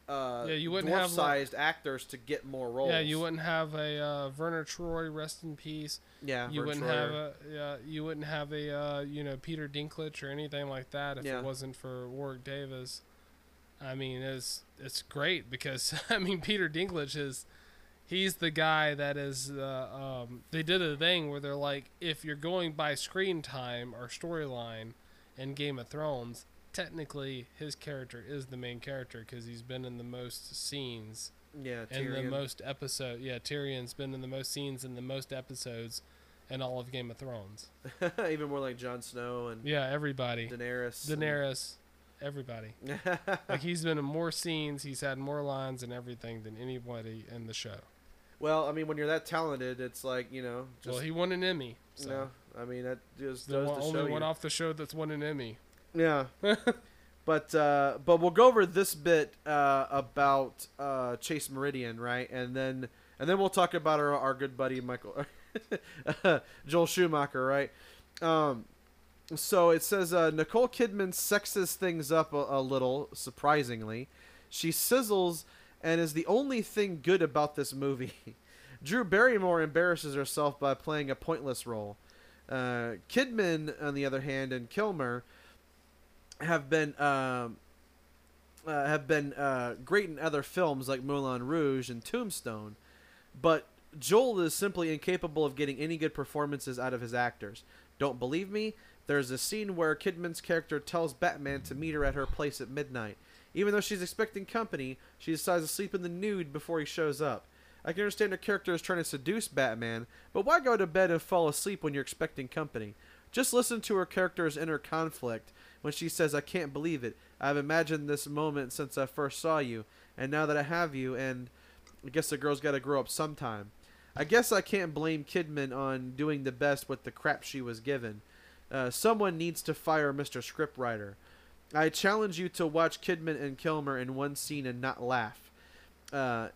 uh, Yeah, you wouldn't have, like- dwarf-sized actors to get more roles. Yeah, you wouldn't have a uh, Werner Troy, rest in peace. Yeah, you Verne wouldn't Troyer. have a yeah, you wouldn't have a uh, you know Peter Dinklage or anything like that if Yeah. it wasn't for Warwick Davis. I mean, it's it's great because I mean Peter Dinklage is he's the guy that is uh, um, they did a thing where they're like if you're going by screen time or storyline in Game of Thrones, technically his character is the main character because he's been in the most scenes Yeah, and the most episode. Yeah, Tyrion's been in the most scenes and the most episodes in all of Game of Thrones. Even more like Jon Snow and Yeah, everybody. Daenerys. and- Daenerys, everybody. Like he's been in more scenes, he's had more lines and everything than anybody in the show. Well, I mean, when you're that talented, it's like you know, just well, he won an Emmy. So. know, I mean, that just The one, only one you. off the show that's won an Emmy. Yeah. but uh, but we'll go over this bit uh, about uh, Chase Meridian, right? And then and then we'll talk about our, our good buddy Michael Joel Schumacher, right? Um, so it says uh, Nicole Kidman sexes things up a, a little, surprisingly. She sizzles and is the only thing good about this movie. Drew Barrymore embarrasses herself by playing a pointless role. Uh, Kidman, on the other hand, and Kilmer have been um, uh, have been uh, great in other films like Moulin Rouge and Tombstone, but Joel is simply incapable of getting any good performances out of his actors. Don't believe me? There's a scene where Kidman's character tells Batman to meet her at her place at midnight. Even though she's expecting company, she decides to sleep in the nude before he shows up. I can understand her character is trying to seduce Batman, but why go to bed and fall asleep when you're expecting company? Just listen to her character's inner conflict when she says, I can't believe it. I've imagined this moment since I first saw you, and now that I have you, and I guess the girl's got to grow up sometime. I guess I can't blame Kidman on doing the best with the crap she was given. Uh, someone needs to fire Mr. Scriptwriter. I challenge you to watch Kidman and Kilmer in one scene and not laugh. Uh,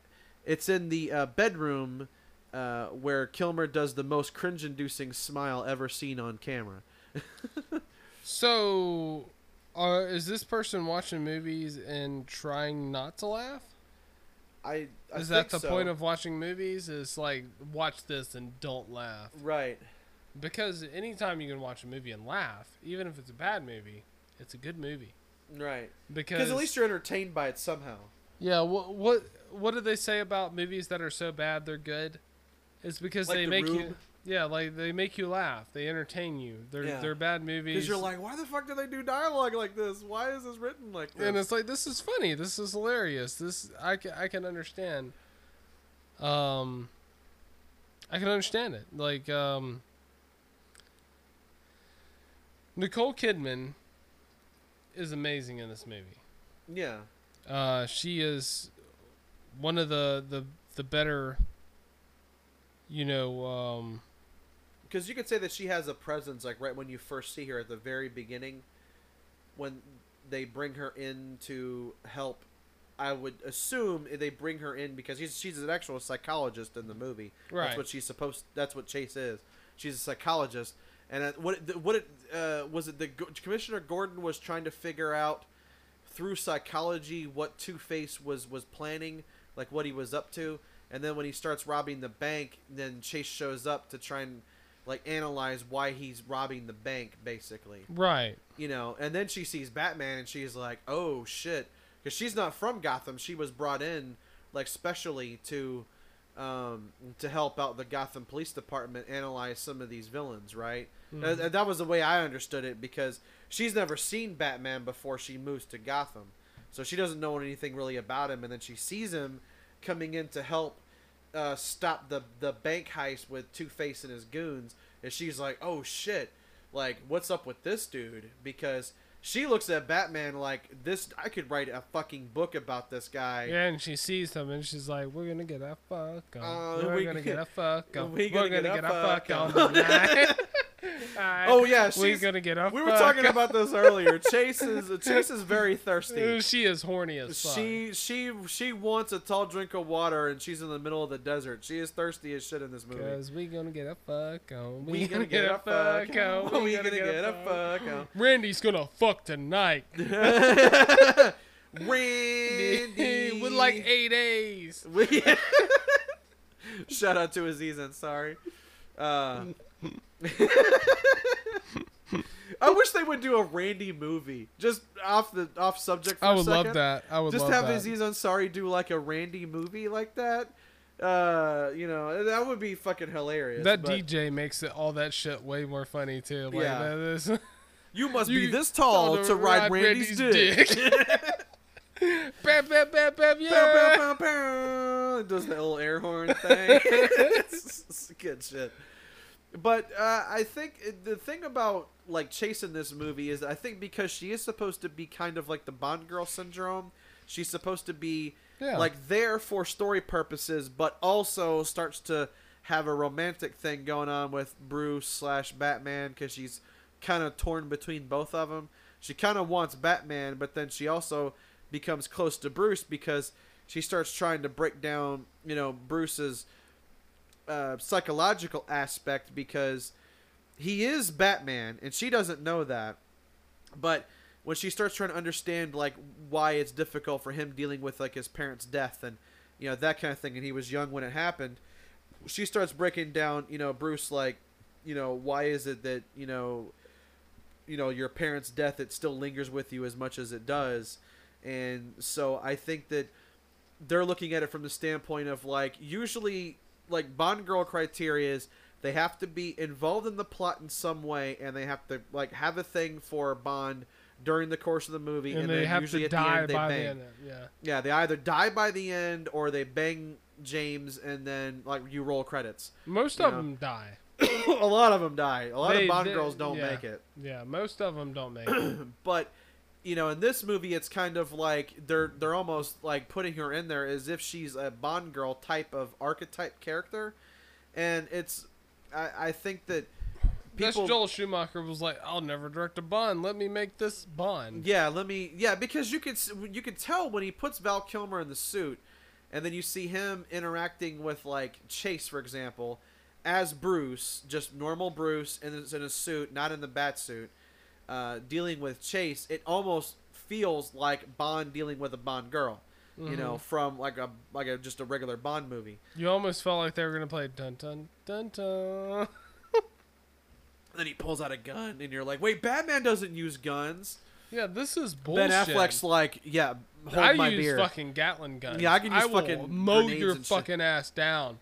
it's in the uh, bedroom uh, where Kilmer does the most cringe-inducing smile ever seen on camera. So, uh, is this person watching movies and trying not to laugh? I, I is that the so. point of watching movies? Is like watch this and don't laugh right? because anytime you can watch a movie and laugh, even if it's a bad movie, it's a good movie. Right. Because at least you're entertained by it somehow. yeah, what what what do they say about movies that are so bad they're good? It's because Like they The make you Room? Yeah, like they make you laugh, they entertain you. They're Yeah. they're bad movies. Because you're like, why the fuck do they do dialogue like this? Why is this written like this? and it's like this is funny this is hilarious this i can, I can understand um i can understand it like um nicole kidman is amazing in this movie yeah. uh she is one of the the the better you know um Because you could say that she has a presence, like right when you first see her at the very beginning, when they bring her in to help. I would assume they bring her in because she's she's an actual psychologist in the movie. Right. That's what she's supposed. That's what Chase is. She's a psychologist, and uh, what it- what it uh, was it the Commissioner Gordon was trying to figure out through psychology what Two Face was was planning, like what he was up to, and then when he starts robbing the bank, then Chase shows up to try and like analyze why he's robbing the bank, basically, right you know. And then she sees Batman, and she's like, "Oh shit," because she's not from Gotham. She was brought in like specially to um, to help out the Gotham Police Department analyze some of these villains, right? Mhm. Uh, that was the way I understood it because she's never seen Batman before she moves to Gotham, so she doesn't know anything really about him. And then she sees him coming in to help uh, stop the the bank heist with Two Face and his goons, and she's like, "Oh shit!" Like, what's up with this dude? Because she looks at Batman like this. I could write a fucking book about this guy. yeah and she sees him and she's like we're gonna get a fuck on Uh, we're we- gonna get a fuck on we we're gonna gonna get a fuck fuck on on." Oh yeah, we're she's. gonna get a We were talking about this earlier. Chase is Chase is very thirsty. she is horny as fuck She she she wants a tall drink of water, and she's in the middle of the desert. She is thirsty as shit in this movie. Cause we gonna get a fuck on. We gonna get a fuck on. We gonna get a fuck on. Randy's gonna fuck tonight. Randy With like eight A's. We- Shout out to Aziz Ansari. Uh, I wish they would do a Randy movie, just off the off subject. For I would love that. I would Just have that. Aziz Ansari do like a Randy movie like that. Uh, you know, that would be fucking hilarious. that but DJ makes it all that shit way more funny too. Like Yeah. is You must You be this tall to ride Randy's, dick. bam, bam, bam, bam, Pow, yeah. pow, pow, pow. It does the little air horn thing. good shit. But uh, I think the thing about like chasing this movie is I think because she is supposed to be kind of like the Bond girl syndrome, she's supposed to be Yeah. like there for story purposes, but also starts to have a romantic thing going on with Bruce slash Batman because she's kind of torn between both of them. She kind of wants Batman, but then she also becomes close to Bruce because she starts trying to break down, you know, Bruce's uh, psychological aspect because he is Batman and she doesn't know that. But when she starts trying to understand like why it's difficult for him dealing with like his parents' death and you know that kind of thing and he was young when it happened, she starts breaking down, you know, Bruce like, you know, why is it that, you know, you know, your parents' death it still lingers with you as much as it does. And so I think that they're looking at it from the standpoint of like usually like Bond girl criteria is they have to be involved in the plot in some way and they have to like have a thing for Bond during the course of the movie and, and, they then have usually to at the die end they by bang. the end. Yeah. Yeah, they either die by the end or they bang James and then like you roll credits. Most of know. them die. a lot of them die. A lot They- of Bond they- girls don't yeah. make it. Yeah, most of them don't make it. but you know in this movie it's kind of like they're they're almost like putting her in there as if she's a bond girl type of archetype character and it's i, I think that That's Joel Schumacher was like, "I'll never direct a Bond. Let me make this Bond." yeah let me yeah because you could you could tell when he puts val kilmer in the suit and then you see him interacting with like chase for example as bruce just normal bruce in his, in a suit not in the bat suit uh, dealing with chase it almost feels like bond dealing with a bond girl you know from like a like a just a regular bond movie You almost felt like they were gonna play dun dun dun dun. then he pulls out a gun and you're like wait batman doesn't use guns Yeah, this is bullshit. ben affleck's like yeah hold I my use beer fucking Gatling guns. Yeah, I can use will fucking mow your and shit. fucking ass down.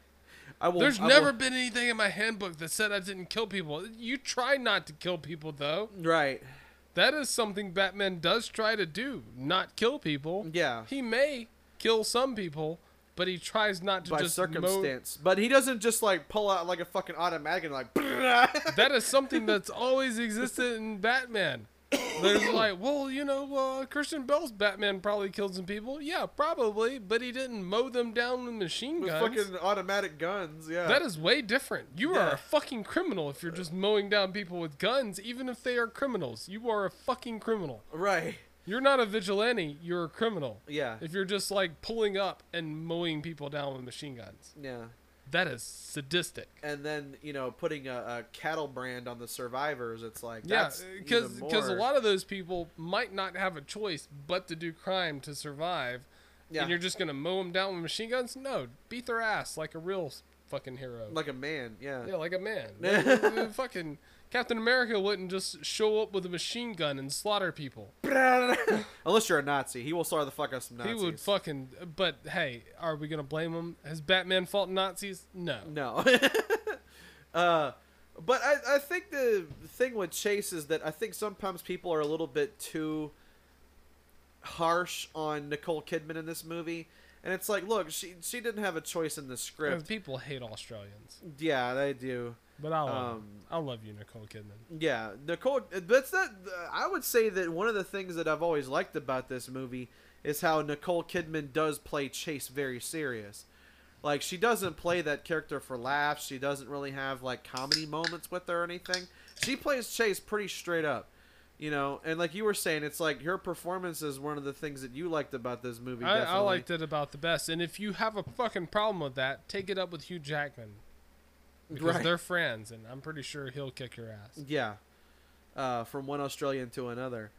I will, There's I will- never been anything in my handbook that said I didn't kill people. You try not to kill people though. right That is something Batman does try to do, not kill people. yeah He may kill some people, but he tries not to by just circumstance but he doesn't just like pull out like a fucking automatic and like that is something that's always existed in Batman. There's like, well, you know, uh, Christian Bale's Batman probably killed some people. Yeah, probably, but he didn't mow them down with machine with guns. fucking automatic guns yeah That is way different. You are a fucking criminal if you're just mowing down people with guns, even if they are criminals. You are a fucking criminal. right You're not a vigilante. You're a criminal. yeah If you're just like pulling up and mowing people down with machine guns, yeah that is sadistic. and then you know putting a, a cattle brand on the survivors it's like Yeah, that's because because a lot of those people might not have a choice but to do crime to survive, yeah and you're just gonna mow them down with machine guns. No, beat their ass like a real fucking hero. like a man yeah yeah, like a man. Fucking Captain America wouldn't just show up with a machine gun and slaughter people. unless you're a Nazi he will slaughter the fuck out of some Nazis He would fucking. But hey, are we gonna blame him? Has Batman fought Nazis? No. No. uh, but I, I think the thing with Chase is that I think sometimes people are a little bit too harsh on Nicole Kidman in this movie. And it's like, look, she she didn't have a choice in the script. People hate Australians, Yeah, they do. But I'll Um, I love you, Nicole Kidman. Yeah, Nicole. That's not. I would say that one of the things that I've always liked about this movie is how Nicole Kidman does play Chase very serious. Like she doesn't play that character for laughs. She doesn't really have like comedy moments with her or anything. She plays Chase pretty straight up, you know. And like you were saying, it's like her performance is one of the things that you liked about this movie. I, I liked it about the best. And if you have a fucking problem with that, take it up with Hugh Jackman. Because Right. they're friends, and I'm pretty sure he'll kick your ass. Yeah, uh, from one Australian to another,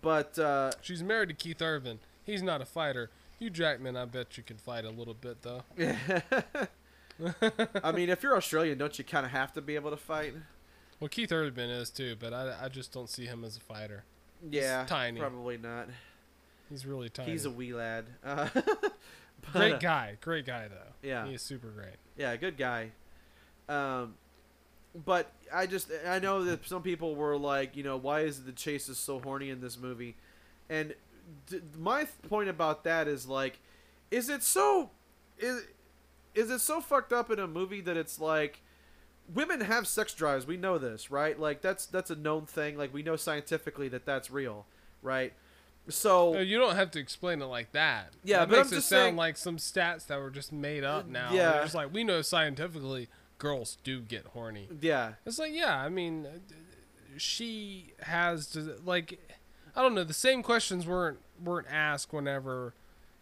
but uh, She's married to Keith Urban. He's not a fighter. Hugh Jackman, I bet you can fight a little bit, though. I mean, if you're Australian, don't you kind of have to be able to fight? Well, Keith Urban is too, but I, I just don't see him as a fighter. Yeah, tiny. Probably not. He's really tiny. He's a wee lad. Uh, but, great guy. Great guy, though. Yeah. he's super great. Yeah, good guy. Um, but I just I know that some people were like, you know, why is the chase is so horny in this movie? And d- my th- point about that is like, is it so is is it so fucked up in a movie that it's like women have sex drives we know this right like that's that's a known thing like we know scientifically that that's real right so you don't have to explain it like that. Yeah, that but makes I'm it just sound saying- like some stats that were just made up now. Yeah. Yeah, it's like we know scientifically girls do get horny. yeah, It's like yeah, I mean, uh, she has to like, I don't know. The same questions weren't weren't asked whenever,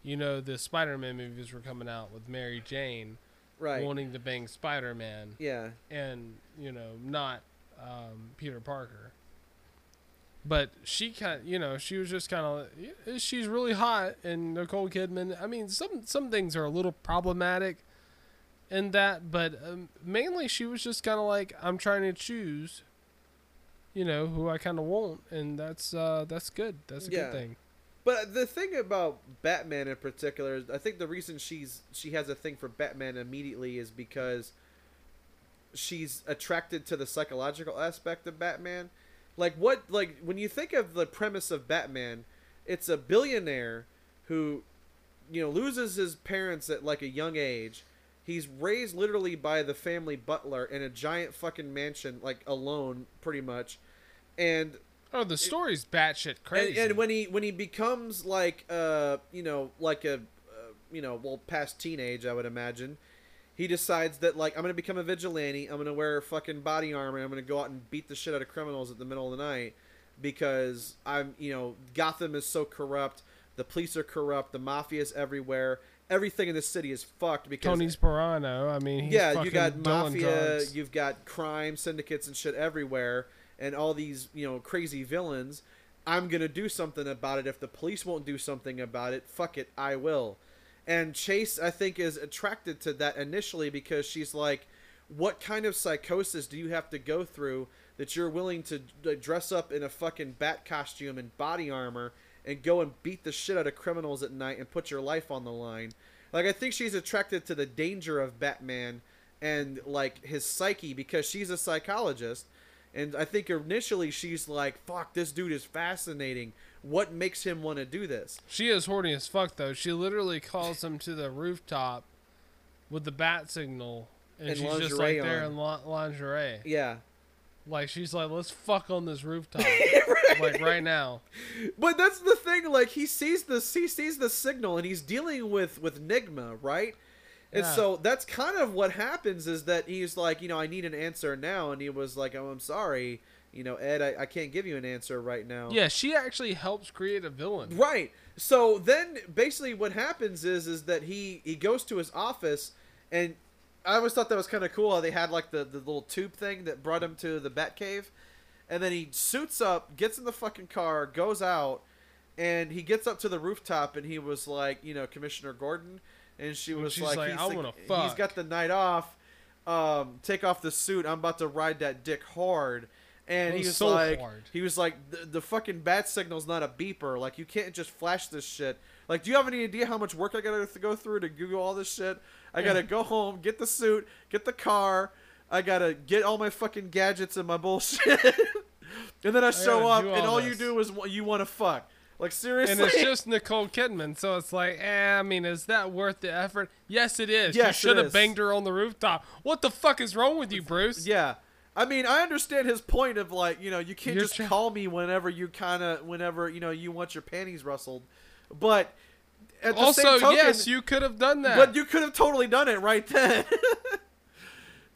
you know, the Spider-Man movies were coming out with Mary Jane right. wanting to bang Spider-Man Yeah, and you know not um, Peter Parker. But she kind, you know, she was just kind of, she's really hot, and Nicole Kidman. I mean, some some things are a little problematic in that, but um, mainly she was just kind of like, I'm trying to choose, you know, who I kind of want, and that's uh, that's good. That's a Yeah. good thing. But the thing about Batman in particular, is I think the reason she's she has a thing for Batman immediately is because she's attracted to the psychological aspect of Batman. Like what like when you think of the premise of Batman, it's a billionaire who you know loses his parents at like a young age. He's raised literally by the family butler in a giant fucking mansion like alone pretty much. And Oh, the story's batshit crazy. and, and when he when he becomes like uh you know like a uh, you know well past teenage I would imagine he decides that like I'm gonna become a vigilante I'm gonna wear fucking body armor and I'm gonna go out and beat the shit out of criminals at the middle of the night because I'm you know Gotham is so corrupt the police are corrupt the mafia is everywhere everything in the city is fucked because Tony Soprano. I mean, he's yeah, you got mafia, drugs. you've got crime syndicates and shit everywhere, and all these you know crazy villains. I'm gonna do something about it. If the police won't do something about it, fuck it, I will. And Chase, I think, is attracted to that initially because she's like, "What kind of psychosis do you have to go through that you're willing to dress up in a fucking bat costume and body armor and go and beat the shit out of criminals at night and put your life on the line?" Like, I think she's attracted to the danger of Batman and like his psyche because she's a psychologist. And I think initially she's like, "Fuck, this dude is fascinating. What makes him want to do this?" She is horny as fuck though. She literally calls him to the rooftop with the bat signal, and, And she's just like there in lingerie. Yeah, Like she's like, let's fuck on this rooftop, like right now. but that's the thing. Like he sees the he sees the signal, and he's dealing with with Nygma, right? And Yeah. so that's kind of what happens is that he's like, you know, I need an answer now, and he was like, oh, I'm sorry, you know, Ed, I, I can't give you an answer right now. Yeah, she actually helps create a villain. Right. So then basically what happens is is that he he goes to his office and I always thought that was kind of cool how they had like the, the little tube thing that brought him to the Batcave. And then he suits up, gets in the fucking car, goes out, and he gets up to the rooftop and he was like, you know, Commissioner Gordon and she was she's like, like, he's, "I wanna he's fuck." got the night off. Um, take off the suit. I'm about to ride that dick hard. And It he was was so like, hard. he was like, the, the fucking bat signal's not a beeper. Like, you can't just flash this shit. Like, do you have any idea how much work I gotta go through to Google all this shit? I gotta go home, get the suit, get the car. I gotta get all my fucking gadgets and my bullshit. and then I show gotta up, and all all you do is you want to fuck. Like, seriously? And it's just Nicole Kidman, so it's like, eh, I mean, is that worth the effort? Yes, it is. Yes, you should have banged her on the rooftop. What the fuck is wrong with you, Bruce? Yeah. I mean, I understand his point of like, you know, you can't You're just try- call me whenever you kind of, whenever you know you want your panties rustled, but at the Also, same token, yes, you could have done that. but you could have totally done it right then.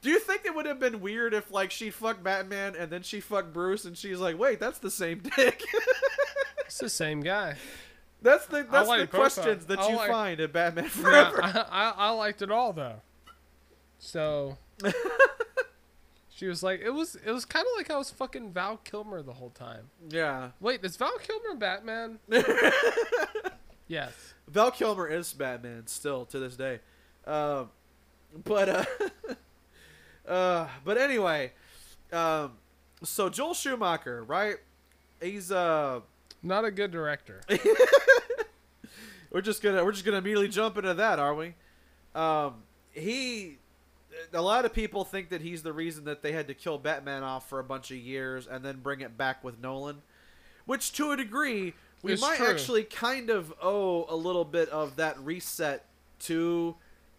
Do you think it would have been weird if like she fucked Batman and then she fucked Bruce and she's like, wait, that's the same dick? it's the same guy. that's the that's like the questions that I you like- find in Batman Yeah, Forever. I, I, I liked it all though. So she was like, it was it was kind of like I was fucking Val Kilmer the whole time. yeah. Wait, is Val Kilmer Batman? yes. Val Kilmer is Batman still to this day. Um, but uh, uh, but anyway, um, so Joel Schumacher, right? He's uh, Not a good director. we're just gonna we're just gonna immediately jump into that, are we? Um, he, a lot of people think that he's the reason that they had to kill Batman off for a bunch of years and then bring it back with Nolan, which to a degree we It's might true. actually kind of owe a little bit of that reset to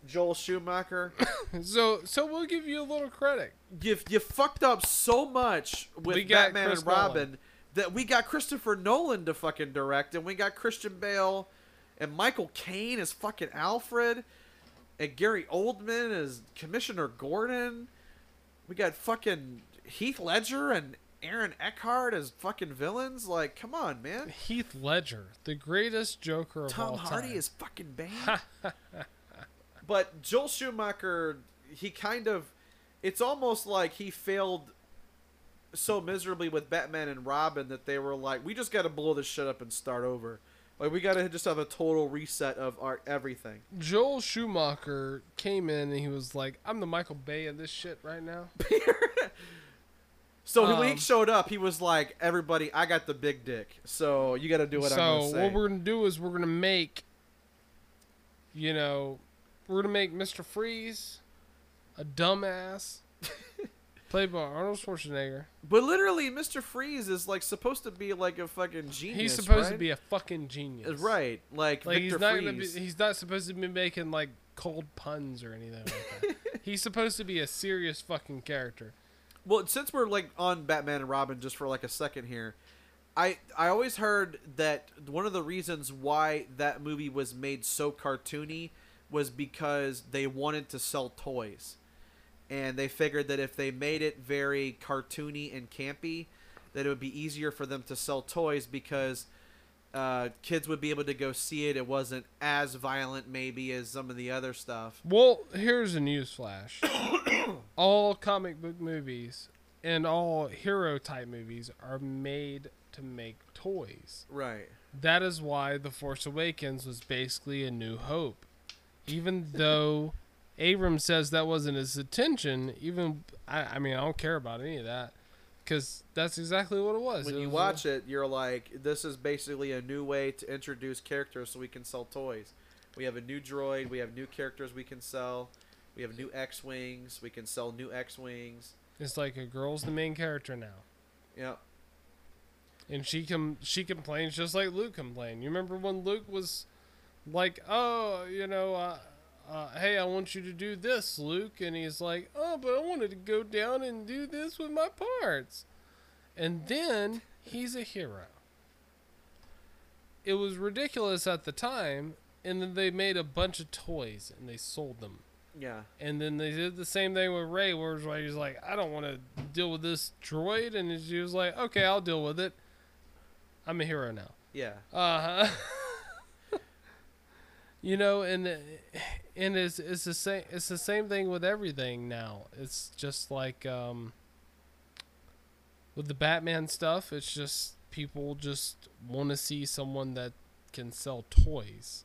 Joel Schumacher. So so we'll give you a little credit. you you fucked up so much with Batman Chris and Robin Nolan. that we got Christopher Nolan to fucking direct, and we got Christian Bale and Michael Caine as fucking Alfred, and Gary Oldman as Commissioner Gordon. We got fucking Heath Ledger and Aaron Eckhart as fucking villains. Like, come on, man. Heath Ledger, the greatest Joker of Tom all Hardy time. Tom Hardy is fucking Bane. But Joel Schumacher, he kind of, it's almost like he failed so miserably with Batman and Robin that they were like, we just got to blow this shit up and start over. Like we got to just have a total reset of our everything. Joel Schumacher came in and he was like, "I'm the Michael Bay of this shit right now." So when he Um, showed up, he was like, "Everybody, I got the big dick, so you got to do what I'm so gonna say." what we're gonna do is we're gonna make, you know, we're gonna make Mister Freeze a dumbass, played by Arnold Schwarzenegger. But literally, Mister Freeze is like supposed to be like a fucking genius. He's supposed to be a fucking genius, uh, right, like, Like Victor he's not to be he's not supposed to be making like cold puns or anything like that. he's supposed to be a serious fucking character. Well, since we're like on Batman and Robin just for like a second here, I I always heard that one of the reasons why that movie was made so cartoony was because they wanted to sell toys. And they figured that if they made it very cartoony and campy, that it would be easier for them to sell toys because uh, kids would be able to go see it. It wasn't as violent, maybe, as some of the other stuff. Well, here's a news flash. all comic book movies and all hero type movies are made to make toys. Right. That is why The Force Awakens was basically a new hope. Even though Abrams says that wasn't his intention, even I, I mean I don't care about any of that because that's exactly what it was. when It you was watch it, you're like, this is basically a new way to introduce characters so we can sell toys. We have a new droid, we have new characters we can sell, we have new X Wings, we can sell new X Wings. it's like a girl's the main character now. Yep. and she com- she complains just like Luke complained. You remember when Luke was like, "Oh, you know, uh, uh, hey, I want you to do this, Luke," and he's like, "Oh, but I wanted to go down and do this with my parts," and then he's a hero. It was ridiculous at the time, and then they made a bunch of toys and they sold them. Yeah. And then they did the same thing with Rey, where he's like, I don't want to deal with this droid, and she was like, Okay, I'll deal with it. I'm a hero now. Yeah. Uh huh. you know, and and it's it's the same it's the same thing with everything now. It's just like um with the Batman stuff. It's just people just want to see someone that can sell toys.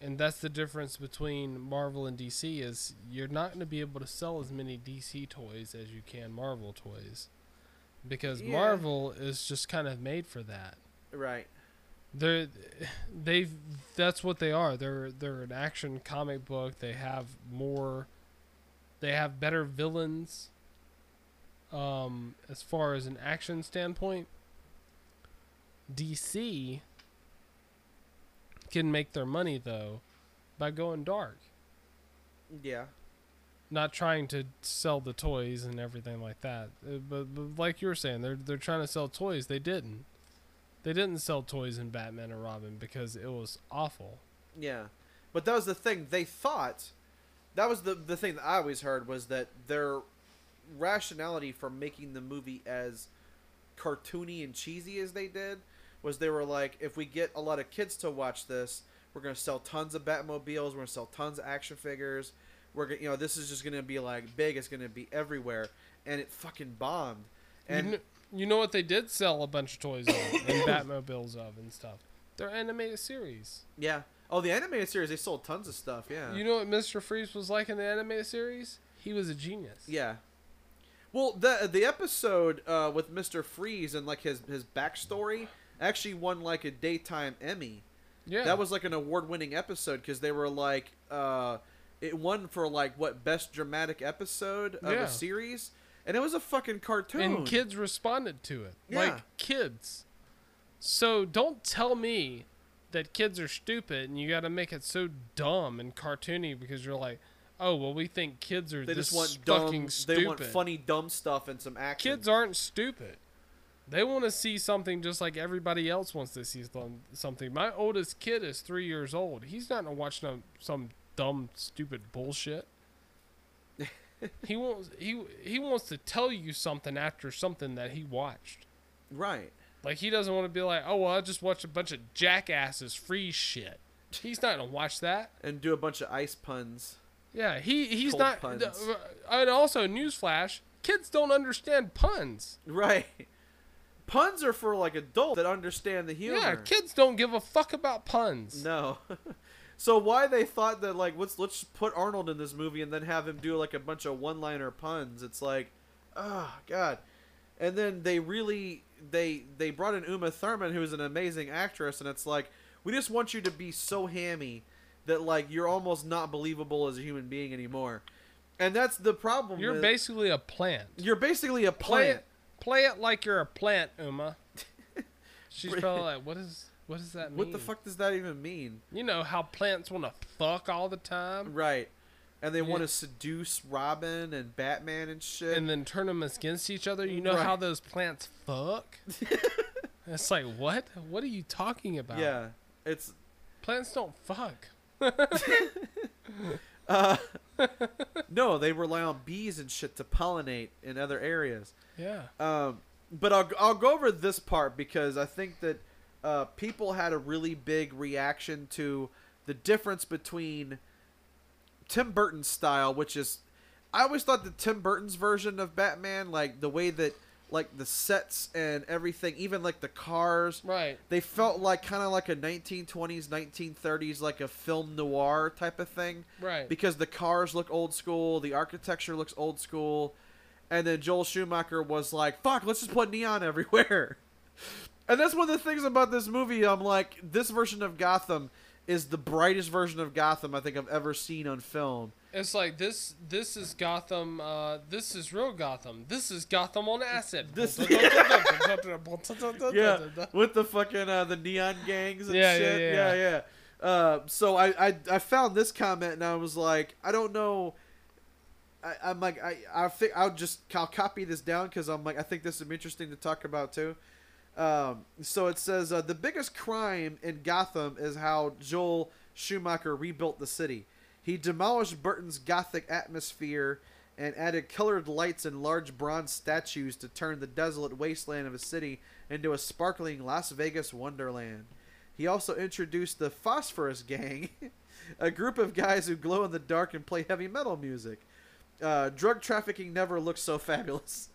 And that's the difference between Marvel and DC is you're not going to be able to sell as many DC toys as you can Marvel toys. Because Yeah. Marvel is just kind of made for that Right. They're they've that's what they are. They're they're an action comic book. They have more they have better villains um as far as an action standpoint. Dc can make their money though by going dark. Yeah. not trying to sell the toys and everything like that. Uh, but, but like you were saying they're they're trying to sell toys. They didn't they didn't sell toys in Batman and Robin because it was awful. Yeah. But that was the thing. They thought that was the the thing that I always heard was that their rationality for making the movie as cartoony and cheesy as they did was they were like, if we get a lot of kids to watch this, we're gonna sell tons of Batmobiles, we're gonna sell tons of action figures. We're gonna, you know, this is just gonna be like big. It's gonna be everywhere, and it fucking bombed. And you, kn- you know what they did sell a bunch of toys of and Batmobiles of and stuff. They're animated series. yeah, oh, the animated series they sold tons of stuff. Yeah, You know what Mr. Freeze was like in the animated series? He was a genius. Yeah. Well, the the episode uh, with Mister Freeze and like his his backstory actually won like a daytime Emmy. Yeah. That was like an award winning episode because they were like uh, it won for like what best dramatic episode of Yeah. a series, and it was a fucking cartoon. and kids responded to it. Yeah. Like kids. So don't tell me that kids are stupid and you got to make it so dumb and cartoony because you're like, "Oh, well we think kids are they this just want fucking dumb. stupid." They want funny dumb stuff and some action. Kids aren't stupid. They want to see something just like everybody else wants to see something. My oldest kid is three years old. He's not gonna watch no, some dumb, stupid bullshit. He wants he he wants to tell you something after something that he watched. Right. Like he doesn't want to be like, oh well, I just watched a bunch of jackasses free shit. He's not gonna watch that. And do a bunch of ice puns. Yeah, he he's Cold not. puns. uh, and also, newsflash: kids don't understand puns. Right. Puns are for like adults that understand the humor. Yeah, kids don't give a fuck about puns. No. so why they thought that like let's let's put Arnold in this movie and then have him do like a bunch of one-liner puns. It's like, oh god. And then they really they they brought in Uma Thurman who's an amazing actress and it's like we just want you to be so hammy that like you're almost not believable as a human being anymore. And that's the problem. You're basically a plant. you're basically a Play plant. it, play it like you're a plant, Uma. She's probably like, what is what does that mean? What the fuck does that even mean? You know how plants want to fuck all the time, Right. And they Yeah. want to seduce Robin and Batman and shit. and then turn them against each other. You know Right. how those plants fuck? it's like what? What are you talking about? yeah. It's plants don't fuck. uh No, they rely on bees and shit to pollinate in other areas. Yeah. Um but I'll I'll go over this part because I think that uh people had a really big reaction to the difference between Tim Burton's style, which is I always thought that Tim Burton's version of Batman, like the way that like the sets and everything, even like the cars, Right. they felt like kind of like a 1920s 1930s like a film noir type of thing Right. because the cars look old school the architecture looks old school and then joel schumacher was like fuck let's just put neon everywhere and that's one of the things about this movie i'm like this version of gotham is the brightest version of gotham i think i've ever seen on film It's like this. This is Gotham. Uh, this is real Gotham. This is Gotham on acid. This- yeah. yeah, with the fucking uh, the neon gangs and Yeah, yeah, shit. yeah. yeah, yeah. Uh, so I, I I found this comment and I was like, I don't know. I, I'm like I I think I'll just I'll copy this down because I'm like I think this would be interesting to talk about too. Um, so it says uh, the biggest crime in Gotham is how Joel Schumacher rebuilt the city. He demolished Burton's gothic atmosphere and added colored lights and large bronze statues to turn the desolate wasteland of a city into a sparkling Las Vegas wonderland. He also introduced the Phosphorus Gang, a group of guys who glow in the dark and play heavy metal music. Uh, drug trafficking never looked so fabulous.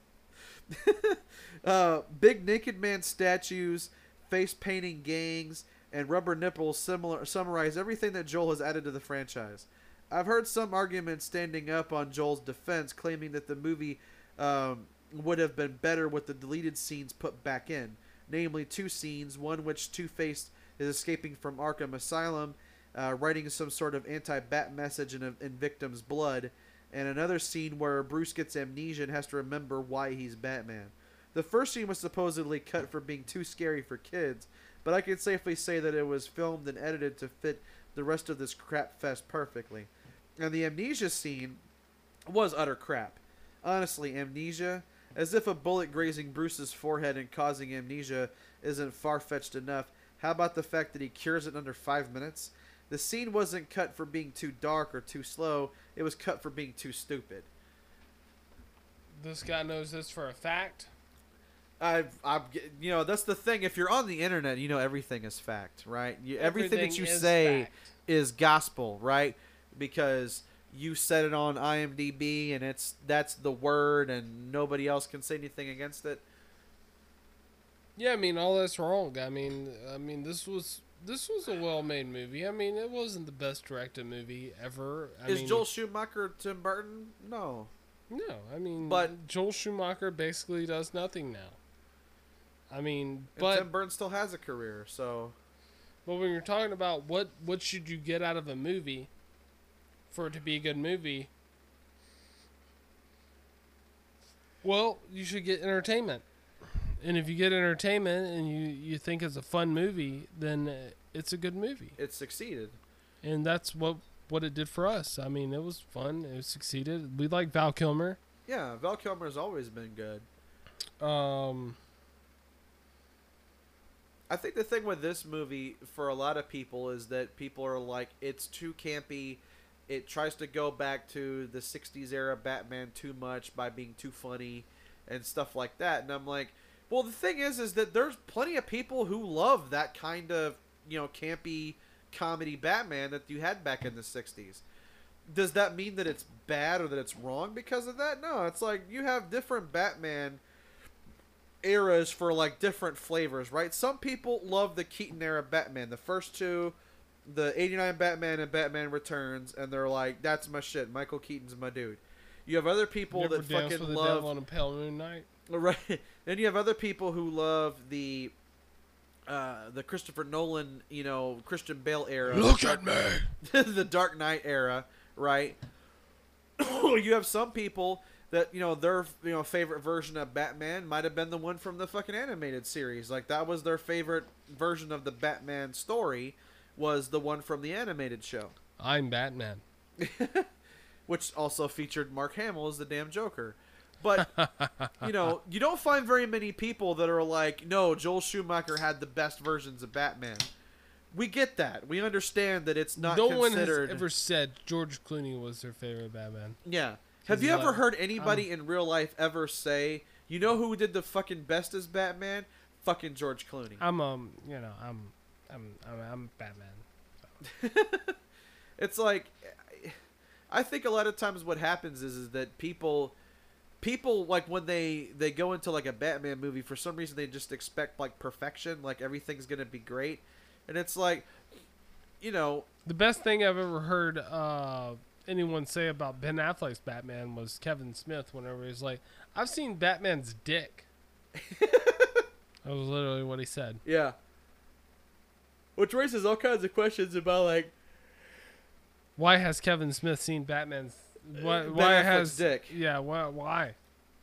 uh, big naked man statues, face painting gangs, and rubber nipples similar summarize everything that Joel has added to the franchise. I've heard some arguments standing up on Joel's defense, claiming that the movie um, would have been better with the deleted scenes put back in, namely two scenes, one which Two Face is escaping from Arkham Asylum, uh, writing some sort of anti-bat message in, in victim's blood, and another scene where Bruce gets amnesia and has to remember why he's Batman. The first scene was supposedly cut for being too scary for kids, but I can safely say that it was filmed and edited to fit the rest of this crap fest perfectly. And the amnesia scene was utter crap. Honestly, amnesia, as if a bullet grazing Bruce's forehead and causing amnesia isn't far fetched enough, how about the fact that he cures it under five minutes? The scene wasn't cut for being too dark or too slow, it was cut for being too stupid. This guy knows this for a fact. I've, I've, you know, that's the thing. If you're on the internet, you know everything is fact, right? You, everything, that you is say fact. is gospel, right? Because you said it on IMDb, and it's that's the word, and nobody else can say anything against it. Yeah, I mean all that's wrong. I mean, I mean this was this was a well-made movie. I mean, it wasn't the best directed movie ever. I is mean, Joel Schumacher Tim Burton? No. No, I mean, But- Joel Schumacher basically does nothing now. I mean, but Tim Burton still has a career, so but when you're talking about what what should you get out of a movie for it to be a good movie, well, you should get entertainment. And if you get entertainment and you you think it's a fun movie, then it's a good movie. it succeeded. And that's what what it did for us. I mean, it was fun. It succeeded. We like Val Kilmer. Yeah, Val Kilmer's always been good. Um, Um, Val Kilmer's always been good. Good. I think the thing with this movie for a lot of people is that people are like, it's too campy. It tries to go back to the '60s era Batman too much by being too funny and stuff like that. And I'm like, well, the thing is, is that there's plenty of people who love that kind of you know campy comedy Batman that you had back in the '60s. Does that mean that it's bad or that it's wrong because of that? No, it's like you have different Batman eras for like different flavors, right? Some people love the Keaton era Batman, the first two, the 89 Batman and Batman Returns, and they're like, that's my shit. Michael Keaton's my dude. You have other people You ever that fucking love on a pale moon night? Right. Then you have other people who love the uh, the Christopher Nolan, you know, Christian Bale era. Look at me. the Dark Knight era, right? you have some people that, you know, their you know favorite version of Batman might have been the one from the fucking animated series. Like that was their favorite version of the Batman story was the one from the animated show, I'm Batman. which also featured Mark Hamill as the damn Joker. But you know, you don't find very many people that are like, no, Joel Schumacher had the best versions of Batman. We get that. We understand that it's not no one has ever said George Clooney was their favorite Batman. Yeah. Have you ever heard anybody in real life ever say, you know who did the fucking best as Batman? Fucking George Clooney. I'm um, you know, I'm, I'm, I'm, I'm Batman. it's like I think a lot of times what happens is is that people people like when they they go into like a Batman movie for some reason they just expect like perfection, like everything's going to be great. And it's like you know, The best thing I've ever heard uh, anyone say about Ben Affleck's Batman was Kevin Smith. Whenever he's like, "I've seen Batman's dick." that was literally what he said. yeah. Which raises all kinds of questions about like Why has Kevin Smith seen Batman's? Uh, why, Ben why Affleck's has dick. Yeah, why? Why?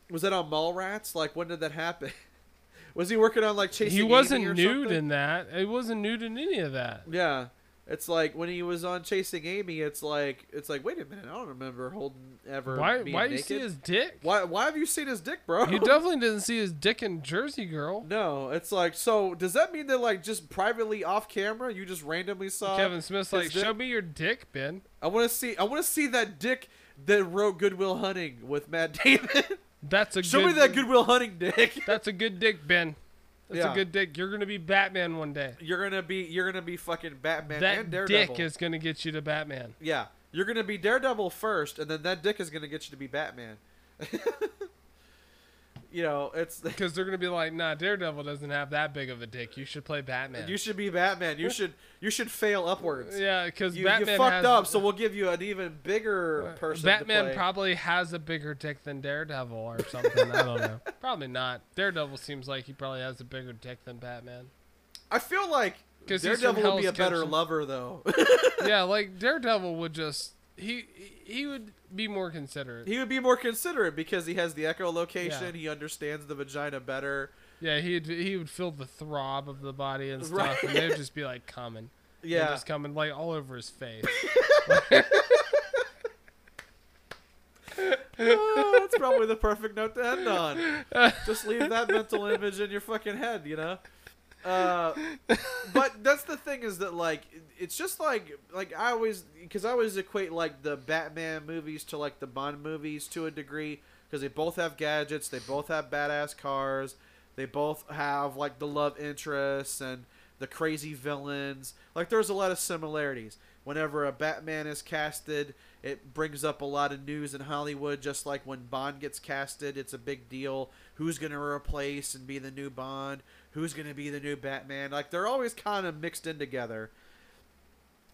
was that on Mallrats? Like when did that happen? was he working on like chasing He wasn't nude something? in that. He wasn't nude in any of that. Yeah. It's like when he was on Chasing Amy, it's like it's like wait a minute, I don't remember Holden ever Why? being Why do you see his dick? Why why have you seen his dick, bro? You definitely didn't see his dick in Jersey Girl. No, it's like so does that mean that like just privately off camera you just randomly saw Kevin Smith's like, dick? "Show me your dick, Ben." I want to see I want to see that dick that wrote Good Will Hunting with Matt Damon. That's a Show good, me that Good Will Hunting dick. That's a good dick, Ben. That's Yeah. a good dick. You're gonna be Batman one day. You're going to be you're to be fucking Batman and that Daredevil. dick is gonna get you to Batman. Yeah, you're gonna be Daredevil first, and then that dick is gonna get you to be Batman. you know, it's Because they're gonna be like, "Nah, Daredevil doesn't have that big of a dick. You should play Batman." you should be Batman. You should you should fail upwards. yeah, because You, Batman you fucked has, up, so we'll give you an even bigger person. to Batman probably has a bigger dick than Daredevil or something. I don't know. Probably not. Daredevil seems like he probably has a bigger dick than Batman. I feel like 'Cause he's from Daredevil would be a better Kitchen. lover, though. yeah, like Daredevil would just he he would be more considerate. he would be more considerate because he has the echolocation. Yeah. He understands the vagina better. Yeah, he'd he would feel the throb of the body and stuff, Right. and they'd just be like coming. Yeah, just coming like all over his face. Oh, that's probably the perfect note to end on. Just leave that mental image in your fucking head, you know. Uh, but that's the thing is that like it's just like like I always because I always equate like the Batman movies to like the Bond movies to a degree because they both have gadgets, they both have badass cars, they both have like the love interests and the crazy villains. Like there's a lot of similarities. Whenever a Batman is casted, it brings up a lot of news in Hollywood. Just like when Bond gets casted, it's a big deal. Who's going to replace and be the new Bond? Who's going to be the new Batman? Like they're always kind of mixed in together.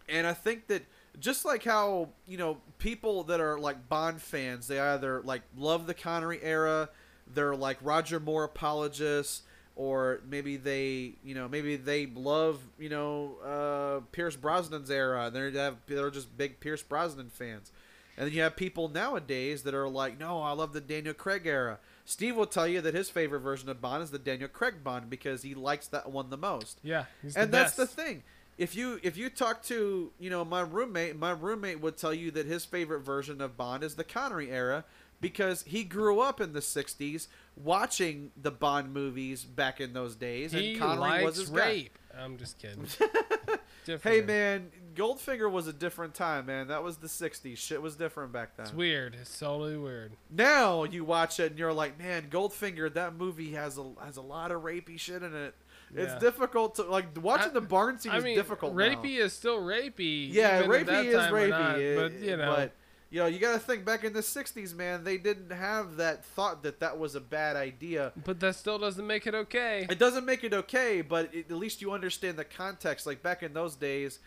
And I think that just like how, you know, people that are like Bond fans, they either like love the Connery era, they're like Roger Moore apologists, or maybe they, you know, maybe they love, you know, uh, Pierce Brosnan's era, they're they're just big Pierce Brosnan fans. And then you have people nowadays that are like, no, I love the Daniel Craig era. Steve will tell you that his favorite version of Bond is the Daniel Craig Bond because he likes that one the most Yeah, and the that's the thing if you if you talk to you know my roommate my roommate would tell you that his favorite version of bond is the connery era because he grew up in the 60s watching the Bond movies back in those days, He and Connery likes was his guy. rape. I'm just kidding. Hey man, Goldfinger was a different time, man. That was the '60s. Shit was different back then. It's weird. It's totally weird. Now you watch it and you're like, man, Goldfinger. That movie has a has a lot of rapey shit in it. It's difficult to like watching I- the barn scene I is mean, difficult. now. rapey is still rapey. Yeah, rapey is rapey. not, eh, but you know, but you know, you got to think back in the '60s, man. They didn't have that thought that that was a bad idea. but that still doesn't make it okay. It doesn't make it okay, but it, at least you understand the context. Like back in those days,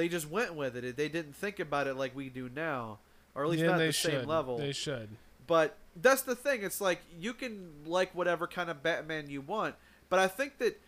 they just went with it. They didn't think about it like we do now, or at least Yeah, not at the should. same level. They should. But that's the thing. It's like you can like whatever kind of Batman you want, but I think that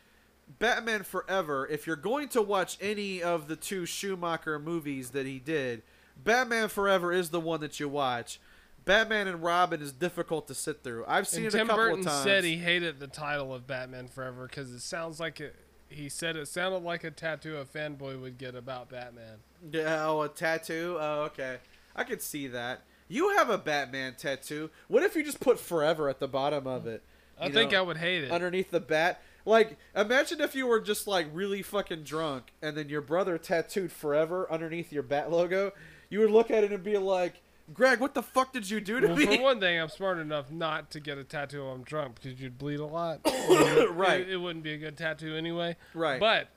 Batman Forever, if you're going to watch any of the two Schumacher movies that he did, Batman Forever is the one that you watch. Batman and Robin is difficult to sit through. I've seen And it a couple Burton of times. Tim Burton said he hated the title of Batman Forever because it sounds like it. He said it sounded like a tattoo a fanboy would get about Batman. Yeah, oh, a tattoo. Oh, okay. I could see that. You have a Batman tattoo. What if you just put "Forever" at the bottom of it? I You think know, I would hate it. underneath the bat. Like, imagine if you were just like really fucking drunk, and then your brother tattooed "Forever" underneath your bat logo. You would look at it and be like, "Greg, what the fuck did you do to well, me?" for one thing, I'm smart enough not to get a tattoo while I'm drunk because you'd bleed a lot. right, It, it wouldn't be a good tattoo anyway. right. But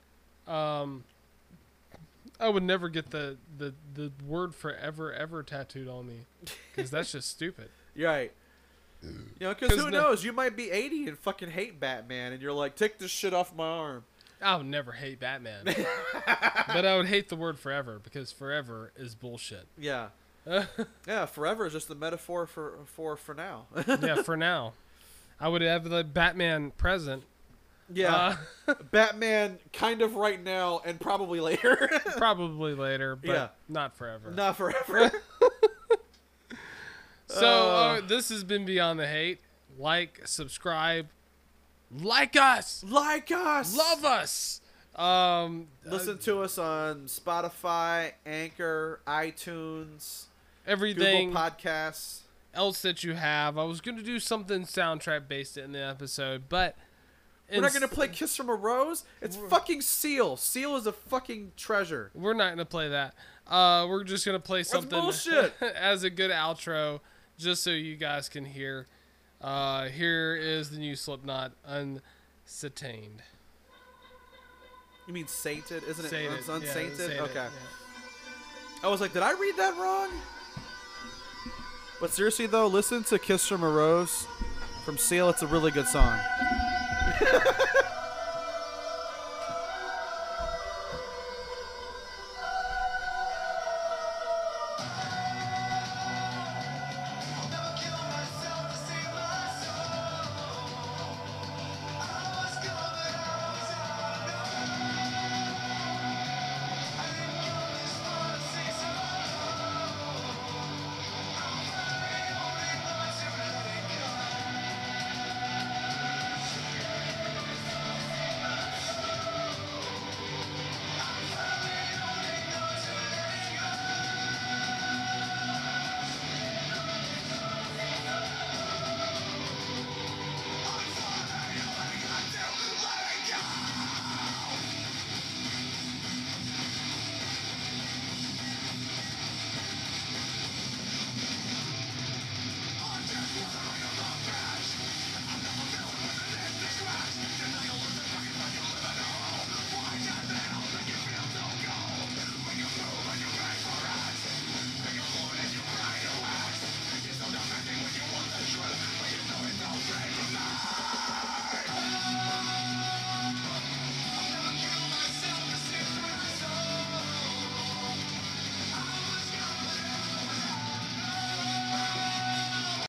um, I would never get the, the, the word forever ever tattooed on me because that's just stupid. Right. You know, because who the- knows? You might be 80 and fucking hate Batman, and you're like, "Take this shit off my arm." I would never hate Batman, but I would hate the word forever because forever is bullshit. Yeah, yeah. Forever is just the metaphor for for for now. Yeah, for now, I would have the Batman present. yeah, Uh, Batman kind of right now and probably later. probably later, but Yeah. not forever. Not forever. So Uh. uh, this has been Beyond the Hate. Like, subscribe, like us, like us. love us. Um, Listen to us on Spotify, Anchor, iTunes, everything Google Podcasts. else that you have. I was gonna do something soundtrack based in the episode, but We're not gonna play "Kiss from a Rose." It's fucking Seal. Seal is a fucking treasure. We're not gonna play that. Uh, we're just gonna play something bullshit. as a good outro, just so you guys can hear. Uh, here is the new Slipknot, Unsatained. You mean sainted? Isn't it? Sated, It's yeah, unsainted. sated, okay. yeah. I was like, did I read that wrong? But seriously though, listen to "Kiss from a Rose" from Seal. It's a really good song.